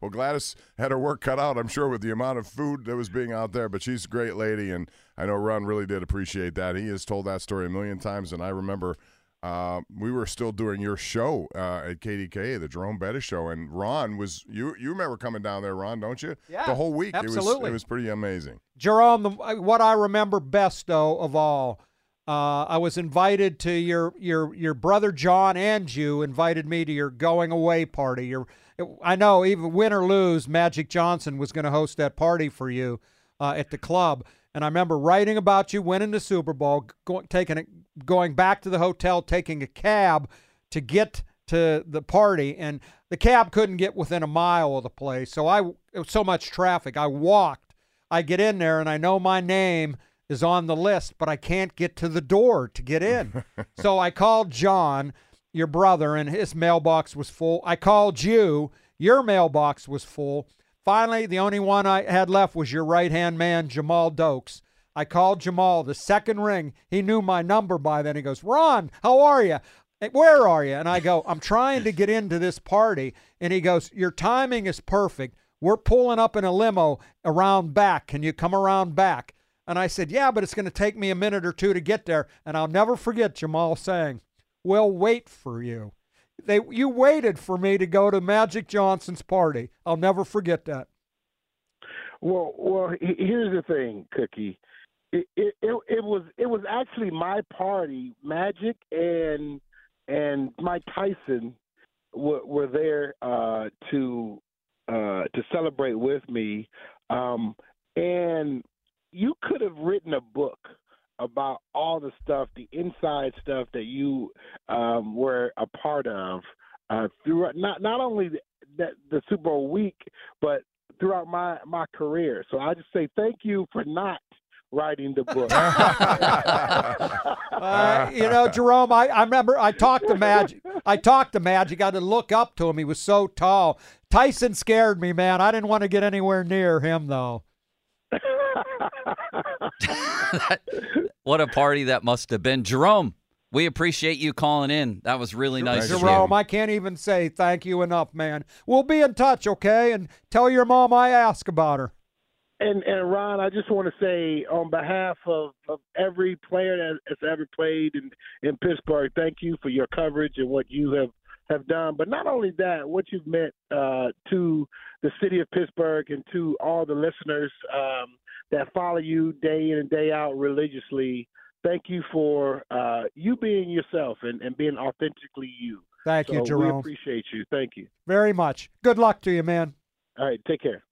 well, Gladys had her work cut out, I'm sure, with the amount of food that was being out there. But she's a great lady, and I know Ron really did appreciate that. He has told that story a million times, and I remember uh, we were still doing your show uh, at KDK, the Jerome Bettis show, and Ron was you. You remember coming down there, Ron? Don't you? Yeah, the whole week. It was absolutely. it was pretty amazing. Jerome, the, what I remember best though of all, uh, I was invited to your your your brother John and you invited me to your going away party. Your, I know even win or lose, Magic Johnson was going to host that party for you uh, at the club. And I remember writing about you winning the Super Bowl, going taking it, going back to the hotel, taking a cab to get to the party, and the cab couldn't get within a mile of the place. So I, it was so much traffic. I walked. I get in there, and I know my name is on the list, but I can't get to the door to get in. so I called John, your brother, and his mailbox was full. I called you, your mailbox was full. Finally, the only one I had left was your right hand man, Jamal Dokes. I called Jamal the second ring. He knew my number by then. He goes, Ron, how are you? Where are you? And I go, I'm trying to get into this party. And he goes, Your timing is perfect. We're pulling up in a limo around back. Can you come around back? And I said, Yeah, but it's going to take me a minute or two to get there. And I'll never forget Jamal saying, We'll wait for you. They, you waited for me to go to Magic Johnson's party. I'll never forget that. Well, well, here's the thing, Cookie. It, it it it was it was actually my party. Magic and and Mike Tyson were, were there uh, to uh, to celebrate with me, um, and you could have written a book about all the stuff, the inside stuff that you um, were a part of uh, throughout not not only the, the, the Super Bowl week, but throughout my my career. So I just say thank you for not writing the book. Uh, you know, Jerome, I, I remember I talked to Magic. I talked to Magic. I had to look up to him. He was so tall. Tyson scared me, man. I didn't want to get anywhere near him, though. What a party that must have been. Jerome, we appreciate you calling in. That was really nice Jerome. I can't even say thank you enough, man. We'll be in touch, okay? And tell your mom I ask about her. And and Ron, I just want to say on behalf of, of every player that has ever played in, in Pittsburgh, thank you for your coverage and what you have, have done. But not only that, what you've meant uh, to the city of Pittsburgh and to all the listeners um, that follow you day in and day out religiously. Thank you for uh, you being yourself and, and being authentically you. Thank you, Jerome. We appreciate you. Thank you. Very much. Good luck to you, man. All right, take care.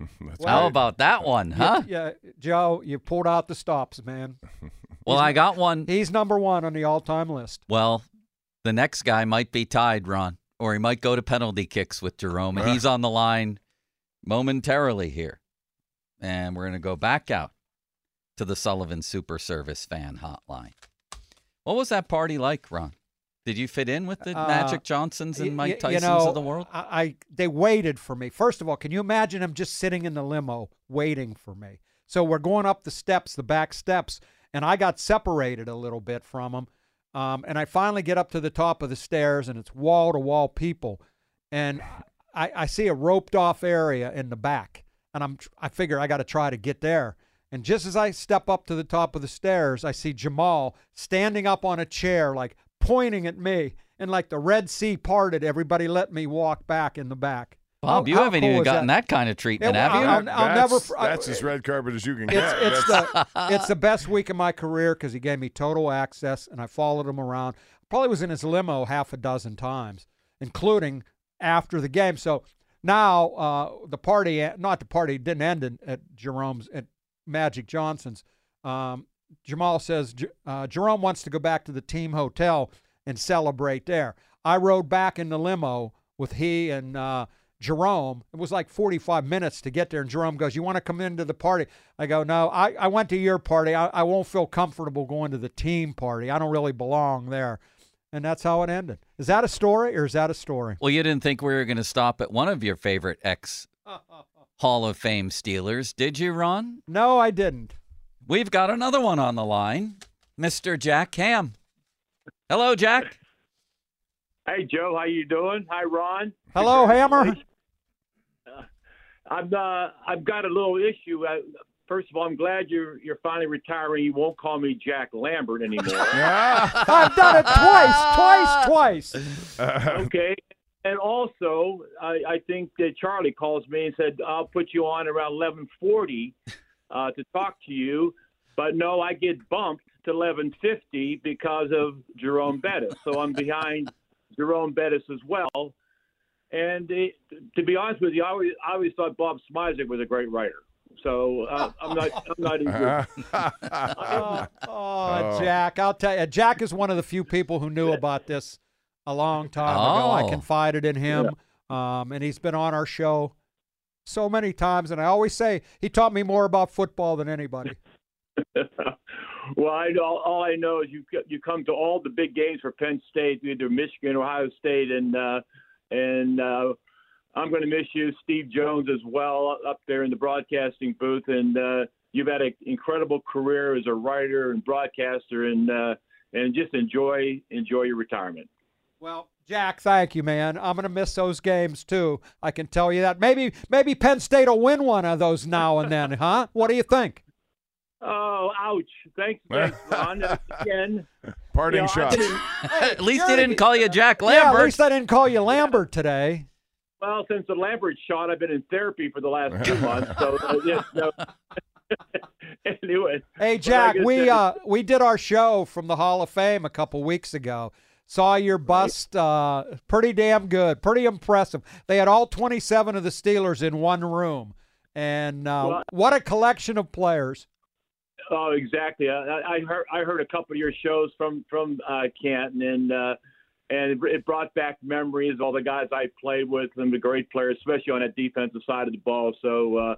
How about that one, huh? Yeah, Joe, you pulled out the stops, man. Well, I got one. He's number one on the all-time list. Well, the next guy might be tied, Ron, or he might go to penalty kicks with Jerome. And he's on the line momentarily here. And we're going to go back out to the Sullivan Super Service fan hotline. What was that party like, Ron? Did you fit in with the Uh, Magic Johnsons and Mike y- you Tysons know, of the world? I, I they waited for me. First of all, can you imagine him just sitting in the limo waiting for me? So we're going up the steps, the back steps, and I got separated a little bit from them. Um, and I finally get up to the top of the stairs, and it's wall to wall people, and I, I see a roped off area in the back, and I'm I figure I got to try to get there. And just as I step up to the top of the stairs, I see Jamal standing up on a chair, like pointing at me. And like the Red Sea parted, everybody let me walk back in the back. Bob, How- you how haven't cool even gotten that, kind of treatment, Yeah, have you? I'll- I'll that's, never I- that's as red carpet as you can It's, get. it's That's- the it's the best week of my career because he gave me total access, and I followed him around. Probably was in his limo half a dozen times, including after the game. So now uh, the party, not the party, didn't end in, at Jerome's at Magic Johnson's. Um, Jamal says uh, Jerome wants to go back to the team hotel and celebrate there. I rode back in the limo with he and uh, Jerome. It was like 45 minutes to get there. And Jerome goes, You want to come into the party? I go, No, I, I went to your party. I, I won't feel comfortable going to the team party. I don't really belong there. And that's how it ended. Is that a story or is that a story? Well, you didn't think we were going to stop at one of your favorite ex Hall of Fame Steelers, did you, Ron? No, I didn't. We've got another one on the line, Mr. Jack Ham. Hello, Jack. Hey Joe, how you doing? Hi Ron. Hello, Hammer. I've uh, I've got a little issue. Uh, first of all, I'm glad you're you're finally retiring. You won't call me Jack Lambert anymore. I've done it twice, twice, twice. okay. And also, I, I think that Charlie calls me and said I'll put you on around 11:40 uh, to talk to you, but no, I get bumped to 11:50 because of Jerome Bettis. So I'm behind Jerome Bettis as well. And it, to be honest with you, I always, I always thought Bob Smizek was a great writer. So uh, I'm not, I'm not even. oh, oh, Jack, I'll tell you, Jack is one of the few people who knew about this a long time ago. I Oh. confided in him, um, and he's been on our show so many times. And I always say he taught me more about football than anybody. Well, I know, all I know is you you come to all the big games for Penn State, either Michigan, Ohio State, and uh, and uh, I'm going to miss you, Steve Jones, as well, up there in the broadcasting booth. And uh, you've had an incredible career as a writer and broadcaster, and uh, and just enjoy enjoy your retirement. Well, Jack, thank you, man. I'm gonna miss those games too. I can tell you that. Maybe maybe Penn State will win one of those now and then, huh? What do you think? Oh, ouch! Thanks, thanks, Ron. Again, Parting you know, shot. Been in- At least he didn't call you Jack Yeah, Lambert. at least I didn't call you Lambert today. Well, since the Lambert shot, I've been in therapy for the last two months. So, uh, yeah, no. anyway. Hey Jack, like we uh we did our show from the Hall of Fame a couple weeks ago. Saw your bust, uh, pretty damn good, pretty impressive. They had all 27 of the Steelers in one room, and uh, Well- what a collection of players. Oh, exactly. I, I I heard I heard a couple of your shows from from uh, Canton, and uh, and it, brought back memories of all the guys I played with and the great players, especially on that defensive side of the ball. So uh,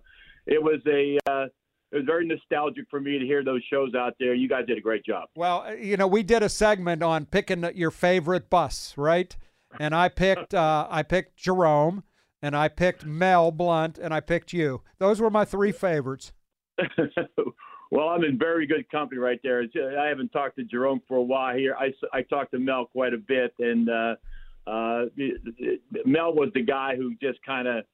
it was a uh, it was very nostalgic for me to hear those shows out there. You guys did a great job. Well, uh, you know, we did a segment on picking your favorite bus, right? And I picked uh, I picked Jerome, and I picked Mel Blount, and I picked you. Those were my three favorites. Well, I'm in very good company right there. I haven't talked to Jerome for a while here. I, I talked to Mel quite a bit, and uh, uh, Mel was the guy who just kind of.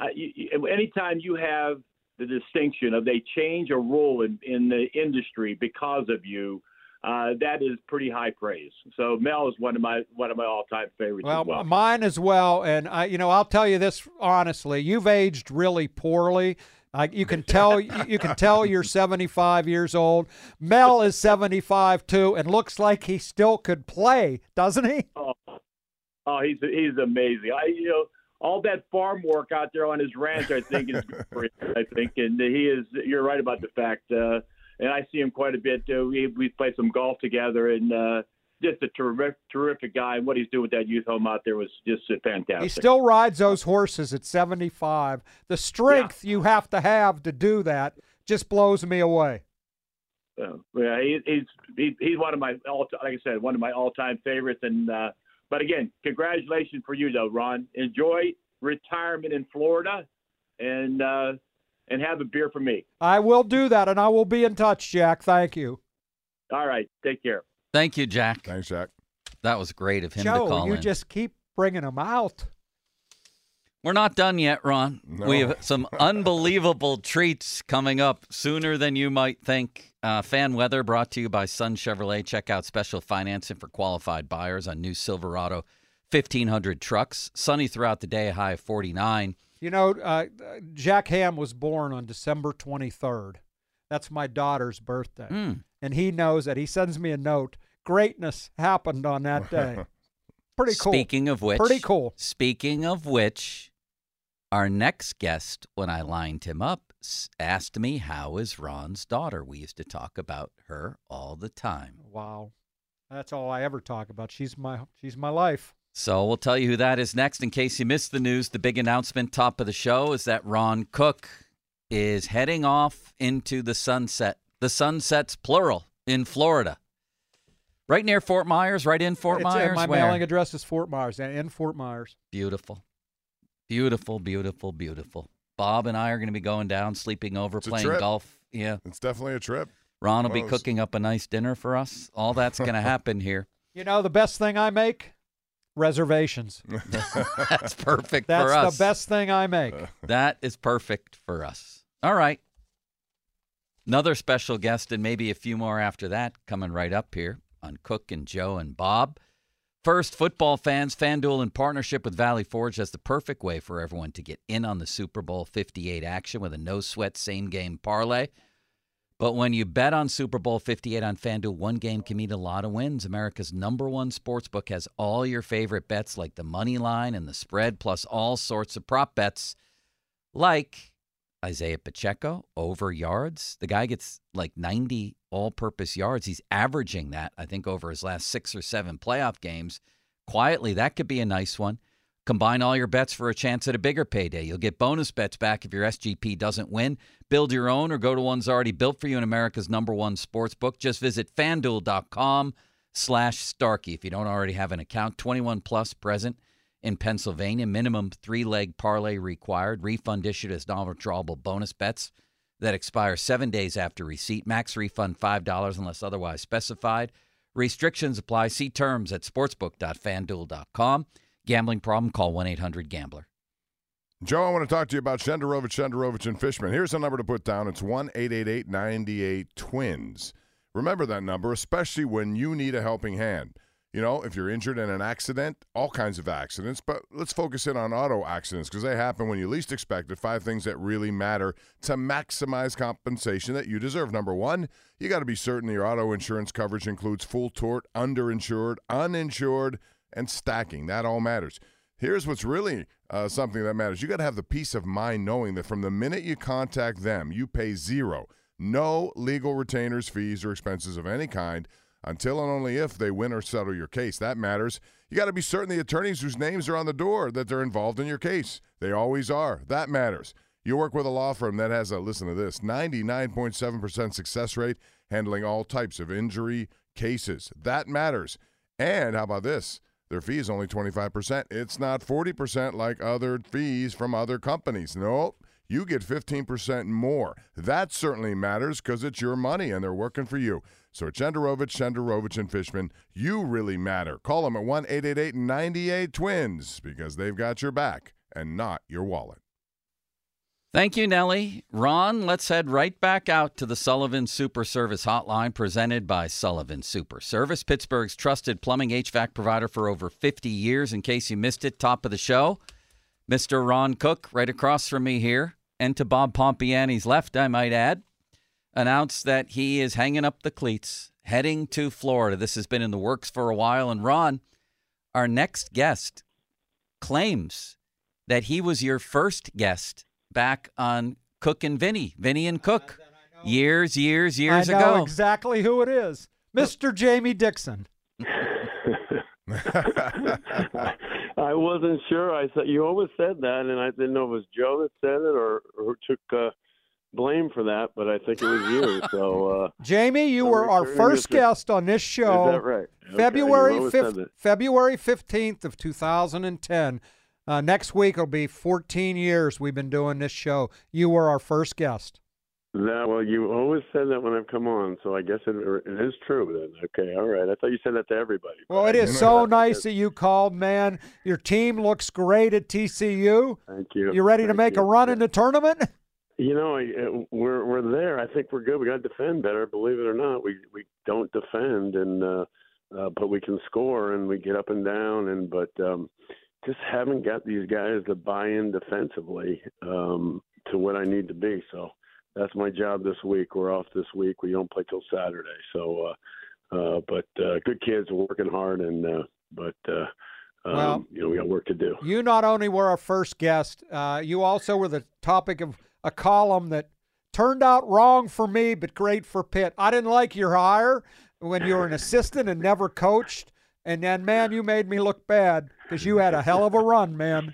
Anytime you have the distinction of they change a rule in, in the industry because of you, uh, that is pretty high praise. So Mel is one of my one of my all time favorites. Well, as well. mine as well. And I, you know, I'll tell you this honestly: you've aged really poorly. Uh, you can tell you can tell you're 75 years old. Mel is 75 too, and looks like he still could play, doesn't he? Oh, oh, he's he's amazing. I you know all that farm work out there on his ranch, I think is him. I think, and he is. You're right about the fact. Uh, and I see him quite a bit. Uh, we we played some golf together, and uh, just a terrific terrific guy. And what he's doing with that youth home out there was just uh, fantastic. He still rides those horses at 75. The strength you have to have to do that just blows me away. So, yeah, he, he's he, he's one of my all like I said, one of my all time favorites. And uh, but again, congratulations for you though, Ron. Enjoy retirement in Florida, and uh, and have a beer for me. I will do that, and I will be in touch, Jack. Thank you. All right, take care. Thank you, Jack. Thanks, Jack. That was great of him Joe, to call you in. just keep bringing them out. We're not done yet, Ron. No. We have some unbelievable treats coming up sooner than you might think. Uh, fan weather brought to you by Sun Chevrolet. Check out special financing for qualified buyers on new Silverado 1500 trucks. Sunny throughout the day, high of 49. You know, uh, Jack Ham was born on December 23rd. That's my daughter's birthday. Mm. And he knows that. He sends me a note. Greatness happened on that day. Pretty cool. Speaking of which, Pretty cool. Speaking of which, our next guest, when I lined him up, asked me how is Ron's daughter. We used to talk about her all the time. Wow. That's all I ever talk about. She's my she's my life. So we'll tell you who that is next. In case you missed the news, the big announcement top of the show is that Ron Cook is heading off into the sunset. The sunsets plural in Florida. Right near Fort Myers, right in Fort It's- uh, Myers. My where? mailing address is Fort Myers, uh, in Fort Myers. Beautiful. Beautiful, beautiful, beautiful. Bob and I are going to be going down, sleeping over, It's playing golf. Yeah. It's definitely a trip. Ron will be One of those- cooking up a nice dinner for us. All that's going to happen here. You know the best thing I make? Reservations. That's perfect That's for us. That's the best thing I make. That is perfect for us. All right. Another special guest and maybe a few more after that coming right up here on Cook and Joe and Bob. First, football fans, FanDuel in partnership with Valley Forge has the perfect way for everyone to get in on the Super Bowl 58 action with a no sweat same game parlay. But when you bet on Super Bowl 58 on FanDuel, one game can mean a lot of wins. America's number one sportsbook has all your favorite bets like the money line and the spread, plus all sorts of prop bets like Isaiah Pacheco over yards. The guy gets like 90 all purpose yards. He's averaging that, I think, over his last six or seven playoff games. Quietly, that could be a nice one. Combine all your bets for a chance at a bigger payday. You'll get bonus bets back if your SGP doesn't win. Build your own or go to one's already built for you in America's number one sports book. Just visit fanduel.com slash Starkey if you don't already have an account. 21 plus present In Pennsylvania, minimum three leg parlay required. Refund issued as non withdrawable bonus bets that expire seven days after receipt. Max refund $5 unless otherwise specified. Restrictions apply. See terms at sportsbook.fanduel.com. Gambling problem? Call 1 800 Gambler. Joe, I want to talk to you about Shenderovich, Shenderovich, and Fishman. Here's a number to put down. It's 1 888 98 Twins. Remember that number, especially when you need a helping hand. You know, if you're injured in an accident, all kinds of accidents, but let's focus in on auto accidents because they happen when you least expect it. Five things that really matter to maximize compensation that you deserve. Number one, you got to be certain your auto insurance coverage includes full tort, underinsured, uninsured, and stacking. That all matters. Here's what's really uh, something that matters. You got to have the peace of mind knowing that from the minute you contact them, you pay zero, no legal retainers, fees, or expenses of any kind until and only if they win or settle your case. That matters. You got to be certain the attorneys whose names are on the door that they're involved in your case. They always are. That matters. You work with a law firm that has a listen to this 99.7% success rate handling all types of injury cases. That matters. And how about this? Their fee is only 25%. It's not 40% like other fees from other companies. Nope. You get 15% more. That certainly matters because it's your money and they're working for you. So at Shenderovich, Shenderovich, and Fishman, you really matter. Call them at 1 888 98 Twins because they've got your back and not your wallet. Thank you, Nellie. Ron, let's head right back out to the Sullivan Super Service Hotline presented by Sullivan Super Service, Pittsburgh's trusted plumbing HVAC provider for over 50 years. In case you missed it, top of the show, Mr. Ron Cook, right across from me here, and to Bob Pompeani's left, I might add, announced that he is hanging up the cleats, heading to Florida. This has been in the works for a while. And Ron, our next guest, claims that he was your first guest back on Cook and Vinny, Vinny and Cook, years, years, years I know ago. exactly who it is, Mr. Jamie Dixon. I wasn't sure. I said you always said that, and I didn't know if it was Joe that said it or, or who took uh, blame for that, but I think it was you. So, uh, Jamie, you were our first guest on this show. Is that right? Okay, February you fifth. February fifteenth of two thousand and ten. Uh, next week will be fourteen years we've been doing this show. You were our first guest. That well, you always said that when I've come on, so I guess it, it is true then. Okay, all right. I thought you said that to everybody. Well, it is so nice that you called, man. Your team looks great at TCU. Thank you. You ready to make you. a run in the tournament? You know, we're we're there. I think we're good. We got to defend better. Believe it or not, we we don't defend, and uh, uh, but we can score and we get up and down, and but um, just haven't got these guys to buy in defensively um, to what I need to be. So that's my job this week. We're off this week. We don't play till Saturday. So, uh, uh, but uh, good kids are working hard, and uh, but uh, um, Well- you know we got work to do. You not only were our first guest, uh, you also were the topic of a column that turned out wrong for me, but great for Pitt. I didn't like your hire when you were an assistant and never coached. And then, man, you made me look bad because you had a hell of a run, man.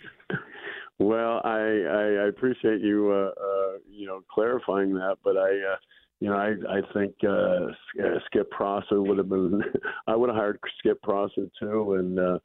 Well, I, I, appreciate you, uh, uh, you know, clarifying that, but I, uh, you know, I, I think uh, uh, Skip Prosser would have been. I would have hired Skip Prosser too, and uh,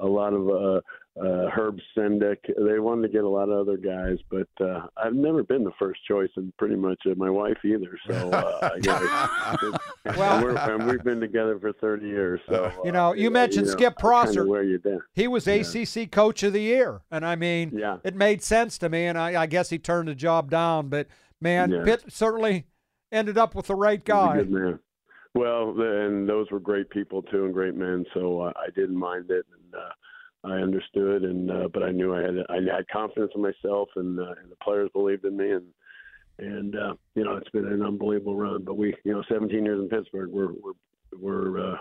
a lot of uh, uh, Herb Sendek. They wanted to get a lot of other guys, but uh, I've never been the first choice, and pretty much uh, my wife either. So, uh, I guess, Well- we're, and we've been together for thirty years. So, uh, You know, you mentioned Skip I kinda Prosser. Wear you down. He was ACC Coach of the Year, and I mean, Yeah. it made sense to me. And I, I guess he turned the job down, but man, Yeah. Pitt certainly ended up with the right He's a guy. good man. Well, and those were great people too, and great men. So uh, I didn't mind it, and uh, I understood. And uh, but I knew I had I had confidence in myself, and uh, and the players believed in me, and and uh, you know it's been an unbelievable run. But we, you know, 17 years in Pittsburgh, we're we're we're uh,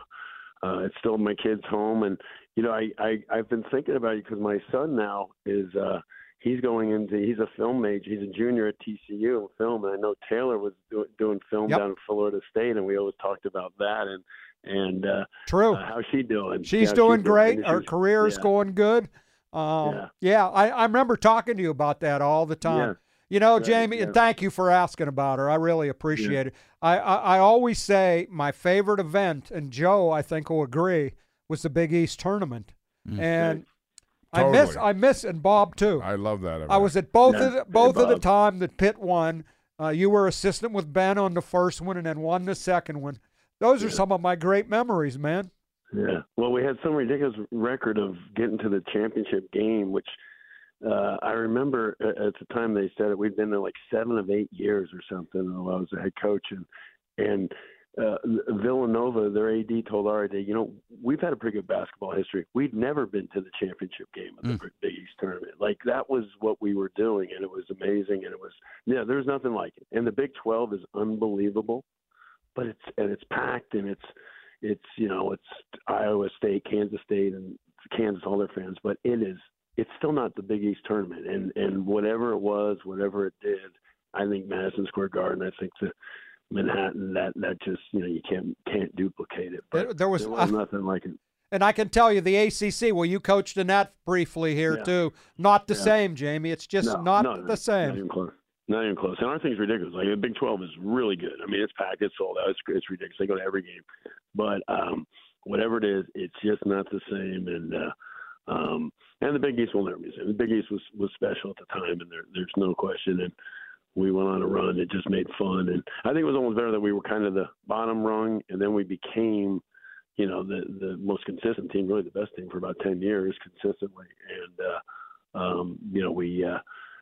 uh, it's still my kids' home, and you know I I I've been thinking about you because my son now is. uh He's going into. He's a film major. He's a junior at TCU in film, and I know Taylor was do, doing film Yep. down at Florida State, and we always talked about that. And and uh, True. uh, how's she doing? She's Yeah, doing great. and Her she's- career is yeah. going good. Um, Yeah. yeah, I, I remember talking to you about that all the time. Yeah. You know, Right, Jamie, yeah. and thank you for asking about her. I really appreciate it. I, I, I always say my favorite event, and Joe, I think, will agree, was the Big East tournament. Mm. And I miss I miss and Bob too. I love that. I was at both Yeah. of the, both Hey, of the time that Pitt won. Uh, you were assistant with Ben on the first one and then won the second one. Those are some of my great memories, man. Yeah. Well, we had some ridiculous record of getting to the championship game, which uh, I remember at, at the time they said it. We'd been there like seven of eight years or something. While I was the head coach, and and uh, Villanova, their AD told our AD, you know, we've had a pretty good basketball history. We'd never been to the championship game of the Big East tournament. Like that was what we were doing, and it was amazing. And it was yeah, there's nothing like it. And the Big 12 is unbelievable, but it's and it's packed and it's it's you know it's Iowa State, Kansas State, and Kansas all their fans, but it is it's still not the Big East tournament. And and whatever it was, whatever it did, I think Madison Square Garden, I think the Manhattan, that that just you know you can't can't duplicate it. But There- there was- was nothing like it. And I can tell you the ACC. Well, you coached in that briefly here Yeah. too. Not the Yeah. same, Jamie. It's just No, not no, the same. Not even close. Not even close. And our thing's ridiculous. Like the Big Twelve is really good. I mean, it's packed, it's sold out. It's it's ridiculous. They go to every game, but um, whatever it is, it's just not the same. And uh, um, and the Big East will never be the same. The Big East was was special at the time, and there, there's no question. And we went on a run. It just made fun, and I think it was almost better that we were kind of the bottom rung, and then we became, you know, the the most consistent team, really the best team for about ten years consistently, and uh, um, you know we. Uh,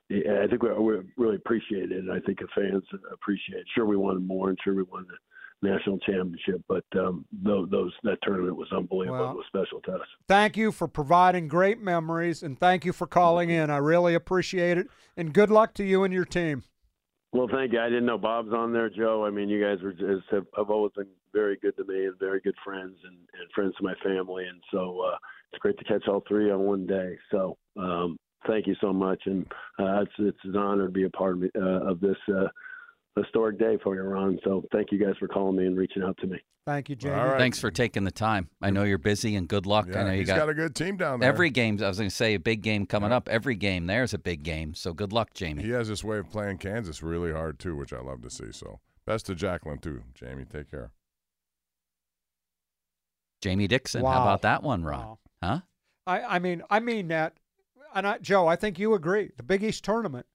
yeah, I think we, we really appreciate it, and I think the fans appreciate it. Sure, we wanted more, and sure, we won the national championship, but um, those, those that tournament was unbelievable. Well- it was special to us. Thank you for providing great memories, and thank you for calling in. I really appreciate it. And good luck to you and your team. Well, thank you. I didn't know Bob's on there, Joe. I mean, you guys were just, have, have always been very good to me and very good friends and, and friends to my family, and so uh, it's great to catch all three on one day. So um, thank you so much, and uh, it's it's an honor to be a part of, uh, of this uh, historic day for you, Ron. So thank you guys for calling me and reaching out to me. Thank you, Jamie. Thanks for taking the time. I know you're busy and good luck. I know you he's got, got a good team down there. Every game, I was going to say, a big game coming up. Every game there's a big game. So good luck, Jamie. He has this way of playing Kansas really hard too, which I love to see. So best to Jacqueline too. Jamie, take care. Jamie Dixon. How about that one, Ron? Huh? I, I mean, I mean that. And I, Joe, I think you agree. The Big East tournament,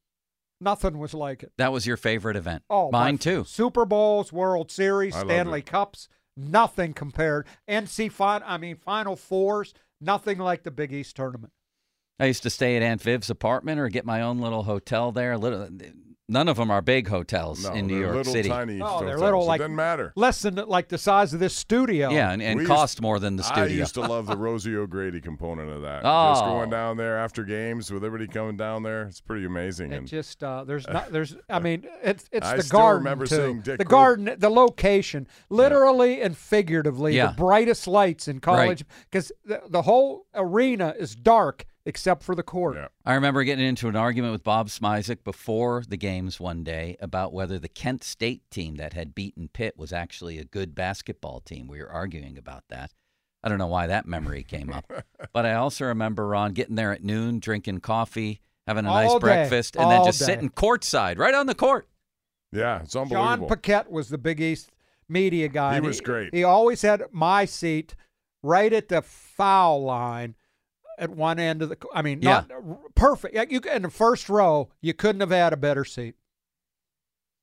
nothing was like it. That was your favorite event. Oh, mine too. Super Bowls, World Series, I Stanley. Cups, nothing compared. NC final, I mean, Final Fours, nothing like the Big East tournament. I used to stay at Aunt Viv's apartment or get my own little hotel there. Little, none of them are big hotels No, in New they're York little City. tiny Oh, they're little It like doesn't matter. less than like the size of this studio. Yeah, and, and cost used- more than the studio. I studio. used to love the Rosie O'Grady component of that. Oh. Just going down there after games with everybody coming down there. It's pretty amazing. It and just uh, there's not there's I mean it's it's I the still garden remember too. seeing Dick the Cro- garden, the location, literally and figuratively, Yeah. the brightest lights in college because the, the whole arena is dark except for the court. I remember getting into an argument with Bob Smizek before the games one day about whether the Kent State team that had beaten Pitt was actually a good basketball team. We were arguing about that. I don't know why that memory came up. but I also remember Ron getting there at noon, drinking coffee, having a nice day. breakfast, and then just day. sitting courtside right on the court. Yeah, it's unbelievable. John unbelievable. Paquette was the Big East media guy. He and was great. He always had my seat right at the foul line at one end of the. I mean, not perfect. Yeah, You in the first row, you couldn't have had a better seat.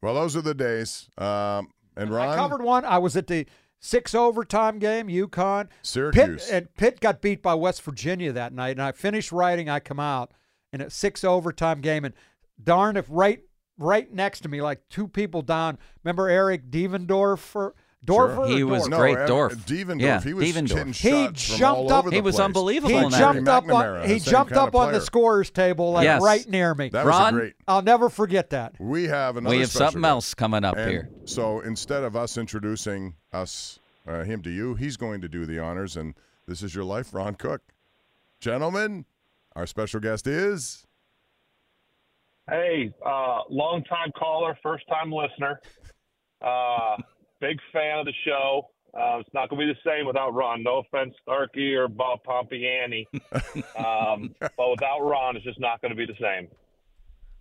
well, those are the days. Um, and Ron, I covered one. I was at the six overtime game, UConn. Syracuse. Pitt, and Pitt got beat by West Virginia that night. And I finished writing. I come out in a six overtime game, and darn if right right next to me, like two people down. Remember Eric Devendorfer? Dorfer He or was Dorf? No, great, Ev- Dorf. Devendorf, Yeah, he was Devendorf. He jumped up. He was place. unbelievable He in that jumped Barry up. On, he the jumped up on the player. scorer's table, like Yes. right near me. That Ron? was great. I'll never forget that. We have another. We have special something guest. else coming up And here. So instead of us introducing us uh, him to you, he's going to do the honors, and this is your life, Ron Cook. Gentlemen, our special guest is Hey, uh, long time caller, first time listener. Uh, big fan of the show. Uh, it's not going to be the same without Ron. No offense, Starkey or Bob Pompeani. um, but without Ron, it's just not going to be the same.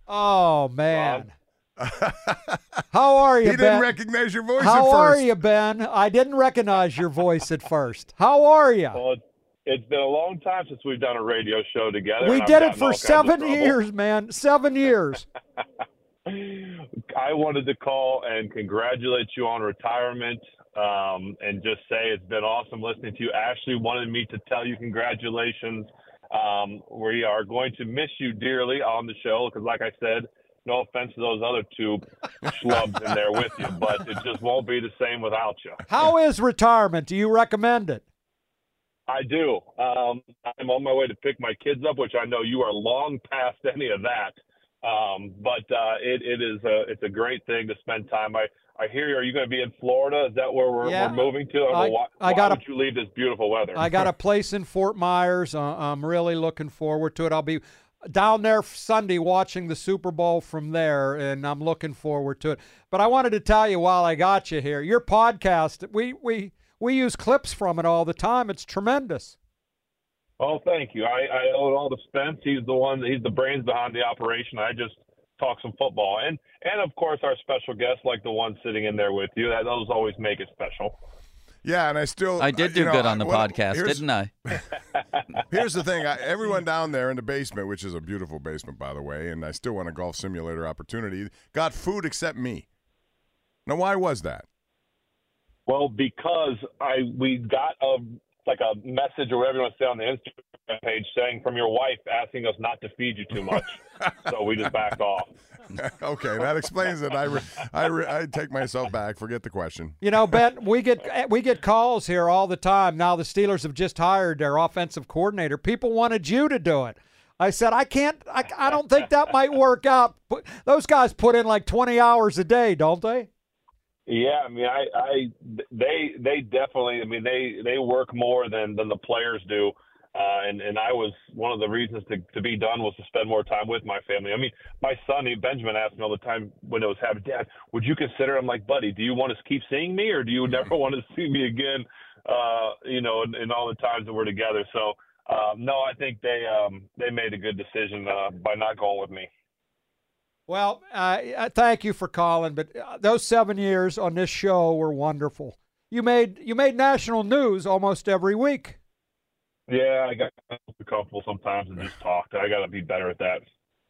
Oh man. How are you, He Ben? didn't recognize your voice How at are you, Ben? I didn't recognize your voice at first. How are you? Well, it, it's been a long time since we've done a radio show together. We did it for seven years, man. Seven years. I wanted to call and congratulate you on retirement um, and just say it's been awesome listening to you. Ashley wanted me to tell you congratulations. Um, we are going to miss you dearly on the show because, like I said, no offense to those other two schlubs in there with you, but it just won't be the same without you. How is retirement? Do you recommend it? I do. Um, I'm on my way to pick my kids up, which I know you are long past any of that. Um, but uh, it, it is a it's a great thing to spend time. I I hear you. Are you going to be in Florida? Is that where we're, Yeah. we're moving to? I, I- why, I why got a- would you leave this beautiful weather? I got a place in Fort Myers. Uh, I'm really looking forward to it. I'll be down there Sunday watching the Super Bowl from there, and I'm looking forward to it. But I wanted to tell you while I got you here, your podcast, we we we use clips from it all the time. It's tremendous. Oh, thank you. I, I owe it all to Spence. He's the one. He's the brains behind the operation. I just talk some football, and and of course our special guests, like the one sitting in there with you. That those always make it special. Yeah, and I still I did do know, good on the what- podcast, didn't I? Here's the thing: I, everyone down there in the basement, which is a beautiful basement, by the way, and I still want a golf simulator opportunity, got food except me. Now, why was that? Well, because I we got a like a message or whatever you want to say on the Instagram page saying from your wife asking us not to feed you too much, so we just backed off. okay, that explains it. I, re, I, re, I take myself back. Forget the question. You know, Ben, we get we get calls here all the time. Now the Steelers have just hired their offensive coordinator. People wanted you to do it. I said I can't. I, I don't think that might work out. Put- Those guys put in like 20 hours a day, don't they? Yeah, I mean, I, I, they, they definitely. I mean, they, they work more than than the players do. Uh, and and I was one of the reasons to to be done was to spend more time with my family. I mean, my son Benjamin asked me all the time when it was happening, Dad, would you consider? I'm like, buddy, do you want to keep seeing me, or do you never want to see me again? Uh, you know, in, in all the times that we're together. So, um, no, I think they um, they made a good decision uh, by not going with me. Well, uh, thank you for calling, but uh, those seven years on this show were wonderful. You made you made national news almost every week. Yeah, I got comfortable sometimes and just talked. I got to be better at that.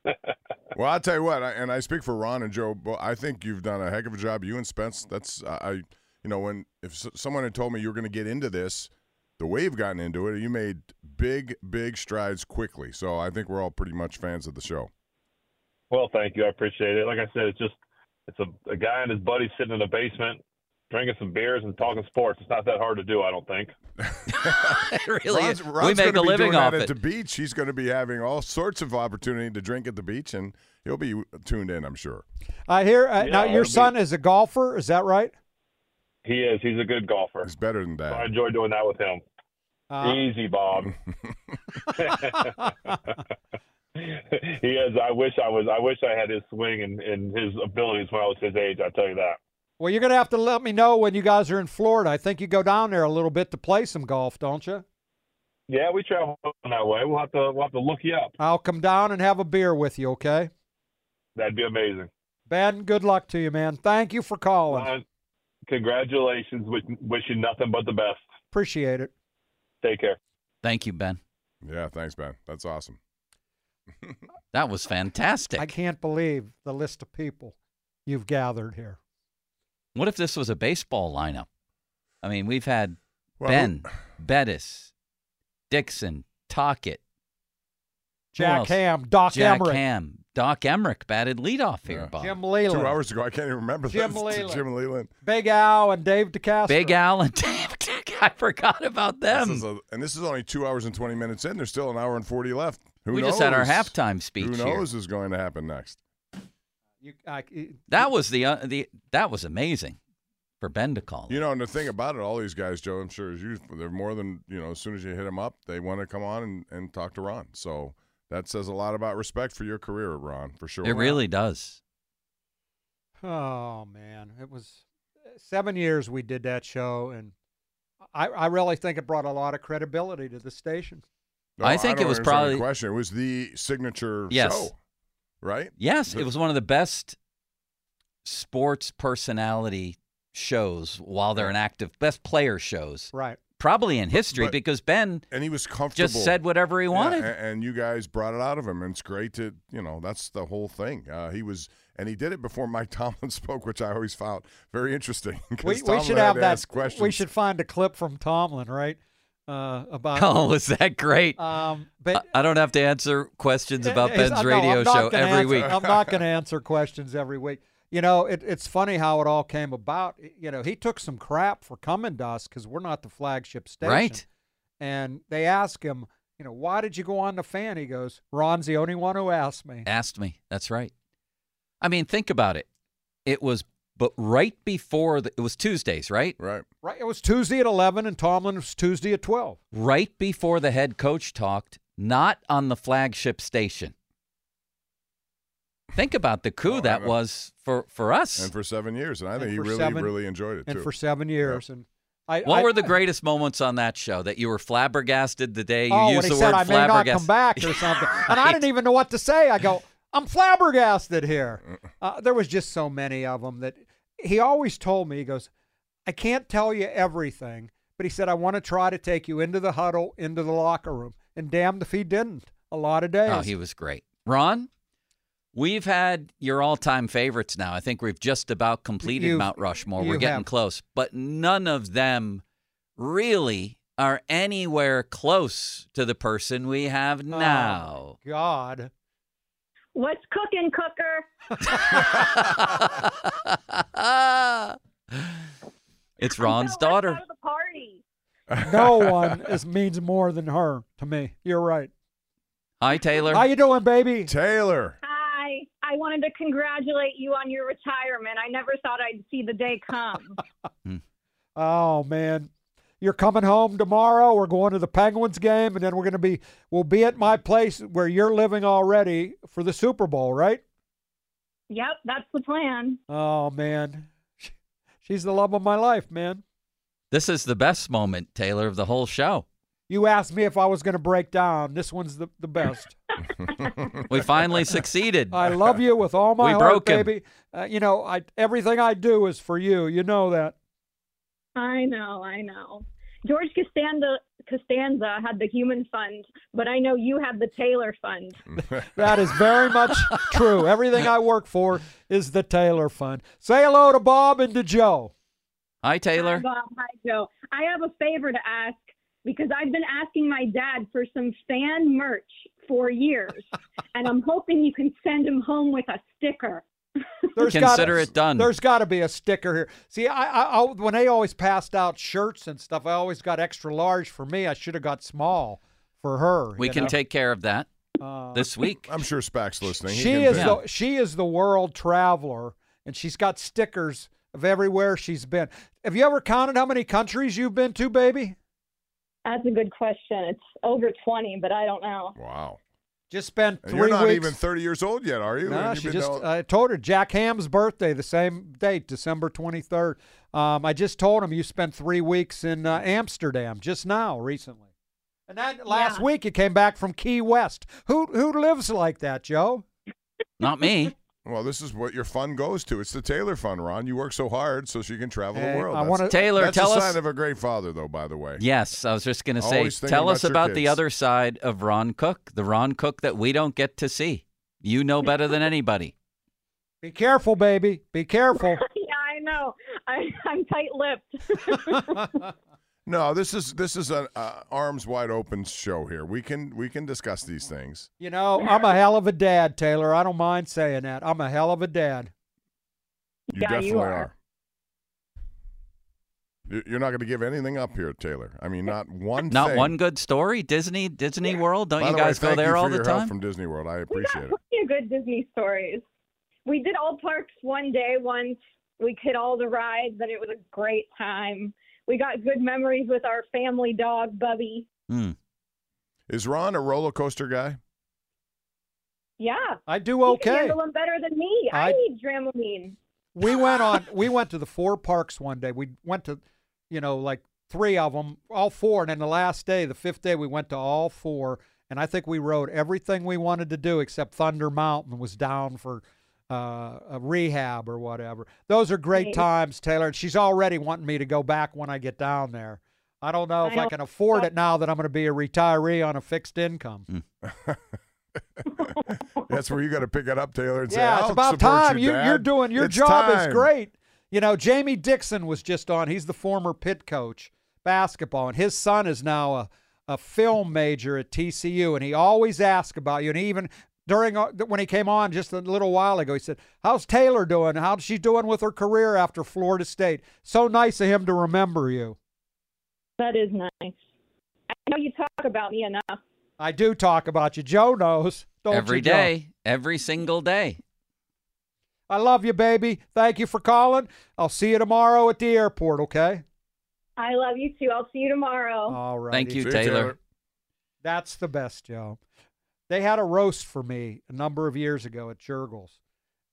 Well, I'll tell you what, I, and I speak for Ron and Joe. But I think you've done a heck of a job. You and Spence. That's I, I you know, when if someone had told me you were going to get into this, the way you've gotten into it, you made big, big strides quickly. So I think we're all pretty much fans of the show. Well, thank you. I appreciate it. Like I said, it's just it's a, a guy and his buddy sitting in the basement drinking some beers and talking sports. It's not that hard to do, I don't think. really, Ron's, we make gonna a be living doing off that it. at the beach. He's going to be having all sorts of opportunity to drink at the beach, and he'll be tuned in, I'm sure. I hear uh, Yeah, now your it'll be- son is a golfer. Is that right? He is. He's a good golfer. He's better than So I enjoy doing that with him. Uh, Easy, Bob. he is. I wish I was. I wish I had his swing and, and his abilities when I was his age. I tell you that. Well, you're going to have to let me know when you guys are in Florida. I think you go down there a little bit to play some golf, don't you? Yeah, we travel that way. We'll have to. We'll have to look you up. I'll come down and have a beer with you, okay? That'd be amazing. Ben, good luck to you, man. Thank you for calling. Ron, congratulations. Wish, wish you nothing but the best. Appreciate it. Take care. Thank you, Ben. Yeah, thanks, Ben. That's awesome. That was fantastic. I can't believe the list of people you've gathered here. What if this was a baseball lineup? I mean, we've had Well, Ben, Bettis, Dixon, Tocchet, Jack else? Ham, Doc Jack Emrick. Ham, Doc Emrick batted leadoff here, Yeah. Bob. Jim Leyland, Two hours ago, I can't even remember Jim this. Leyland. Jim Leyland. Big Al, and Dave DeCastro. Big Al and Dave. I forgot about This them. is a, and this is only two hours and 20 minutes in. There's still an hour and 40 left. Who we knows? just had our halftime speech Who knows is going to happen next? You, I, it- That was the uh, the that was amazing for Ben to call. You know, and the thing about it, all these guys, Joe, I'm sure is you. They're more than you know. As soon as you hit them up, they want to come on and, and talk to Ron. So that says a lot about respect for your career, Ron, for sure. it really does. oh man, it was seven years we did that show, and I, I really think it brought a lot of credibility to the station. No, I think it don't was understand the probably- question. It was the signature Yes. show, right? Yes, The- it was one of the best sports personality shows while they're in active best player shows Right. probably in history But- because Ben and he was comfortable. just said whatever he wanted. a- and, you guys brought it out of him, and it's great to you know that's the whole thing. Uh, he was, and he did it before Mike Tomlin spoke, which I always found very interesting. We, we should have that. ask questions. We should find a clip from Tomlin, right? Uh, about. Oh, was that great? Um, but I don't have to answer questions about Ben's no, radio show every answer- week. I'm not going to answer questions every week. You know, it, it's funny how it all came about. You know, he took some crap for coming to us because we're not the flagship station. Right. And they asked him, you know, why did you go on the fan? He goes, Ron's the only one who asked me. Asked me. That's right. I mean, think about it. It was, but right before the, it was Tuesdays, right? Right. Right. It was Tuesday at 11, and Tomlin was Tuesday at 12. Right before the head coach talked, not on the flagship station. Think about the coup Oh, that was for for us. and for seven years, and I And think he really, seven- really enjoyed it And too. for seven years. And I, what I- were the greatest moments on that show that you were flabbergasted the day you oh, used when the said word I may not flabbergasted? come back or something, and I didn't even know what to say. I go, I'm flabbergasted here. Uh, there was just so many of them that he always told me. He goes, I can't tell you everything, but he said I want to try to take you into the huddle, into the locker room, and damned if he didn't. A lot of oh, days. Oh, he was great. Ron, we've had your all-time favorites now. I think we've just about completed You've- Mount Rushmore. We're getting have. close, but none of them really are anywhere close to the person we have oh, now. Oh, God. What's cooking, cooker? it's Ron's daughter. Out of the party. No one is means more than her to me. You're right. Hi, Taylor. How you doing, baby? Taylor. Hi. I wanted to congratulate you on your retirement. I never thought I'd see the day come. Oh man, you're coming home tomorrow. We're going to the Penguins game, and then we're going to be we'll be at my place where you're living already for the Super Bowl, right? yep, that's the plan. Oh man, she's the love of my life, man. This is the best moment, Taylor, of the whole show. You asked me if I was going to break down. This one's the, the best. We finally succeeded. I love you with all my We heart, broke baby. Uh, you know, I everything I do is for you. You know that. I know, I know. George Costanza, Costanza had the human fund, but I know you have the Taylor fund. That is very much true. Everything I work for is the Taylor Fund. Say hello to Bob and to Joe. Hi, Taylor. Hi, Bob. Hi, Joe. I have a favor to ask because I've been asking my dad for some fan merch for years, and I'm hoping you can send him home with a sticker. There's Consider gotta, it done. There's got to be a sticker here. See, I, I, I when they always passed out shirts and stuff, I always got extra large for me. I should have got small for her. We can know? take care of that Uh, this week. I'm sure Spack's listening. She is vent. the she is the world traveler, and she's got stickers of everywhere she's been. Have you ever counted how many countries you've been to, baby? That's a good question. It's over 20, but I don't know. Wow. Just spent And 3 you're not weeks. even 30 years old yet, are you? No, you've she just. to- I told her Jack Ham's birthday, the same date, December twenty third. Um, I just told him you spent three weeks in uh, Amsterdam just now, recently, and then last Yeah. week you came back from Key West. Who who lives like that, Joe? Not me. Well, this is what your fun goes to. It's the Taylor fun, Ron. You work so hard so she can travel Hey, the world. I That's- wanna- Taylor, that's tell a us- sign of a great father, though. By the way. Yes, I was just going to say, tell us about your about the other side of Ron Cook, the Ron Cook that we don't get to see. You know better than anybody. Be careful, baby. Be careful. yeah, I know. I, I'm tight-lipped. No, this is this is an uh, arms wide open show here. We can we can discuss these things. you know, I'm a hell of a dad, Taylor. I don't mind saying that. I'm a hell of a dad. You Yeah, definitely you are. are. You- You're not going to give anything up here, Taylor. I mean, not one. Not thing. one good story. Disney, Disney World. Don't By you the way, guys go thank there you all for the your help time? from Disney World. I appreciate we appreciate got it. plenty of good Disney stories. We did all parks one day once. We hit all the rides, and it was a great time. We got good memories with our family dog, Bubby. Hmm. Is Ron a roller coaster guy? Yeah. I do He can okay. handle them better than me. I, I- need Dramamine. we went on we went to the four parks one day we went to you know like three of them all four and then the last day the fifth day we went to all four and i think we rode everything we wanted to do except thunder mountain was down for uh, a rehab or whatever those are great Right. times taylor and she's already wanting me to go back when i get down there I don't know if I I, can afford it now that I'm going to be a retiree on a fixed income. Hmm. That's where you got to pick it up, Taylor, and say, yeah, "I'll it's about time. You, You, you're doing your It's job time." is great. You know, Jamie Dixon was just on. He's the former Pitt coach basketball, and his son is now a, a film major at TCU, and he always asks about you. And he even during uh, when he came on just a little while ago, he said, "How's Taylor doing? How's she doing with her career after Florida State?" So nice of him to remember you. That is nice. I know you talk about me enough. I do talk about you. Joe knows. Don't Every you, Joe? day, every single day. I love you, baby. Thank you for calling. I'll see you tomorrow at the airport, okay? I love you too. I'll see you tomorrow. All right. Thank you, Taylor. That's the best, Joe. They had a roast for me a number of years ago at Jergel's.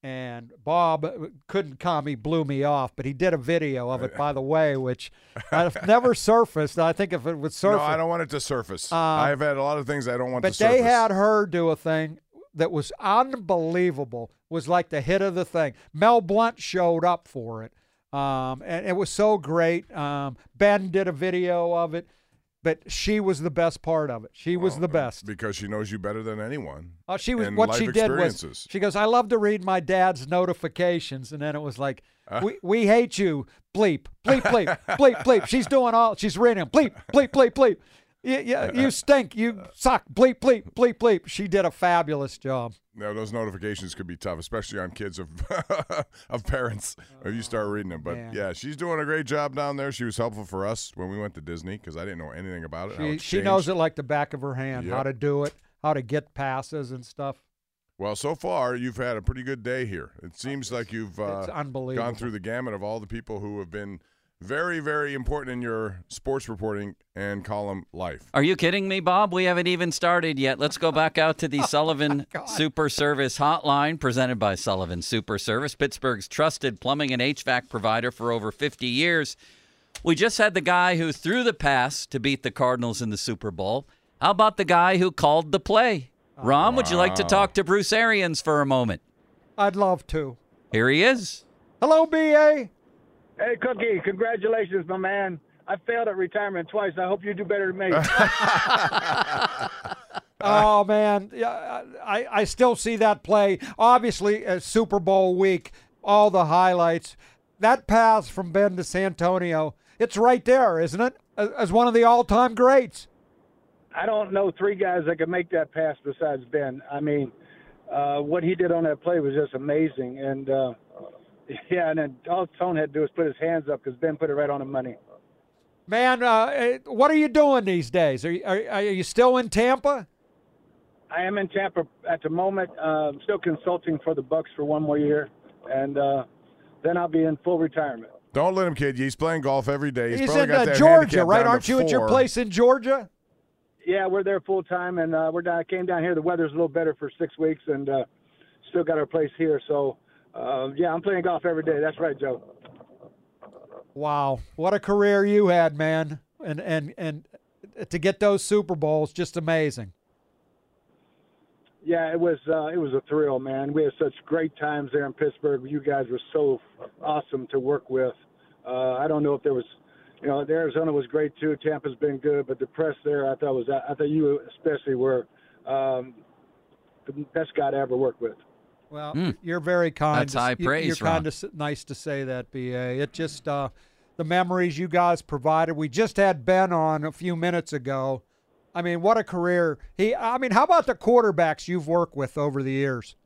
And Bob uh, couldn't come. He blew me off, but he did a video of it, by the way, which I've never surfaced. I think if it would surface. No, I don't want it to surface. Um, I've had a lot of things I don't want But to surface. they had her do a thing that was unbelievable. Was like the hit of the thing. Mel Blount showed up for it, um, and it was so great. Um, ben did a video of it, but she was the best part of it. She was the best. because she knows you better than anyone. Oh, she was what she did was she goes, "I love to read my dad's notifications," and then it was like, Uh. "We we hate you, bleep, bleep, bleep, bleep, bleep." She's doing all she's reading them, bleep, bleep, bleep, bleep. You, you, you stink, you suck, bleep, bleep, bleep, bleep. She did a fabulous job. No, those notifications could be tough, especially on kids of of parents if you start reading them. But man. yeah, she's doing a great job down there. She was helpful for us when we went to Disney because I didn't know anything about it. She, she knows it like the back of her hand, how to do it, how to get passes and stuff. Well, so far you've had a pretty good day here. It seems like you've uh, gone through the gamut of all the people who have been very, very important in your sports reporting and column life. Are you kidding me, Bob? We haven't even started yet. Let's go back out to the oh, Sullivan Super Service Hotline presented by Sullivan Super Service, Pittsburgh's trusted plumbing and HVAC provider for over 50 years. We just had the guy who threw the pass to beat the Cardinals in the Super Bowl. How about the guy who called the play? Ron, would you like to talk to Bruce Arians for a moment? I'd love to. Here he is. Hello, BA. Hey, Cookie, congratulations, my man. I failed at retirement twice. I hope you do better than me. oh man, yeah, I I still see that play. Obviously, uh, Super Bowl week, all the highlights. That pass from Ben to Santonio, it's right there, isn't it? As, as one of the all-time greats. I don't know three guys that could make that pass besides Ben. I mean, uh, what he did on that play was just amazing. And uh, yeah, and then all Tone had to do was put his hands up because Ben put it right on the money. Man, uh, what are you doing these days? Are you, are, are you still in Tampa? I am in Tampa at the moment. Uh, I'm still consulting for the Bucs for one more year, and uh, then I'll be in full retirement. Don't let him kid you. He's playing golf every day. He's, He's probably in got uh, that Georgia, right? Aren't you at your place in Georgia? Yeah, we're there full time, and uh, we're down. I Came down here. The weather's a little better for six weeks, and uh, still got our place here. So, uh, yeah, I'm playing golf every day. That's right, Joe. Wow, what a career you had, man! And and and to get those Super Bowls, just amazing. Yeah, it was uh, it was a thrill, man. We had such great times there in Pittsburgh. You guys were so awesome to work with. Uh, I don't know if there was, you know, Arizona was great too. Tampa's been good, but the press there, I thought was I thought you especially were um, the best guy to ever work with. Well, Hmm. you're very kind. That's to- high you- praise, You're Ron. kind of nice to say that, BA. It just uh, the memories you guys provided. We just had Ben on a few minutes ago. I mean, what a career he. I mean, how about the quarterbacks you've worked with over the years?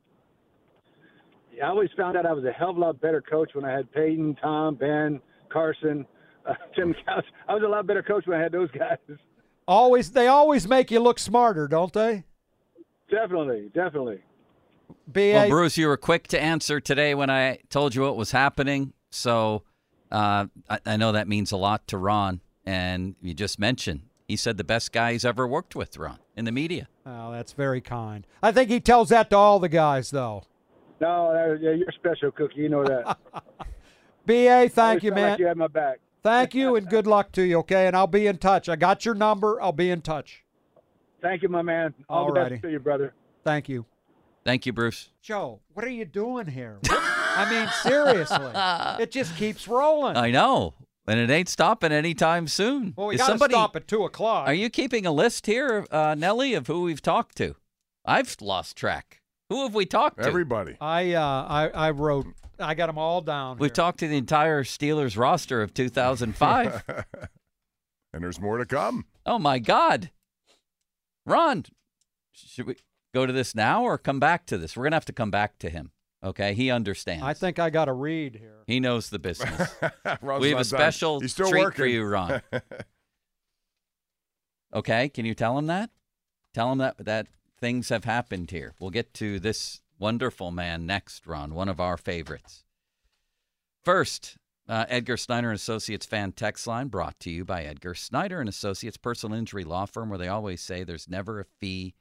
Yeah, I always found out I was a hell of a lot better coach when I had Peyton, Tom, Ben, Carson, uh, Tim Couch. I was a lot better coach when I had those guys. Always, they always make you look smarter, don't they? Definitely, definitely. BA. Well, Bruce, you were quick to answer today when I told you what was happening. So uh, I, I know that means a lot to Ron. And you just mentioned he said the best guy he's ever worked with, Ron, in the media. Oh, that's very kind. I think he tells that to all the guys, though. No, yeah, you're special, Cookie. You know that. BA, thank you, man. Like you had my back. Thank you, and good luck to you. Okay, and I'll be in touch. I got your number. I'll be in touch. Thank you, my man. All the best to you, brother. Thank you. Thank you, Bruce. Joe, what are you doing here? I mean, seriously, it just keeps rolling. I know. and it ain't stopping anytime soon. Well, we got to somebody, stop at two o'clock. Are you keeping a list here, uh, Nellie, of who we've talked to? I've lost track. Who have we talked to? Everybody. I uh, I I wrote. I got them all down. We've talked to the entire Steelers roster of 2005. and there's more to come. oh my God, Ron, should we go to this now or come back to this? We're gonna have to come back to him. Okay, he understands. I think I got to read here. He knows the business. We have a special He's still treat working. for you, Ron. okay, can you tell him that? Tell him that that things have happened here. We'll get to this wonderful man next, Ron, one of our favorites. First, uh, Edgar Snyder and Associates fan text line brought to you by Edgar Snyder and Associates personal injury law firm, where they always say there's never a fee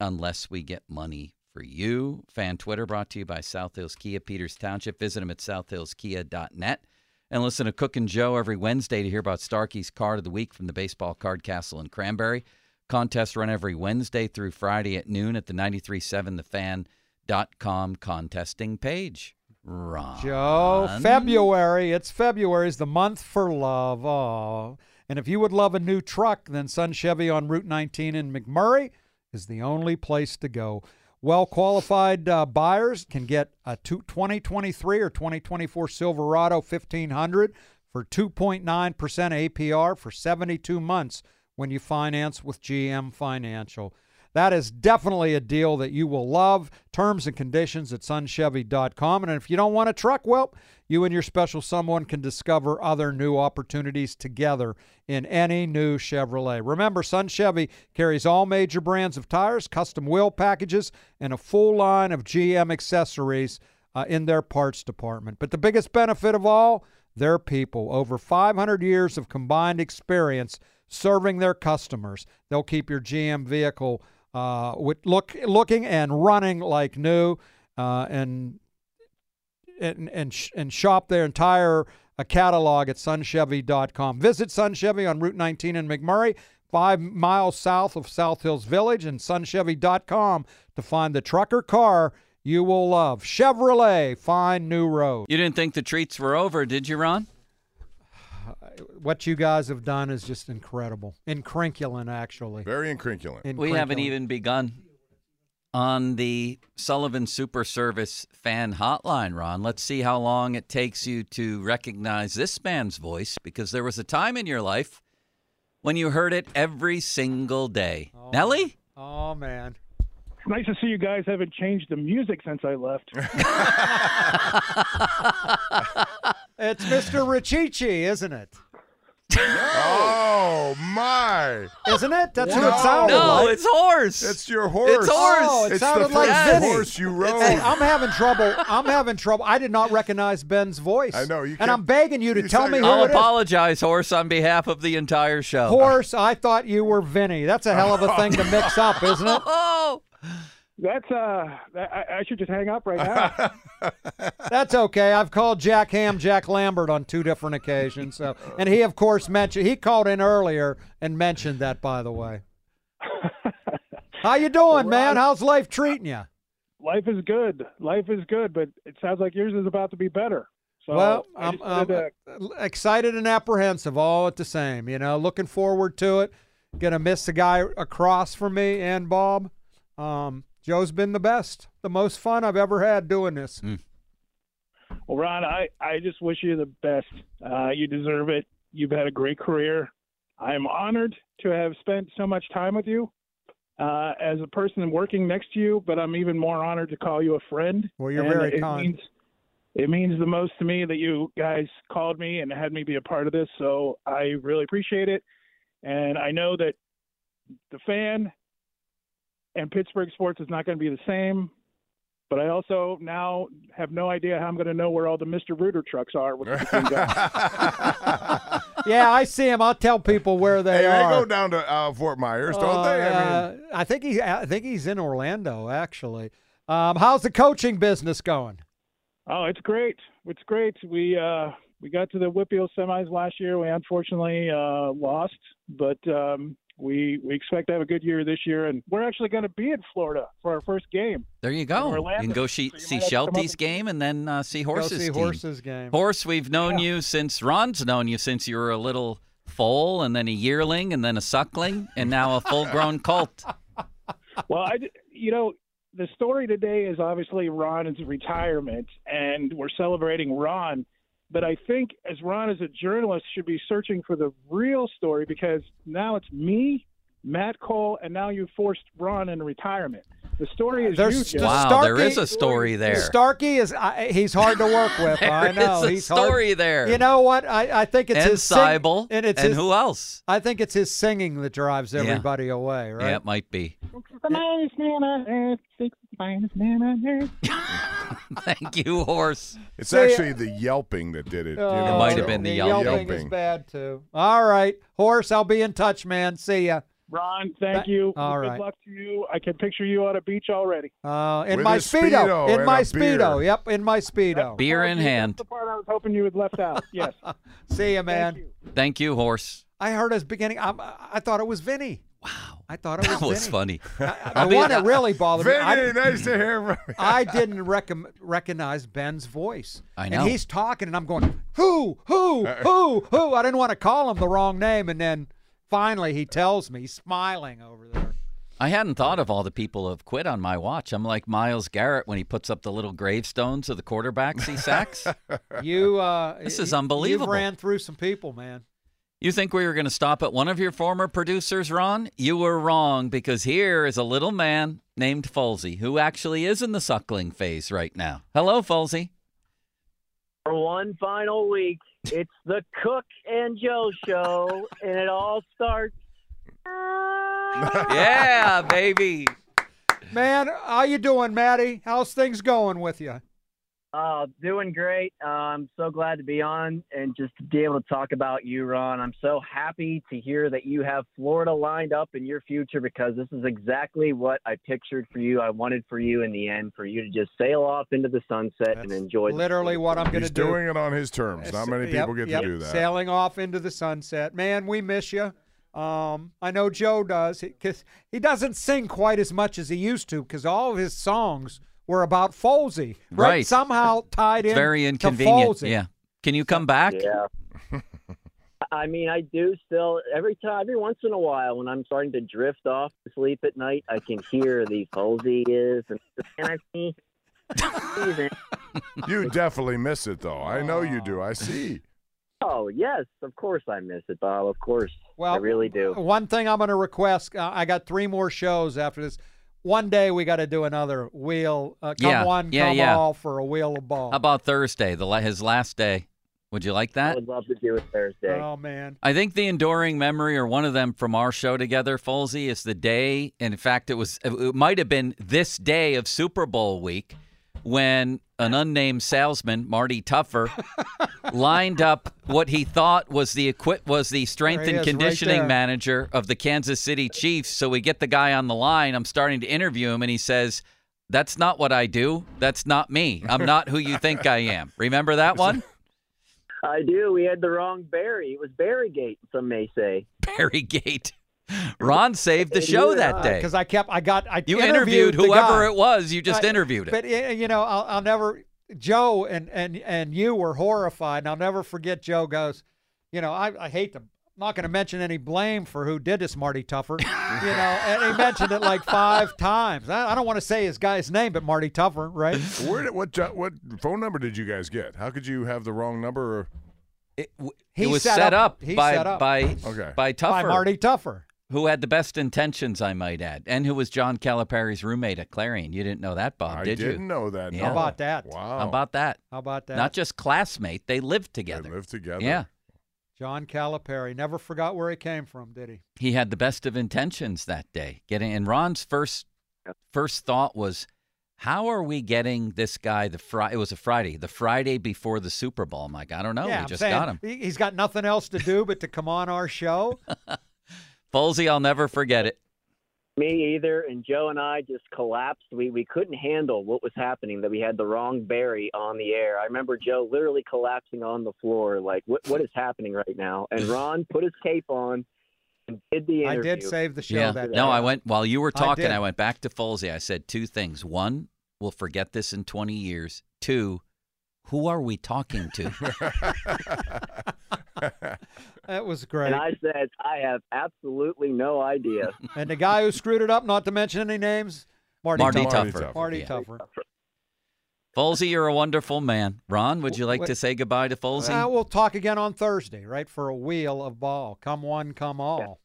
unless we get money for you. Fan Twitter brought to you by South Hills Kia, Peters Township. Visit them at southhillskia.net. And listen to Cook and Joe every Wednesday to hear about Starkey's Card of the Week from the Baseball Card Castle in Cranberry. Contests run every Wednesday through Friday at noon at the 937thefan.com contesting page. Ron. Joe, February. It's February is the month for love. Oh. And if you would love a new truck, then Sun Chevy on Route 19 in McMurray is the only place to go. Well qualified uh, buyers can get a 2023 or 2024 Silverado 1500 for 2.9% APR for 72 months when you finance with GM Financial. That is definitely a deal that you will love. Terms and conditions at sunchevy.com. And if you don't want a truck, well, you and your special someone can discover other new opportunities together in any new Chevrolet. Remember, Sun Chevy carries all major brands of tires, custom wheel packages, and a full line of GM accessories uh, in their parts department. But the biggest benefit of all, their people. Over 500 years of combined experience serving their customers. They'll keep your GM vehicle uh, with look looking and running like new, uh, and and and, sh- and shop their entire uh, catalog at sunchevy.com. Visit Sunchevy on Route 19 in McMurray, five miles south of South Hills Village, and sunchevy.com to find the trucker car you will love. Chevrolet, find new road. You didn't think the treats were over, did you, Ron? What you guys have done is just incredible. Incrinculant, actually. Very incrinculant. We haven't even begun on the Sullivan Super Service fan hotline, Ron. Let's see how long it takes you to recognize this man's voice because there was a time in your life when you heard it every single day. Oh, Nellie? Oh, man. It's nice to see you guys haven't changed the music since I left. It's Mr. Richichi, isn't it? Oh my! Isn't it? That's no, what it sounded No, like. it's horse. It's your horse. It's horse. Oh, it it's sounded the like first Vinny. horse you rode. Hey, I'm having trouble. I'm having trouble. I did not recognize Ben's voice. I know, you and I'm begging you to you tell me who I'll it is. apologize, horse, on behalf of the entire show. Horse, I thought you were Vinny. That's a hell of a thing to mix up, isn't it? Oh. That's uh, I, I should just hang up right now. That's okay. I've called Jack Ham Jack Lambert on two different occasions. So, and he, of course, mentioned he called in earlier and mentioned that. By the way, how you doing, man? How's life treating you? Life is good. Life is good, but it sounds like yours is about to be better. So well, I'm, I'm to- excited and apprehensive all at the same. You know, looking forward to it. Gonna miss the guy across from me and Bob. Um, Joe's been the best, the most fun I've ever had doing this. Well, Ron, I, I just wish you the best. Uh, you deserve it. You've had a great career. I am honored to have spent so much time with you uh, as a person working next to you, but I'm even more honored to call you a friend. Well, you're And very it kind. Means, it means the most to me that you guys called me and had me be a part of this, so I really appreciate it. And I know that the fan and Pittsburgh sports is not going to be the same. But I also now have no idea how I'm going to know where all the Mr. Rooter trucks are. With the yeah, I see him. I'll tell people where they Hey, they are. go down to uh, Fort Myers, don't they? I mean, Uh, I think he. I think he's in Orlando actually. Um, how's the coaching business going? oh, it's great. It's great. We uh, we got to the Whitfield semis last year. We unfortunately uh, lost, but um, we we expect to have a good year this year, and we're actually going to be in Florida for our first game. There you go. You Orlando. can go see, So you see might have to come up Shelty's and- game and then uh, see Horse's see team. Horse's game. Horse, we've known you since Ron's known you since you were a little foal and then a yearling and then a suckling and now a full-grown colt. Well, I, you know, the story today is obviously Ron's retirement, and we're celebrating Ron. But I think as Ron, as a journalist, should be searching for the real story because now it's me, Matt Koll, and now you've forced Ron into retirement. The story is There's you, the Jeff. Wow, there Starkey- is a story there. Starkey is I, he's hard to work with. I know is a he's story hard. there. You know what? I, I think it's and his sing- Seibel, and it's and his, who else? I think it's his singing that drives Yeah. everybody away. Right? Yeah, it might be. The finest man on earth, six finest man on earth. Thank you, Horse. It's See, actually the yelping that did it. you Oh, know, might have been the the yelping. yelping is bad too. All right, horse. I'll be in touch, man. See ya. Ron, thank you. all Good right. luck to you. I can picture you on a beach already. Uh, in With my speedo. Speedo In and my a speedo. beer. Yep, in my speedo. Beer in That's hand. the part I was hoping you had left out. Yes. See ya, man. you. Thank you, Horse. I heard his beginning. I, I thought it was Vinny. Wow. I thought it was That was Vinny. funny. The I'll be- one that really bothered me. I, nice to hear from you. I didn't rec- recognize Ben's voice. I know. And he's talking, and I'm going, who, who, Uh, who, who? I didn't want to call him the wrong name, and then finally he tells me, smiling over there. I hadn't thought of all the people who have quit on my watch. I'm like Myles Garrett when he puts up the little gravestones of the quarterbacks he sacks. You, uh, This is unbelievable. You've ran through some people, man. You think we were going to stop at one of your former producers, Ron? You were wrong because here is a little man named Folsey who actually is in the suckling phase right now. Hello, Folsey. For one final week, it's the Cook and Joe show, and it all starts. yeah, baby. Man, how you doing, Maddie? How's things going with you? Uh, doing great. Uh, I'm so glad to be on and just to be able to talk about you, Ron. I'm so happy to hear that you have Florida lined up in your future because this is exactly what I pictured for you. I wanted for you in the end, for you to just sail off into the sunset and enjoy. the Literally what I'm going to He's do. doing it on his terms. Not many Yep, people get yep. to do that. Sailing off into the sunset. Man, we miss you. Um, I know Joe does because he doesn't sing quite as much as he used to because all of his songs were about Folsey, right? Right. Somehow tied It's in. very to inconvenient. Folsey. Yeah. Can you come back? Yeah. I mean, I do still every time, every once in a while, when I'm starting to drift off to sleep at night, I can hear the Halsey is and and I see. You definitely miss it, though. I know you do. I see. Oh yes, of course I miss it, Bob. Of course, Well, I really do. One thing I'm going to request uh, I got three more shows after this. One day we got to do another wheel. Uh, come Yeah, one, yeah, come yeah. all for a wheel of ball. How about Thursday, the his last day? Would you like that? I that? would love to do it Thursday. Oh man. I think the enduring memory, or one of them from our show together, Folsey, is the day. In fact, it was it might have been this day of Super Bowl week when an unnamed salesman, Marty Tuffer, lined up what he thought was the equip was the strength and is, right conditioning manager of the Kansas City Chiefs. So we get the guy on the line. I'm starting to interview him, and he says. That's not what I do. That's not me. I'm not who you think I am. Remember that one? I do. We had the wrong Barry. It was Barrygate. Some may say. Barry Gate. Ron saved the show that day. because I kept I got I You interviewed, interviewed whoever guy. it was. You just I- interviewed it. But uh, you know, I'll, I'll never. Joe and and and you were horrified, and I'll never forget. Joe goes, you know, I, I hate to. I'm not going to mention any blame for who did this, Marty Tuffer. you know, and he mentioned it like five times. I, I don't want to say his guy's name, but Marty Tuffer, right? Where did, what what phone number did you guys get? How could you have the wrong number? Or... It, He was set set, up- up, by set up. by Okay. by Tuffer, By Marty Tuffer. Who had the best intentions, I might add, and who was John Calipari's roommate at Clarion. You didn't know that, Bob, I did you? didn't know that. Yeah. no. How about that? Wow. How about that? How about that? Not just classmate; they lived together. They lived together. Yeah, John Calipari never forgot where he came from, did he? he had the best of intentions that day. Getting and Ron's first first thought was, "How are we getting this guy the Friday? It was a Friday, the Friday before the Super Bowl." I'm like, I don't know. yeah, we I'm just saying, got him. He's got nothing else to do but to come on our show. Folsey, I'll never forget it. Me either. And Joe and I just collapsed. We we couldn't handle what was happening. That we had the wrong Barry on the air. I remember Joe literally collapsing on the floor. Like, what what is happening right now? And Ron put his cape on, and did the interview. I did save the show Yeah. that No, day. I went while you were talking. did. I, went back to Folsey. I said two things. One, we'll forget this in 20 years. Two, who are we talking to? That was great. And I said, I have absolutely no idea. And the guy who screwed it up, not to mention any names, Marty, Marty Tougher. Tougher. Marty Yeah. Tougher. Folsey, you're a wonderful man. Ron, would you like Wh- to say goodbye to Folsey? Uh, we'll talk again on Thursday, right? For a wheel of ball. Come one, come all.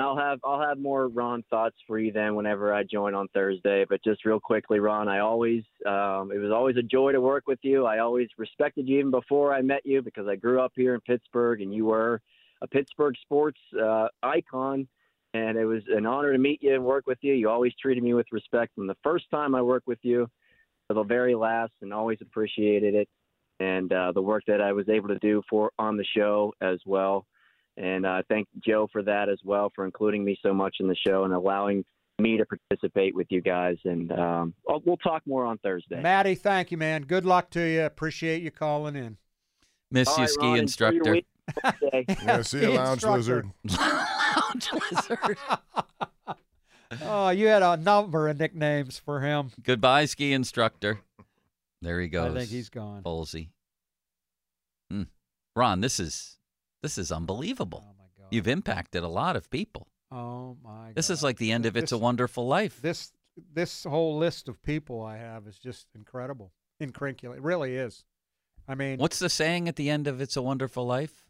I'll have I'll have more Ron thoughts for you then whenever I join on Thursday. But just real quickly, Ron, I always um, it was always a joy to work with you. I always respected you even before I met you because I grew up here in Pittsburgh and you were a Pittsburgh sports uh, icon. And it was an honor to meet you and work with you. You always treated me with respect from the first time I worked with you to the very last, and always appreciated it. And uh, the work that I was able to do for on the show as well. And uh, thank Joe for that as well, for including me so much in the show and allowing me to participate with you guys. And um, we'll- we'll talk more on Thursday. Maddie, thank you, man. Good luck to you. Appreciate you calling in. Miss All you, right, ski Ron, instructor. week. Yeah, see you, lounge Instructor. lizard. Lounge lizard. Oh, you had a number of nicknames for him. Goodbye, ski instructor. There he goes. I think he's gone. Folsey. Hmm. Ron, this is this is unbelievable. Oh my God. You've impacted a lot of people. Oh my. This is like the end of It's a Wonderful Life. This this whole list of people I have is just incredible, incrincular. It really is. I mean, What's the saying at the end of It's a Wonderful Life?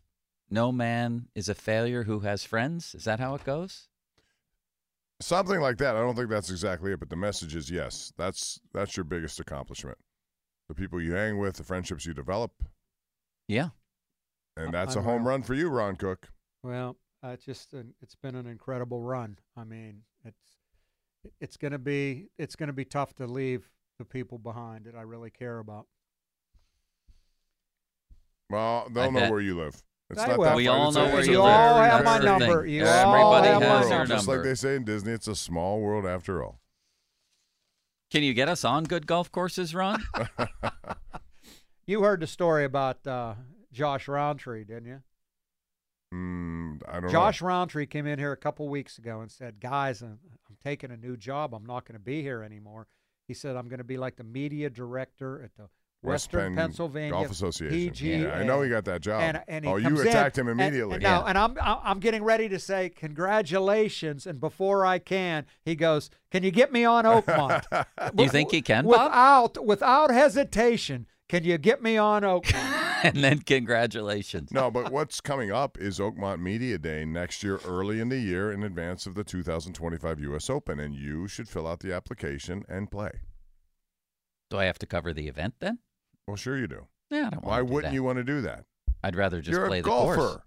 No man is a failure who has friends. Is that how it goes? Something like that. I don't think that's exactly it, but the message is yes. That's that's your biggest accomplishment. The people you hang with, the friendships you develop, Yeah. And that's a home run for you, Ron Cook. Well, uh, it's just an, it's been an incredible run. I mean, it's it's going to be it's going to be tough to leave the people behind that I really care about. Well, they'll I know bet. where you live. It's I not will. that We far. all It's know a- where it's you live. all have my number. thing. You Everybody all have has my your number. Just like they say in Disney, it's a small world after all. Can you get us on good golf courses, Ron? You heard the story about uh, Josh Rowntree, didn't you? Mm, I don't Josh know. Rowntree came in here a couple weeks ago and said, "Guys, I'm, I'm taking a new job. I'm not going to be here anymore." He said, "I'm going to be like the media director at the West Western Penn Pennsylvania Golf Association. PGA." Yeah, I know he got that job. And, and he oh, you comes in, attacked him immediately. And, no, and I'm I'm I'm getting ready to say congratulations, and before I can, he goes, "Can you get me on Oakmont?" Do you think he can, Bob? without without hesitation, can you get me on Oakmont? and then congratulations. no, but what's coming up is Oakmont Media Day next year, early in the year, in advance of the 2025 U.S. Open, and you should fill out the application and play. Do I have to cover the event then? Well, sure you do. Yeah, I don't Why wouldn't that. you want to do that? I'd rather just You're play a the course.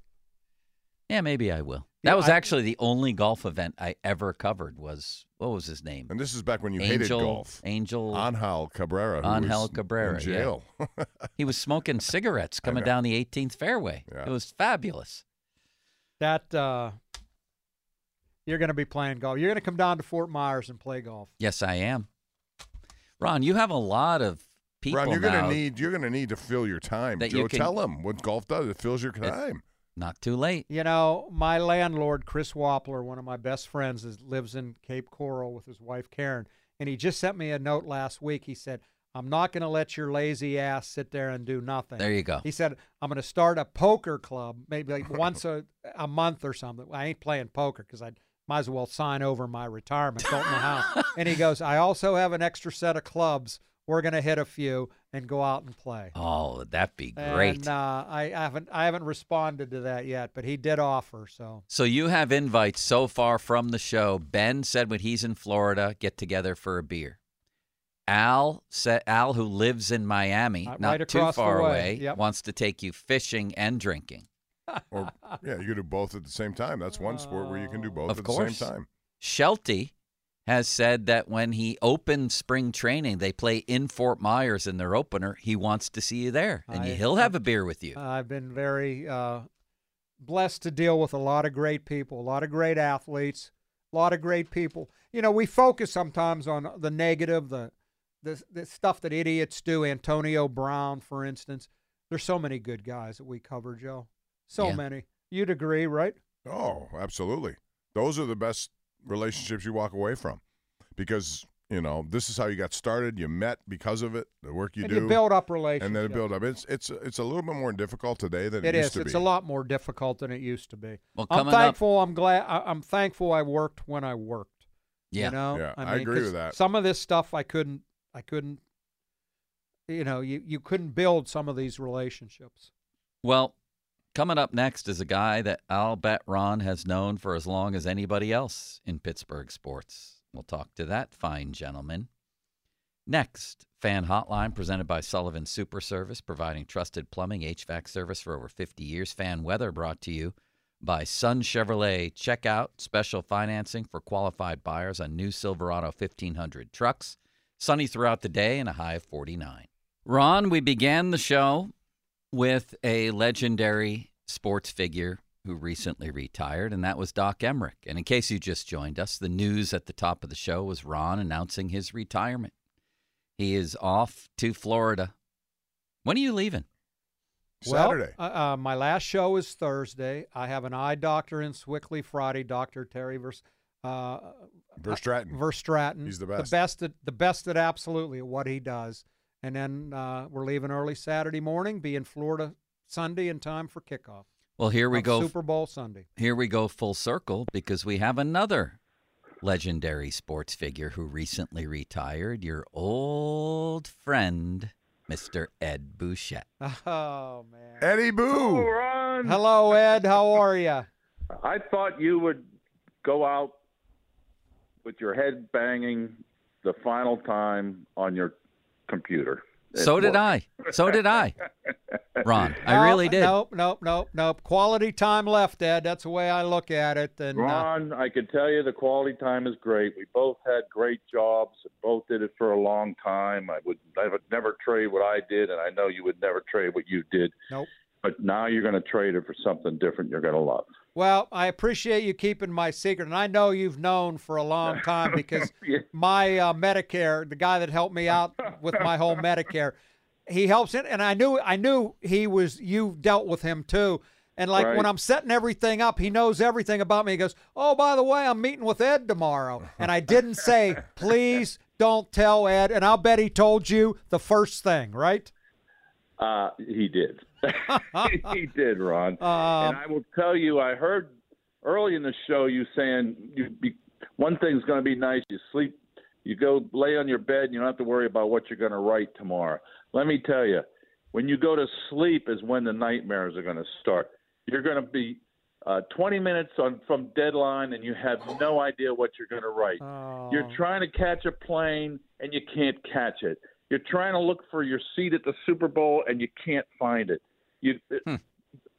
Yeah, maybe I will. Yeah, That was I- actually the only golf event I ever covered. Was what was his name? And this is back when you hated golf. Angel Angel Cabrera. who Angel Cabrera, In yeah. jail. He was smoking cigarettes coming down the 18th fairway. Yeah. It was fabulous. that uh, you're going to be playing golf. You're going to come down to Fort Myers and play golf. Yes, I am. Ron, you have a lot of people Ron, you're gonna need you're gonna need to fill your time. Joe, you can- tell them what golf does. It fills your time. Not too late. You know, my landlord, Chris Wappler, one of my best friends, is, lives in Cape Coral with his wife, Karen. And he just sent me a note last week. He said, I'm not going to let your lazy ass sit there and do nothing. There you go. He said, I'm going to start a poker club, maybe like once a, a month or something. I ain't playing poker because I might as well sign over my retirement. Don't know how. and he goes, I also have an extra set of clubs. We're going to hit a few and go out and play. Oh, that'd be great. And uh, I haven't I haven't responded to that yet, but he did offer. So So you have invites so far from the show. Ben said when he's in Florida, get together for a beer. Al said Al, who lives in Miami, Uh, not right too far away, Yep. wants to take you fishing and drinking. Or yeah, you could do both at the same time. That's one sport where you can do both Of at course. the same time. Shelty has said that when he opens spring training, they play in Fort Myers in their opener. He wants to see you there, and I- he'll have a beer with you. I've been very uh, blessed to deal with a lot of great people, a lot of great athletes, a lot of great people. You know, we focus sometimes on the negative, the the, the stuff that idiots do. Antonio Brown, for instance. There's so many good guys that we cover, Joe. So Yeah. many. You'd agree, right? Oh, absolutely. Those are the best relationships you walk away from because you know this is how you got started. You met because of it, the work you And do, you build up relationships and then it build up. It's it's it's a little bit more difficult today than it, It used to It's be. a lot more difficult than it used to be. Well, I'm coming up- thankful. I'm glad. I, I'm thankful I worked when I worked. Yeah. You know. Yeah, I, I mean, agree 'cause with that. Some of this stuff I couldn't. I couldn't. You know, you you couldn't build some of these relationships. Well, coming up next is a guy that I'll bet Ron has known for as long as anybody else in Pittsburgh sports. We'll talk to that fine gentleman. Next, Fan Hotline presented by Sullivan Super Service, providing trusted plumbing, HVAC service for over 50 years. Fan Weather brought to you by Sun Chevrolet. Check out special financing for qualified buyers on new Silverado 1500 trucks. Sunny throughout the day and a high of 49. Ron, we began the show with a legendary sports figure who recently retired, and that was Doc Emrick. And in case you just joined us, the news at the top of the show was Ron announcing his retirement. He is off to Florida. When are you leaving? Well, uh, uh, my last show is Thursday. I have an eye doctor in Sewickley Friday, Doctor Terry Vers, uh, Verstraeten. Verstraeten. He's the best. The best. best at the best at absolutely what he does. And then uh, we're leaving early Saturday morning. Be in Florida Sunday in time for kickoff. Well, here we go. Super Bowl Sunday. Here we go full circle because we have another legendary sports figure who recently retired, your old friend, Mr. Ed Bouchette. Oh man, Eddie Boo. Ron. Hello, Ed. How are you? I thought you would go out with your head banging the final time on your computer. So did worked. I. So did I. Ron, I No, really did. Nope, nope, nope, nope. Quality time left, Ed. That's the way I look at it. And uh, Ron, I can tell you the quality time is great. We both had great jobs. Both did it for a long time. I would, I would never trade what I did, and I know you would never trade what you did. Nope. But now you're going to trade it for something different. You're going to love. Well, I appreciate you keeping my secret, and I know you've known for a long time because my uh, Medicare, the guy that helped me out with my whole Medicare, he helps it, and I knew I knew he was. You dealt with him too, and like Right. when I'm setting everything up, he knows everything about me. He goes, "Oh, by the way, I'm meeting with Ed tomorrow," and I didn't say, "Please don't tell Ed," and I'll bet he told you the first thing, right? Uh, he did. he did, Ron. Um, and I will tell you, I heard early in the show you saying you be, one thing's going to be nice. You sleep, you go lay on your bed, and you don't have to worry about what you're going to write tomorrow. Let me tell you, when you go to sleep is when the nightmares are going to start. You're going to be uh, 20 minutes on from deadline, and you have no idea what you're going to write. You're trying to catch a plane, and you can't catch it. You're trying to look for your seat at the Super Bowl, and you can't find it. You,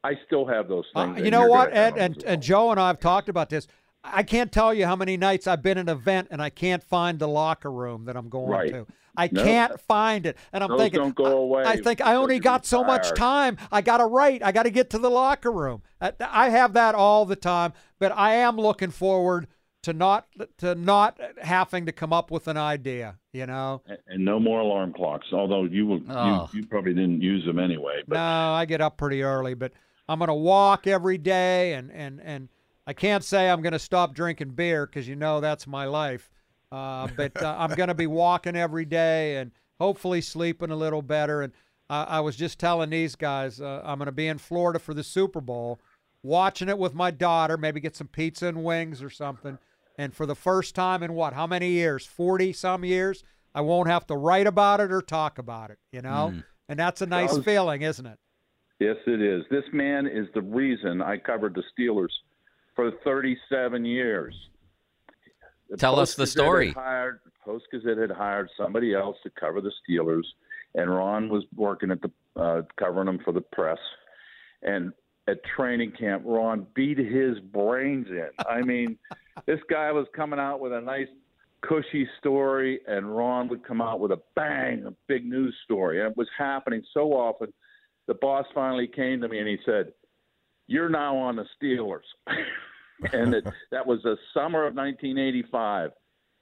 I still have those Uh, things. you know what, Ed and, and Joe and I have talked about this. I can't tell you how many nights I've been in an event and I can't find the locker room that I'm going Right. to. I No. can't find it, and I'm Those thinking, don't go away I think I only got so much time. I got to write. I got to get to the locker room. I, I have that all the time, but I am looking forward to not to not having to come up with an idea. You know. and no more alarm clocks. Although you will, Oh. you, you probably didn't use them anyway. But No, I get up pretty early, but I'm going to walk every day, and and and I can't say I'm going to stop drinking beer because you know that's my life. Uh, but uh, I'm going to be walking every day and hopefully sleeping a little better. And I I was just telling these guys uh, I'm going to be in Florida for the Super Bowl, watching it with my daughter. Maybe get some pizza and wings or something. And for the first time in what? How many years? Forty some years. I won't have to write about it or talk about it. You know. Mm. And that's a nice Sounds- feeling, isn't it? Yes, it is. This man is the reason I covered the Steelers for 37 years. The Tell us the Post-Gazette story. Had hired, Post Gazette had hired somebody else to cover the Steelers, and Ron was working at the uh, covering them for the press. And at training camp, Ron beat his brains in. I mean, this guy was coming out with a nice cushy story, and Ron would come out with a bang, a big news story. And it was happening so often. The boss finally came to me and he said, "You're now on the Steelers," and it, that was the summer of 1985.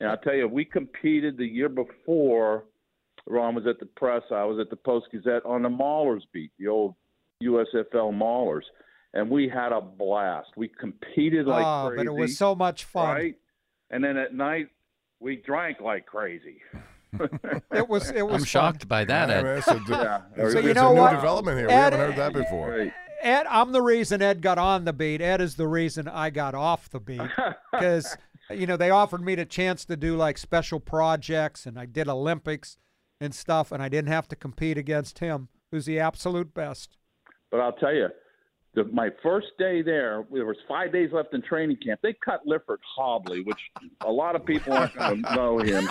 And I'll tell you, we competed the year before. Ron was at the press. I was at the Post Gazette on the Maulers beat, the old USFL Maulers, and we had a blast. We competed like oh, crazy. but it was so much fun. right? And then at night we drank like crazy. It was it was. I'm fun. shocked by that, Yeah, Ed. man, it's a, Yeah. So it's you a know new what? development here. we Ed- haven't heard that before. Ed, I'm the reason Ed got on the beat. Ed is the reason I got off the beat because you know they offered me the chance to do like special projects, and I did Olympics and stuff, and I didn't have to compete against him, who's the absolute best. But I'll tell you, the, my first day there, there was five days left in training camp. They cut Liffort Hobley, which a lot of people aren't going to know him.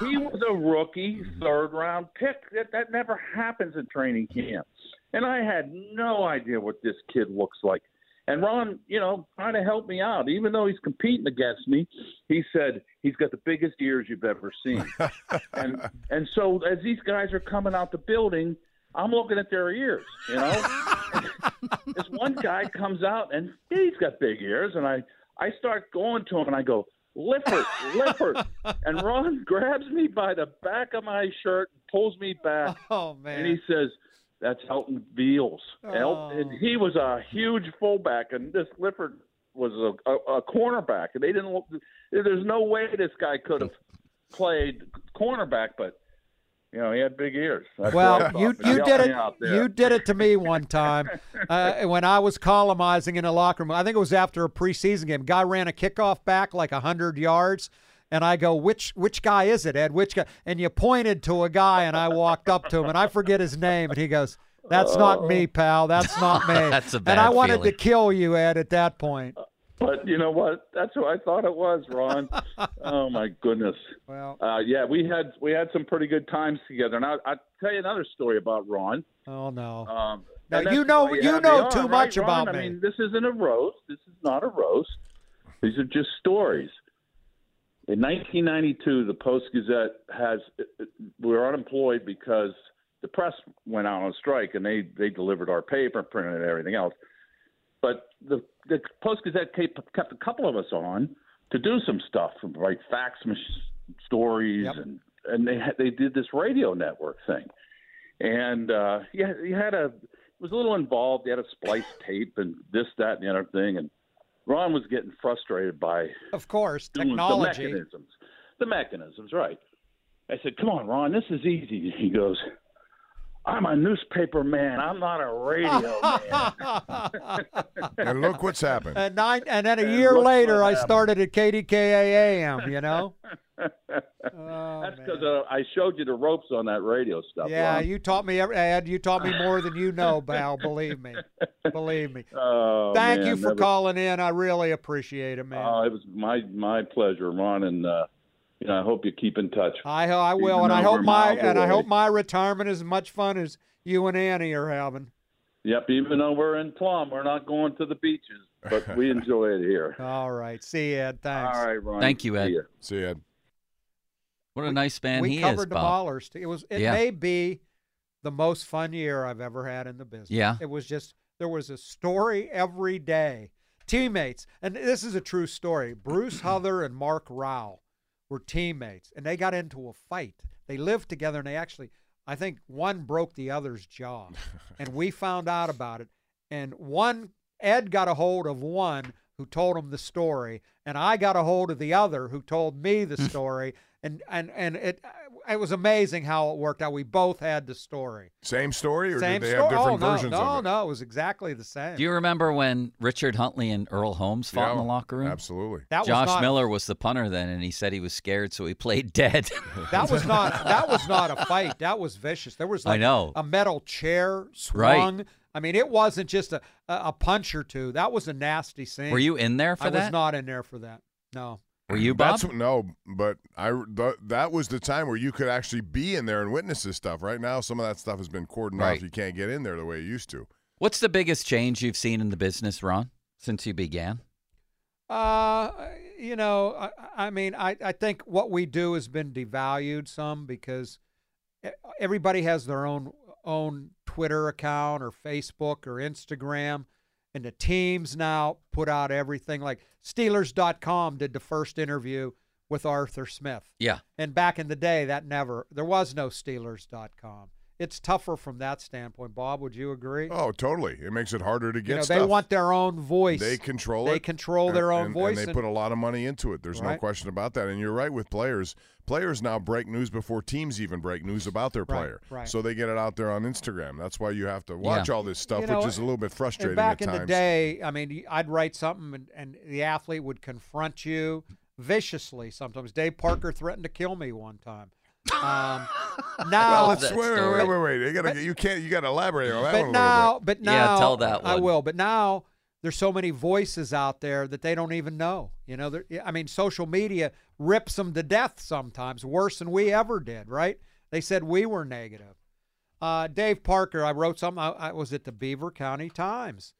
He was a rookie, third round pick. That that never happens in training camp. And I had no idea what this kid looks like. And Ron, you know, trying to help me out, even though he's competing against me, he said he's got the biggest ears you've ever seen. and and so as these guys are coming out the building, I'm looking at their ears, you know. this one guy comes out and he's got big ears, and I I start going to him and I go, Lippert, Lippert, and Ron grabs me by the back of my shirt and pulls me back, Oh man! and he says. That's Elton Veals. El- oh. and he was a huge fullback, and this Lippert was a, a, a cornerback. And they didn't. look- There's no way this guy could have played cornerback, but you know he had big ears. That's Well, you you did it. You did it to me one time uh, when I was columnizing in a locker room. I think it was after a preseason game. Guy ran a kickoff back like hundred yards, and I go, "Which which guy is it, Ed? Which guy?" And you pointed to a guy, and I walked up to him, and I forget his name, and he goes, "That's not me, pal. That's not me." That's a bad and I wanted feeling. to kill you, Ed, at that point. But you know what? That's who I thought it was, Ron. oh my goodness. Well, Uh, yeah, we had we had some pretty good times together. And I I'll tell you another story about Ron. oh no. Um, Now, you know- you me know on, too right, much Ron? about I mean, this isn't a roast. This is not a roast. These are just stories. In 1992, the Post Gazette has we were unemployed because the press went out on strike and they they delivered our paper, printed everything else. But the the Post Gazette kept, kept a couple of us on to do some stuff, write fax mach- stories, and and they had, they did this radio network thing, and uh, yeah, he had a it was a little involved. He had a splice tape and this, that, and the other thing, and Ron was getting frustrated by Of course, technology. the mechanisms. The mechanisms, right? I said, "Come on, Ron, this is easy." He goes, "I'm a newspaper man. I'm not a radio man." and look what's happened. And nine, and then a And year later, I happened. started at KDKA AM. You know. Oh, That's because uh, I showed you the ropes on that radio stuff. Yeah, Ron. you taught me, every- Ed. You taught me more than you know, Val. Believe me. Believe me. Oh, Thank man, you for never- calling in. I really appreciate it, man. Oh, it was my my pleasure, Ron, and uh, you know I hope you keep in touch. I I will, even and I hope my miles and I hope my retirement is as much fun as you and Annie are having. Yep, even though we're in Plum, we're not going to the beaches, but we enjoy it here. All right. See you, Ed. Thanks. All right, Ron. Thank you, Ed. See ya. See Ed. What a nice man he is. we covered the Bob. ballers. It was. It Yeah. may be the most fun year I've ever had in the business. Yeah. It was just there was a story every day. Teammates, and this is a true story. Bruce Huther and Mark Rao were teammates, and they got into a fight. They lived together, and they actually, I think, one broke the other's jaw, and we found out about it. And one, Ed got a hold of one who told him the story, and I got a hold of the other who told me the story. And and and it it was amazing how it worked out. We both had the story. Same story, or Same did they story. have different oh, no, versions no, of it? no, no, it was exactly the same. Do you remember when Richard Huntley and Earl Holmes fought in the locker room? Absolutely. That was Josh not- Miller was the punter then, and he said he was scared, so he played dead. That was not that was not a fight. That was vicious. There was I know. a metal chair swung. Right. swung. I mean, it wasn't just a, a a punch or two. That was a nasty scene. Were you in there for that? I was not in there for that. No. Were you, Bob? That's no, but I th- that was the time where you could actually be in there and witness this stuff. Right now, some of that stuff has been cordoned Right. off. You can't get in there the way you used to. What's the biggest change you've seen in the business, Ron, since you began? Uh, you know, I, I mean, I, I think what we do has been devalued some because everybody has their own own Twitter account or Facebook or Instagram, and the teams now put out everything. Like Steelers.com did the first interview with Arthur Smith. Yeah. And back in the day, that never there was no Steelers.com. it's tougher from that standpoint. Bob, would you agree? Oh, totally. It makes it harder to get you know, stuff. they want their own voice. They control They it. control and- their own and, voice. and they put a lot of money into it. There's no question about that. And you're right with players. Players now break news before teams even break news about their Right, player. right. So they get it out there on Instagram. That's why you have to watch Yeah. all this stuff, You know, which is a little bit frustrating And back at in times. the day, I mean, I'd write something, and, and the athlete would confront you viciously. Sometimes Dave Parker threatened to kill me one time. Um, now, well, let's, wait, wait, wait, wait, wait. You gotta, But- you can't. You got to elaborate on that but one now, little bit. but now, Yeah, tell that I will. But now there's so many voices out there that they don't even know. You know, I mean, social media rips them to death sometimes, worse than we ever did. Right? They said we were negative. Uh, Dave Parker, I wrote something. I, I was at the Beaver County Times,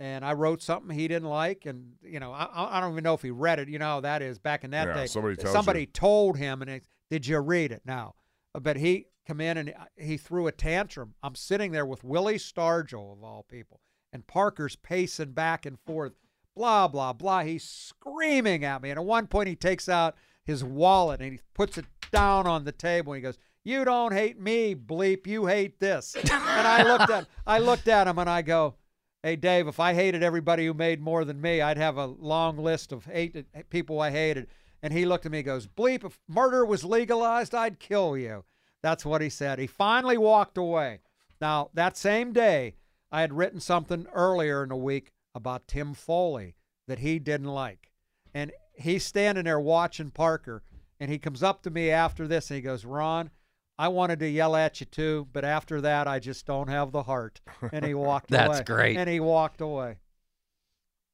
and I wrote something he didn't like, and you know, I- I, I don't even know if he read it. You know how that is back in that Yeah, day. somebody tells somebody you. told him, and it, did you read it? Now, but he come in and he threw a tantrum. I'm sitting there with Willie Stargell of all people, and Parker's pacing back and forth, blah blah blah. He's screaming at me, and at one point he takes out his wallet and he puts it down on the table. And he goes, "You don't hate me, bleep. You hate this." and I looked at I looked at him and I go. Hey Dave, if I hated everybody who made more than me, I'd have a long list of hated people I hated. And he looked at me and goes, Bleep, if murder was legalized, I'd kill you. That's what he said. He finally walked away. Now, that same day, I had written something earlier in the week about Tim Foli that he didn't like. And he's standing there watching Parker, and he comes up to me after this and he goes, Ron, I wanted to yell at you too, but after that, I just don't have the heart. And he walked away. That's great. And he walked away.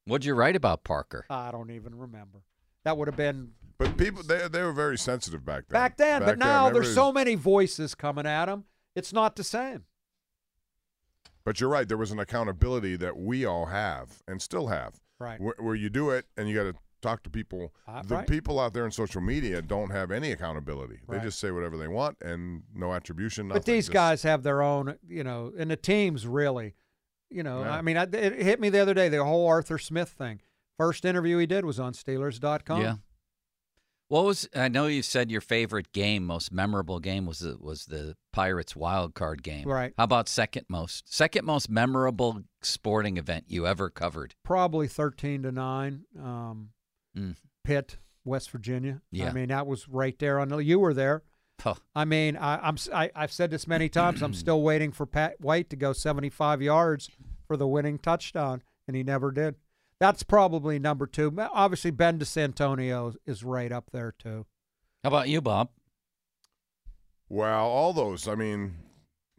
What'd you write about Parker? I don't even remember. That would have been But people, they, they were very sensitive back then. back then. Back but now there's so many voices coming at him. It's not the same. But you're right. There was an accountability that we all have and still have. Right. Where, where you do it and you got to talk to people. Uh, the right. people out there in social media don't have any accountability. Right. They just say whatever they want and no attribution. Nothing. But these Just- guys have their own, you know, and the teams really, you know, Yeah. I mean, I, it hit me the other day, the whole Arthur Smith thing. First interview he did was on Steelers.com. Yeah. What was I know you said your favorite game, most memorable game was the, was the Pirates wild card game. Right. How about second most? Second most memorable sporting event you ever covered? Probably 13 to 9. Um, Mm. Pitt, West Virginia. Yeah. I mean, that was right there on the, you were there. Huh. I mean, I, I'm I, have said this many times. I'm still waiting for Pat White to go 75 yards for the winning touchdown, and he never did. That's probably number two. Ma- Obviously, Ben to Santonio is right up there too. How about you, Bob? Well, all those. I mean,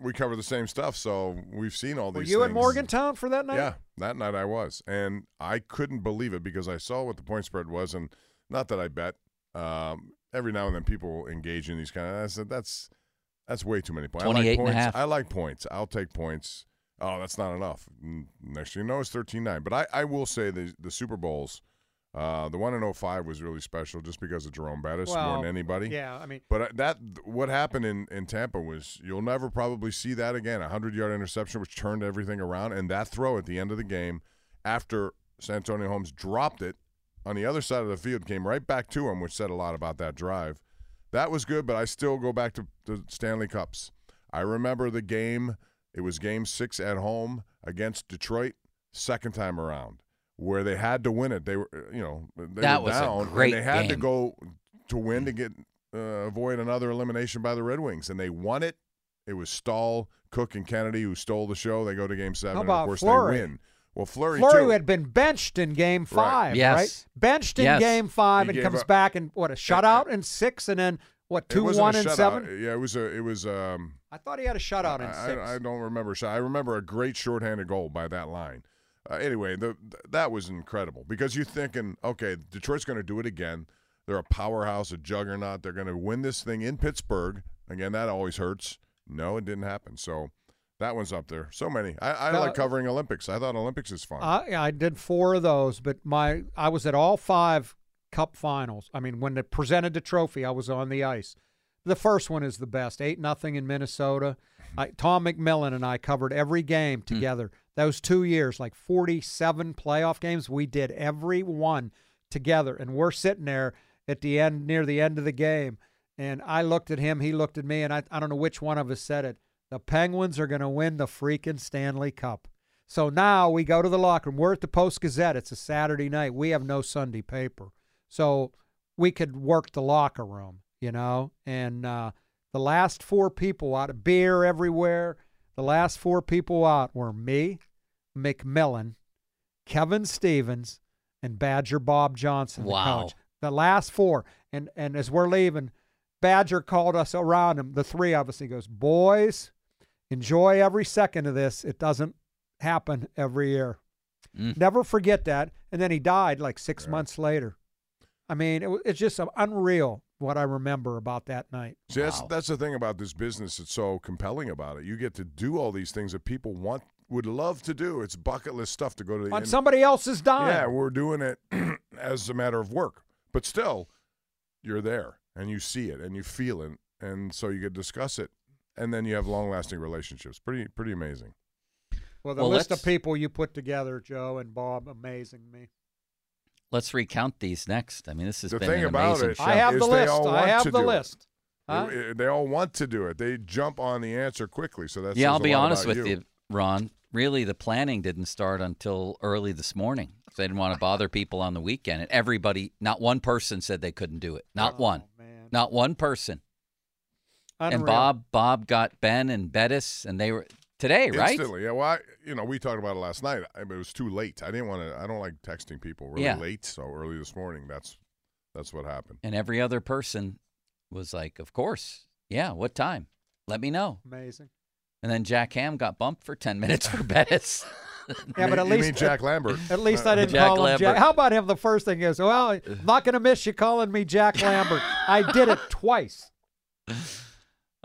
we cover the same stuff, so we've seen all these. Were these. you at things. Morgantown for that night? Yeah, that night I was, and I couldn't believe it because I saw what the point spread was, and not that I bet. Um, every now and then people engage in these kind of. I said that's that's way too many points. I like 28 and a points. half. I like points. I'll take points. Oh, that's not enough. Next thing you know, it's 13-9. But I, I will say the the Super Bowls, uh, the one in 05 was really special just because of Jerome Bettis more than anybody. yeah, I mean- But uh, that what happened in, in Tampa was you'll never probably see that again. A hundred yard interception which turned everything around, and that throw at the end of the game after Santonio Holmes dropped it on the other side of the field came right back to him, which said a lot about that drive. That was good, but I still go back to the Stanley Cups. I remember the game. It was Game Six at home against Detroit, second time around, where they had to win it. They were, you know, they That were was a down, and they had to go to win to get uh, avoid another elimination by the Red Wings, and they won it. It was Staal, Cooke, and Kennedy who stole the show. They go to Game Seven, How and of course Fleury? they win. Well, Fleury, Fleury too. had been benched in Game Five, Yes. right? Benched in Yes. Game Five He and comes up- back and what a shutout in six, and then what two one and seven. Yeah, it was a. It was. Um, I thought he had a shutout in I, six. I, I don't remember. shot. I remember a great shorthanded goal by that line. Uh, anyway, the, th- that was incredible because you're thinking, okay, Detroit's going to do it again. They're a powerhouse, a juggernaut. They're going to win this thing in Pittsburgh. Again, that always hurts. No, it didn't happen. So that one's up there. So many. I, I Uh, like covering Olympics. I thought Olympics is fun. I, I did four of those, but my I was at all five Cup finals. I mean, when they presented the trophy, I was on the ice. The first one is the best, eight nothing in Minnesota. I, Tom McMillan and I covered every game hmm. together. Those two years, like forty-seven playoff games, we did every one together, and we're sitting there at the end, near the end of the game, and I looked at him, he looked at me, and I, I don't know which one of us said it. The Penguins are going to win the freaking Stanley Cup. So now we go to the locker room. We're at the Post Gazette. It's a Saturday night. We have no Sunday paper. So we could work the locker room, you know? And uh, the last four people out, of beer everywhere. The last four people out were me, McMillan, Kevin Stevens, and Badger Bob Johnson, the Wow. coach. The last four. And and as we're leaving, Badger called us around him, the three of us. He goes, Boys, enjoy every second of this. It doesn't happen every year. Never forget that. And then he died like six months later. I mean, it, it's just unreal what I remember about that night. See, that's that's the thing about this business. It's so compelling about it. You get to do all these things that people want would love to do. It's bucket list stuff to go to the On end- somebody else's dime. Yeah, we're doing it as a matter of work, but still, you're there and you see it and you feel it, and so you could discuss it, and then you have long lasting relationships. Pretty pretty amazing. Well, the Well, list let's- of people you put together, Joe and Bob, amazing me. Let's recount these next. I mean, this has The been thing an about amazing it show. I have the list. I have the list. Huh? They, they all want to do it. They jump on the answer quickly. So that's yeah, I'll be honest with you. Ron. Really, the planning didn't start until early this morning. They didn't want to bother people on the weekend, and everybody, not one person said they couldn't do it. Not Oh, one. Not one person. And Bob, Bob got Ben and Bettis, and they were today, right? Instantly, yeah. Well, I, you know, we talked about it last night. I, it was too late. I didn't want to. I don't like texting people really Yeah. late, so early this morning. That's that's what happened. And every other person was like, "Of course, yeah. What time? Let me know." Amazing. And then Jack Ham got bumped for ten minutes for Bettis. Yeah, but at You least mean Jack Lambert. At least I uh, didn't Jack call him Lambert. Jack. How about him? The first thing is, well, I'm not going to miss you calling me Jack Lambert. I did it twice.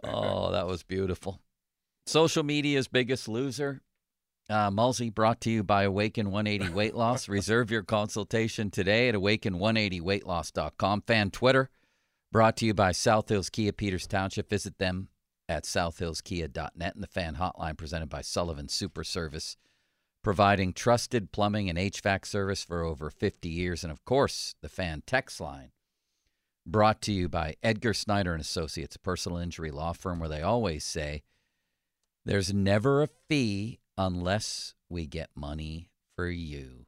Oh, that was beautiful. Social media's biggest loser. Uh, Mulsey brought to you by Awaken 180 Weight Loss. Reserve your consultation today at awaken180weightloss.com. Fan Twitter brought to you by South Hills Kia Peters Township. Visit them at southhillskia.net and the fan hotline presented by Sullivan Super Service, providing trusted plumbing and HVAC service for over 50 years. And of course, the fan text line brought to you by Edgar Snyder and Associates, a personal injury law firm where they always say there's never a fee unless we get money for you.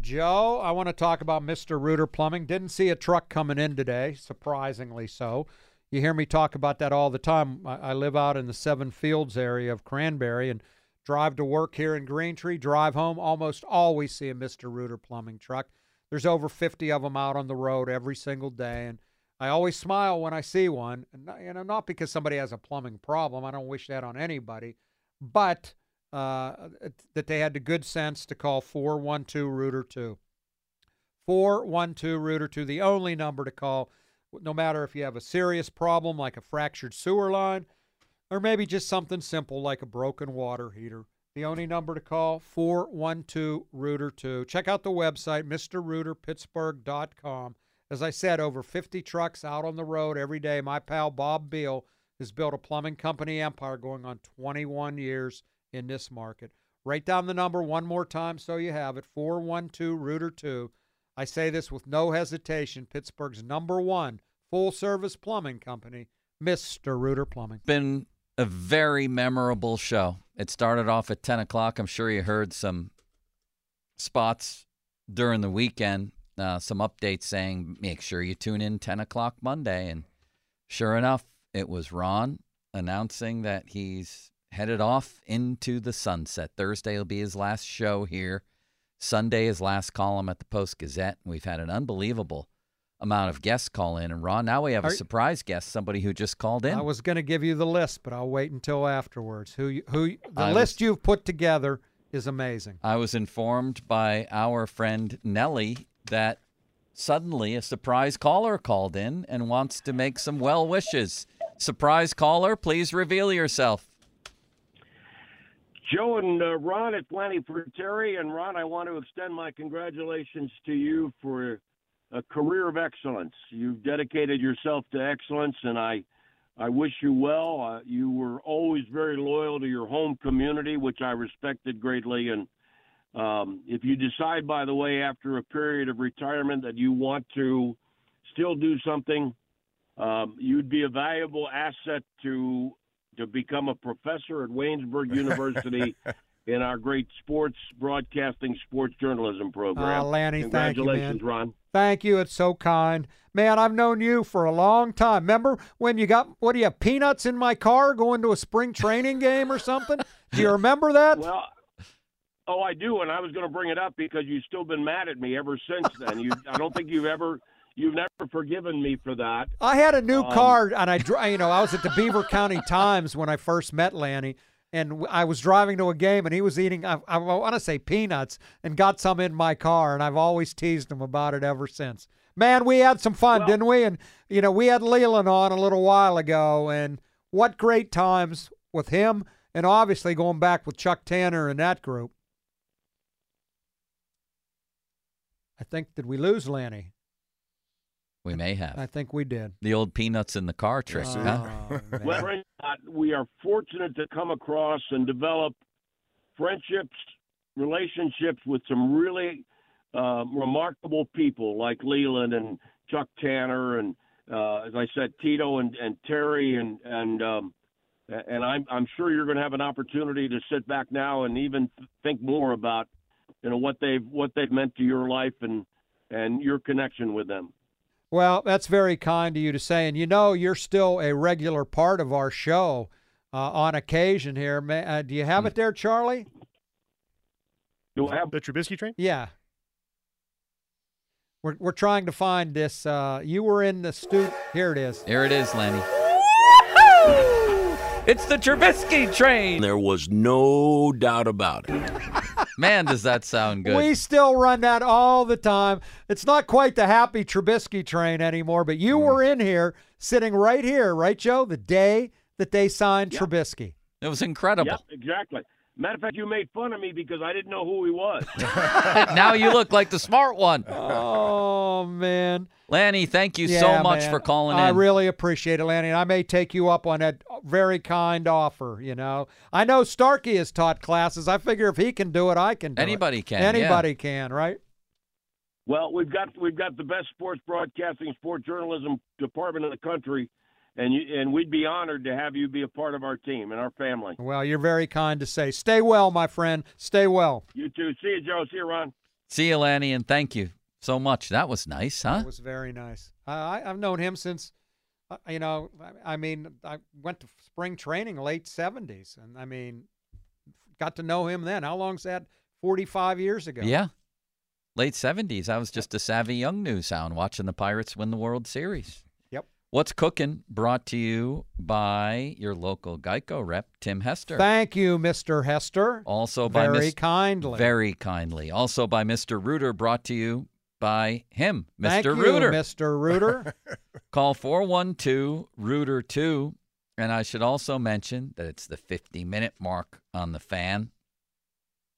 Joe, I want to talk about Mr. Rooter Plumbing. Didn't see a truck coming in today, surprisingly so. You hear me talk about that all the time. I, I live out in the Seven Fields area of Cranberry and drive to work here in Green Tree, drive home, almost always see a Mr. Rooter Plumbing truck. There's over 50 of them out on the road every single day, and I always smile when I see one. And you know, not because somebody has a plumbing problem. I don't wish that on anybody, but uh, that they had the good sense to call 412 Rooter 2. 412 Rooter 2, the only number to call, no matter if you have a serious problem like a fractured sewer line or maybe just something simple like a broken water heater. The only number to call 412 Rooter 2. Check out the website mrrooterpittsburgh.com. As I said, over 50 trucks out on the road every day. My pal Bob Beal has built a plumbing company empire going on 21 years in this market. Write down the number one more time so you have it 412 Rooter 2. I say this with no hesitation Pittsburgh's number one full service plumbing company, Mr. Rooter Plumbing. Been a very memorable show. It started off at 10 o'clock. I'm sure you heard some spots during the weekend, uh, some updates saying make sure you tune in 10 o'clock Monday. And sure enough, it was Ron announcing that he's headed off into the sunset. Thursday will be his last show here. Sunday, is last column at the Post Gazette. We've had an unbelievable amount of guests call in. And Ron, now we have a Are- surprise guest, somebody who just called in. I was going to give you the list, but I'll wait until afterwards. Who you- who the I list was- you've put together is amazing. I was informed by our friend Nellie that suddenly a surprise caller called in and wants to make some well wishes. Surprise caller, please reveal yourself. Joe and uh, Ron, it's Lanny for Terry. And Ron, I want to extend my congratulations to you for a career of excellence. You've dedicated yourself to excellence, and I, I wish you well. Uh, you were always very loyal to your home community, which I respected greatly. And um, if you decide, by the way, after a period of retirement that you want to still do something, um, you'd be a valuable asset to to become a professor at Waynesburg University in our great sports broadcasting, sports journalism program. Ah, Lanny, thank you. Congratulations, Ron. Thank you. It's so kind. Man, I've known you for a long time. Remember when you got, what do you have, peanuts in my car going to a spring training game or something? Do you remember that? Well, oh, I do, and I was going to bring it up because you've still been mad at me ever since then. You, I don't think you've ever, you've never forgiven me for that. I had a new Um, car, and I, you know, I was at the Beaver County Times when I first met Lanny, and I was driving to a game, and he was eating, I, I want to say peanuts, and got some in my car, and I've always teased him about it ever since. Man, we had some fun, didn't we? And you know, we had Leyland on a little while ago, and what great times with him, and obviously going back with Chuck Tanner and that group. I think did we lose Lanny? We may have. I think we did. The old peanuts in the car trick, huh? Well, Brent, uh, we are fortunate to come across and develop friendships, relationships with some really uh, remarkable people like Leyland and Chuck Tanner and, uh, as I said, Tito and, and Terry and and um, and I'm I'm sure you're going to have an opportunity to sit back now and even think more about you know what they've what they've meant to your life and and your connection with them. Well, that's very kind of you to say. And you know, you're still a regular part of our show uh, on occasion here. Ma- Uh, do you have it there, Charlie? Do I have the Trubisky train? Yeah. We're, we're trying to find this. Uh, you were in the studio. Here it is. Here it is, Lenny. It's the Trubisky train. There was no doubt about it. Man, does that sound good. We still run that all the time. It's not quite the happy Trubisky train anymore, but you mm. were in here, sitting right here, right, Joe? The day that they signed Trubisky. It was incredible. Yep, exactly. Matter of fact, you made fun of me because I didn't know who he was. now you look like the smart one. Oh man, Lanny, thank you Yeah, so much man. for calling I in. really appreciate it, Lanny. And I may take you up on that very kind offer. You know, I know Starkey has taught classes. I figure if he can do it, I can. Do it. Anybody can, yeah. Anybody can, right? Well, we've got we've got the best sports broadcasting, sports journalism department in the country, and you, and we'd be honored to have you be a part of our team and our family. Well, you're very kind to say. Stay well, my friend. Stay well. You too. See you, Joe. See you, Ron. See you, Lanny, and thank you so much. That was nice, huh? That was very nice. I, I, I've known him since, uh, you know, I, I mean, I went to spring training late 70s. And I mean, got to know him then. How long's that? 45 years ago. Yeah. Late 70s. I was just a savvy young news hound watching the Pirates win the World Series. What's Cooking brought to you by your local Geico rep, Tim Hester. Thank you, Mr. Hester. Also by Very Mis- kindly. Very kindly. Also by Mr. Rooter, brought to you by him, Mr. Thank you, Rooter. Mr. Rooter. Call 412 Rooter 2. And I should also mention that it's the 50 minute mark on the fan.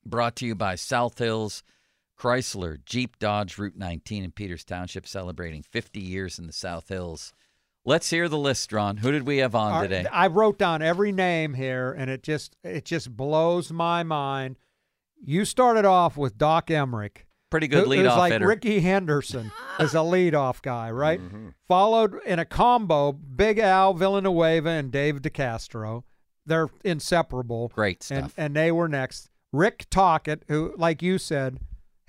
Brought to you by South Hills Chrysler, Jeep Dodge Route 19 in Peters Township, celebrating 50 years in the South Hills. Let's hear the list, Ron. Who did we have on Our- today? I wrote down every name here, and it just it just blows my mind. You started off with Doc Emrick. Pretty good who- leadoff who's like hitter. Rickey Henderson as a leadoff guy, right? Mm-hmm. Followed in a combo, Big Al Villanueva and Dave DeCastro. They're inseparable. Great And, stuff. and they were next. Rick Tocchet, who, like you said,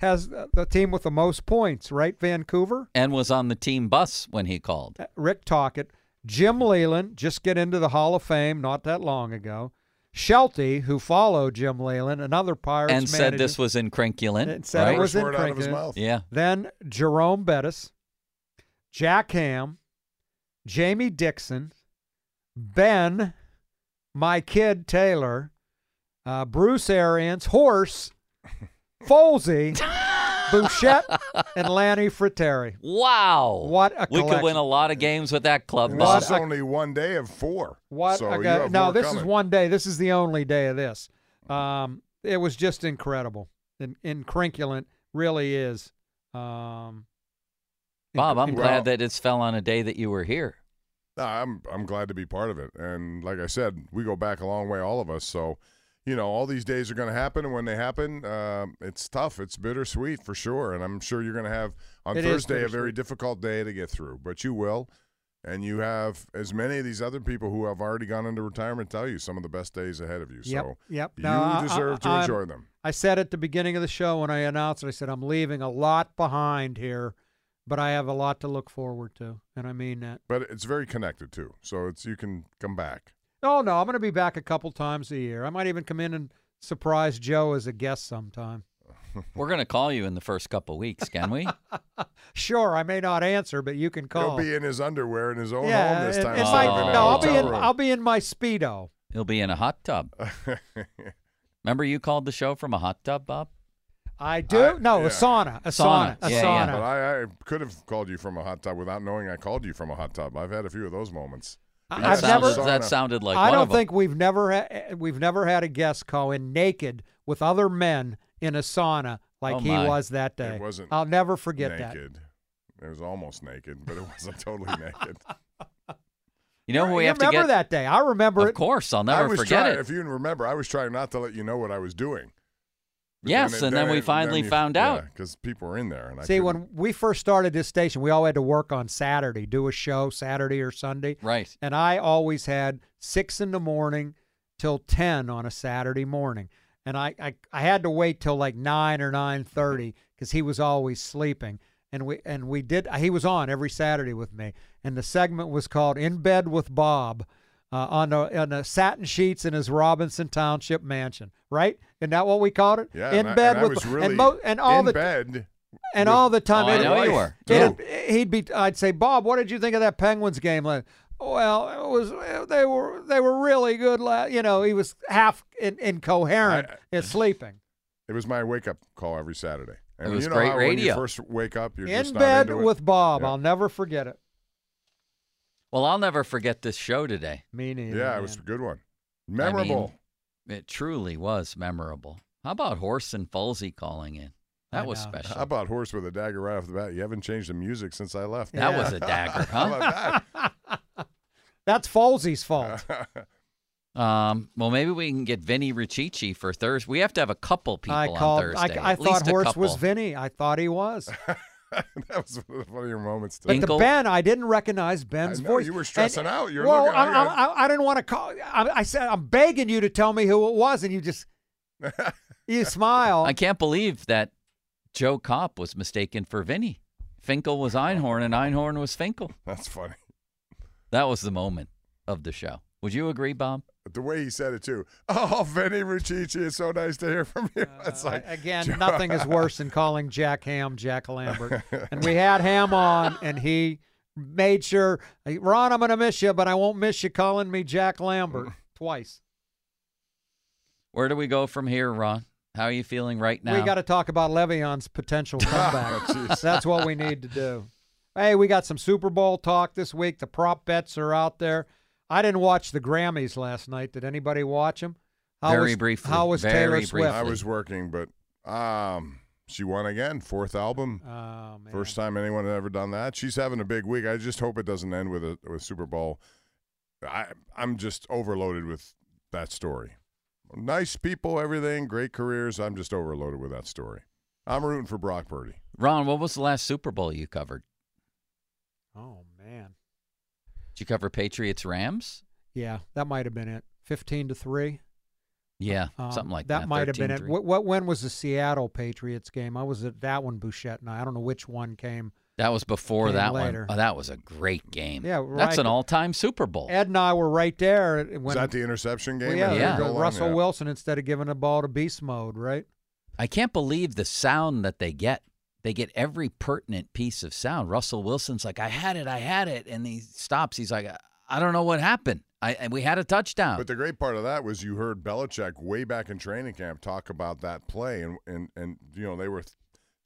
has the- the team with the most points, right? Vancouver. and was on the team bus when he called. Rick Tocchet, Jim Leyland, just get into the Hall of Fame not that long ago. Shelty, who followed Jim Leyland, another Pirates and said this was incrinculant. and said right? it was First word his mouth. Yeah. Then Jerome Bettis, Jack Ham, Jamie Dixon, Ben, my kid Taylor, uh, Bruce Arians, Horse, Folsey, Bouchette, and Lanny Frattare. Wow. What a We could win a lot of games with that club, This Bob. is only one day of four. What So a guy- no, more this is one day. This is the only day of this. Um, it was just incredible. And incrinculant really is. Um, Bob, I'm inc- glad that it's fell on a day that you were here. I'm I'm glad to be part of it. And like I said, we go back a long way, all of us. So, you know, all these days are going to happen, and when they happen, um, it's tough. It's bittersweet for sure. And I'm sure you're going to have on It Thursday a very difficult day to get through, but you will. and you have as many of these other people who have already gone into retirement tell you some of the best days ahead of you. Yep, So yep. you No, I- I- deserve to I'm- enjoy them. I said at the beginning of the show when I announced it, I said I'm leaving a lot behind here, but I have a lot to look forward to, and I mean that. But it's very connected too, so it's you can come back. Oh no, I'm going to be back a couple times a year. I might even come in and surprise Joe as a guest sometime. We're going to call you in the first couple weeks, can we? Sure, I may not answer, but you can call. He'll be in his underwear in his own yeah, home this time. and instead my- of in a no, I'll be in. room. I'll be in my speedo. He'll be in a hot tub. Remember you called the show from a hot tub, Bob? I do. no, yeah. a sauna. A Sauna. sauna. A Yeah, sauna. yeah. But I, I could have called you from a hot tub without knowing I called you from a hot tub. I've had a few of those moments. I- That I've never. that sounded like I one don't of 'em. think we've never ha- we've never had a guest call in naked with other men in a sauna like Oh, he was that day. It wasn't. I'll never forget that. naked. It was almost naked, but it wasn't totally naked. You know who we you have to remember get? that day? I remember Of it. course, I'll I never was forget trying, it. If you remember, I was trying not to let you know what I was doing. But Yes, and then we finally found out. because people were in there. And I See, couldn't- when we first started this station, we all had to work on Saturday, do a show Saturday or Sunday. Right. And I always had six in the morning till ten on a Saturday morning, and I I, I had to wait till like nine or nine thirty because he was always sleeping. And we and we did. He was on every Saturday with me, and the segment was called "In Bed with Bob." Uh, on the on the satin sheets in his Robinson Township mansion, right? Isn't that what we called it? yeah, in and I- bed and I with was really and, mo- and all in the bed. and all the time. Oh, I know you were. it- he'd be. I'd say, Bob, what did you think of that Penguins game? Like, well, it was. They were. They were really good. La-. You know, he was half in, incoherent and sleeping. It was my wake up call every Saturday. And It was you know great how when radio. you first wake up, you're In just not bed into it? with Bob. Yeah. I'll never forget it. Well, I'll never forget this show today. Me neither. Yeah, it was a good one. I mean, Memorable. it truly was memorable. How about Horse and Folsey calling in? That I was know. special. How about horse with a dagger right off the bat? You haven't changed the music since I left. That was a dagger, How huh? about That's Folsey's fault. Um, well, maybe we can get Vinny Ricci for Thursday. We have to have a couple people I on. Thursday. I, I At least thought a Horse couple. was Vinny. I thought he was. that was one of the funnier moments. To But Inkle? the Ben, I didn't recognize Ben's know, voice. you were stressing And- out. You were well, looking- I, I I, I, I didn't want to call. I, I said, I'm begging you to tell me who it was, and you just you smile. I can't believe that Joe Kopp was mistaken for Vinny. Finkel was Einhorn and Einhorn was Finkel. That's funny. That was the moment of the show. Would you agree, Bob? The way he said it too. Oh, Vinny Ruccici, it's so nice to hear from you. It's like Uh, Again, nothing is worse than calling Jack Ham Jack Lambert. and we had Ham on, and he made sure, Ron, I'm going to miss you, but I won't miss you calling me Jack Lambert twice. Where do we go from here, Ron? How are you feeling right now? We got to talk about Le'Veon's potential comeback. jeez. That's what we need to do. Hey, we got some Super Bowl talk this week. The prop bets are out there. I didn't watch the Grammys last night. Did anybody watch them? How Very was, briefly. How was Very Taylor briefly. Swift? I was working, but um, she won again. Fourth album. Oh man. First time anyone had ever done that. She's having a big week. I just hope it doesn't end with a with Super Bowl. I I'm just overloaded with that story. Nice people, everything, great careers. I'm just overloaded with that story. I'm rooting for Brock Purdy. Ron, what was the last Super Bowl you covered? Oh man. Did you cover Patriots Rams? Yeah, that might have been it. Fifteen to three. Yeah, Um, something like that. That might have been it. What, what? When was the Seattle Patriots game? I was at that one, Bouchette, and I. I don't know which one came. That was before that later. one. Oh, that was a great game. Yeah, That's an all-time Super Bowl. Ed and I were right there when. Was that the interception game? Well, yeah, or Yeah. Russell Yeah. Wilson instead of giving the ball to beast mode, right? I can't believe the sound that they get. They get every pertinent piece of sound. Russell Wilson's like, "I had it, I had it," and he stops. He's like, "I don't know what happened. I and we had a touchdown." But the great part of that was you heard Belichick way back in training camp talk about that play, and and and you know they were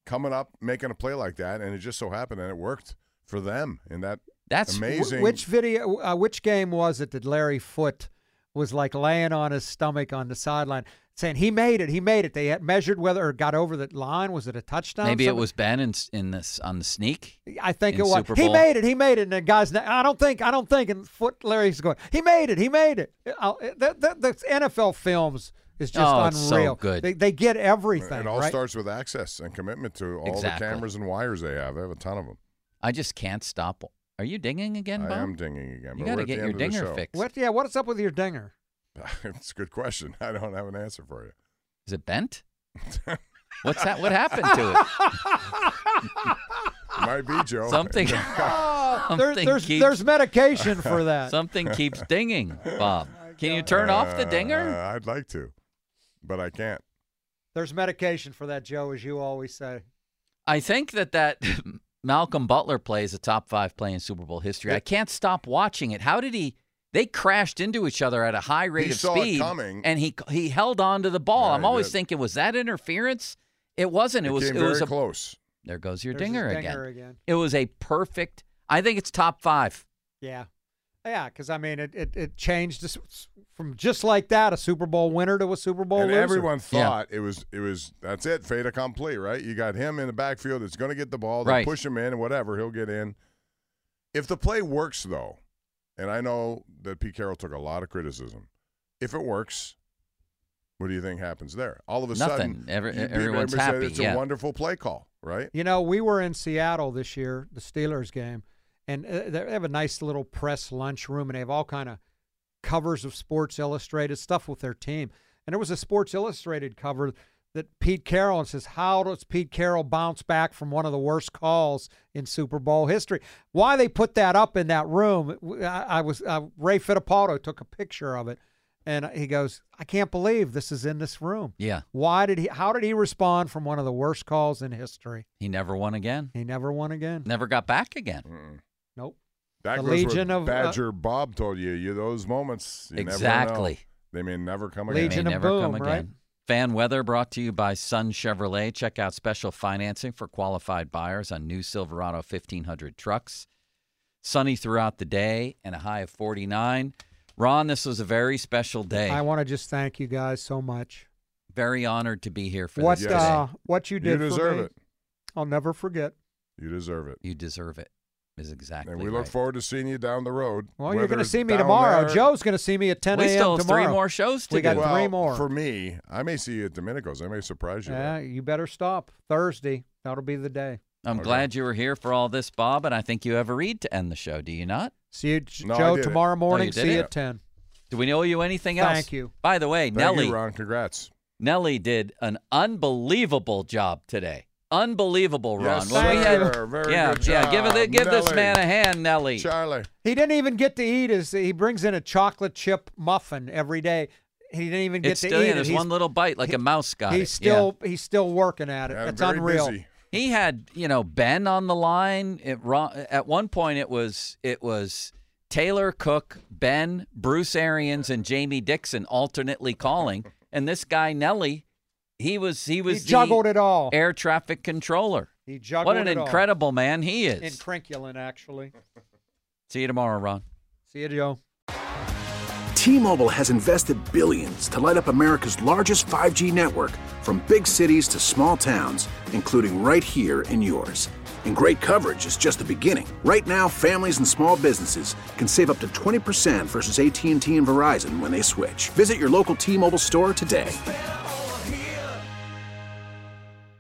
coming up making a play like that, and it just so happened and it worked for them in that That's Wh- amazing. Which video? Uh, which game was it that Larry Foote was like laying on his stomach on the sideline, saying he made it, he made it. They had measured whether or got over the line. Was it a touchdown? Maybe it was Ben in in this on the sneak. I think it was. He made it. He made it. And the guy's, not, I don't think, I don't think. And Foot Larry's going, he made it. He made it. Uh, The, the, the NFL films is just Oh, it's so unreal. good. They, they get everything. It all right? starts with access and commitment to all Exactly. the cameras and wires they have. They have a ton of them. I just can't stop Are you dinging again, Bob? I am dinging again. You but got we're to get your end of the dinger fixed. What? Yeah. What's up with your dinger? it's a good question. I don't have an answer for you. Is it bent? What's that? What happened to it? Might be, Joe. Something. Oh, there- there's keeps- there's medication for that. Something keeps dinging, Bob. Can you turn off the dinger? Uh, I'd like to, but I can't. There's medication for that, Joe, as you always say. I think that that Malcolm Butler play is a top five play in Super Bowl history. I can't stop watching it. How did he? They crashed into each other at a high rate He of saw it speed, coming. and he he held on to the ball. Yeah, I'm always did. thinking, was that interference? It wasn't. It, It was. came it was a, close. There goes your dinger, dinger again. again. It was a perfect. I think it's top five. Yeah. Yeah, because I mean, it, it, it changed this- from just like that, a Super Bowl winner to a Super Bowl and loser. everyone thought it was it was that's it, fait accompli, right? You got him in the backfield that's going to get the ball, they Right. push him in, and whatever he'll get in. If the play works, though, and I know that Pete Carroll took a lot of criticism, if it works, what do you think happens there? All of a Nothing. sudden, Every- you- everyone's everybody said happy, It's yeah. a wonderful play call, right? You know, we were in Seattle this year, the Steelers game, and uh, they have a nice little press lunch room, and they have all kind of covers of Sports Illustrated stuff with their team. And there was a Sports Illustrated cover that Pete Carroll and says, "How does Pete Carroll bounce back from one of the worst calls in Super Bowl history?" Why they put that up in that room? I, I was uh, Ray Fittipaldo took a picture of it, and he goes, "I can't believe this is in this room." Yeah. Why did he? How did he respond from one of the worst calls in history? He never won again. He never won again. Never got back again. Nope. That The goes Legion what of, uh, Badger Bob told you. You those moments, you never know. Exactly. They may never come They again. may never come again. Fan weather brought to you by Sun Chevrolet. Check out special financing for qualified buyers on new Silverado 1500 trucks. Sunny throughout the day and a high of 49. Ron, this was a very special day. I want to just thank you guys so much. very honored to be here for What this uh, what you You did deserve for me, it. I'll never forget. You deserve it. You deserve it. Is exactly. And we look right. forward to seeing you down the road. Well, you're going to see me tomorrow. there- Joe's going to see me at 10 a.m. still have three more shows to We got do. three more. For me, I may see you at Domenico's. I may surprise you. there. yeah, you better stop Thursday. That'll be the day. I'm Okay. glad you were here for all this, Bob, and I think you have a read to end the show. Do you not? See you, No, Joe, did it. tomorrow morning. You see you at 10. Do we owe you anything else? Thank you. By the way, Thank Nelly, you, Ron. Congrats. Nelly did an unbelievable job today. Unbelievable, Ron. Yes, When we had- Very yeah, good yeah. Give, it, job, give this man a hand, Nelly. Charlie. He didn't even get to eat his. He brings in a chocolate chip muffin every day. He didn't even get It's to still eat yeah, it. there's one little bite like a mouse got he's it. still he's still working at it. Yeah, It's unreal. busy. He had, you know, Ben on the line. It, at one point, it was it was Taylor Cook, Ben, Bruce Arians, and Jamie Dixon alternately calling, and this guy Nelly, he was he was the juggled it all. air traffic controller. He juggled What an it all. incredible man he is. Incrinculant, actually. See you tomorrow, Ron. See you, Joe. T-Mobile has invested billions to light up America's largest 5G network from big cities to small towns, including right here in yours. And great coverage is just the beginning. Right now, families and small businesses can save up to 20% versus AT&T and Verizon when they switch. Visit your local T-Mobile store today.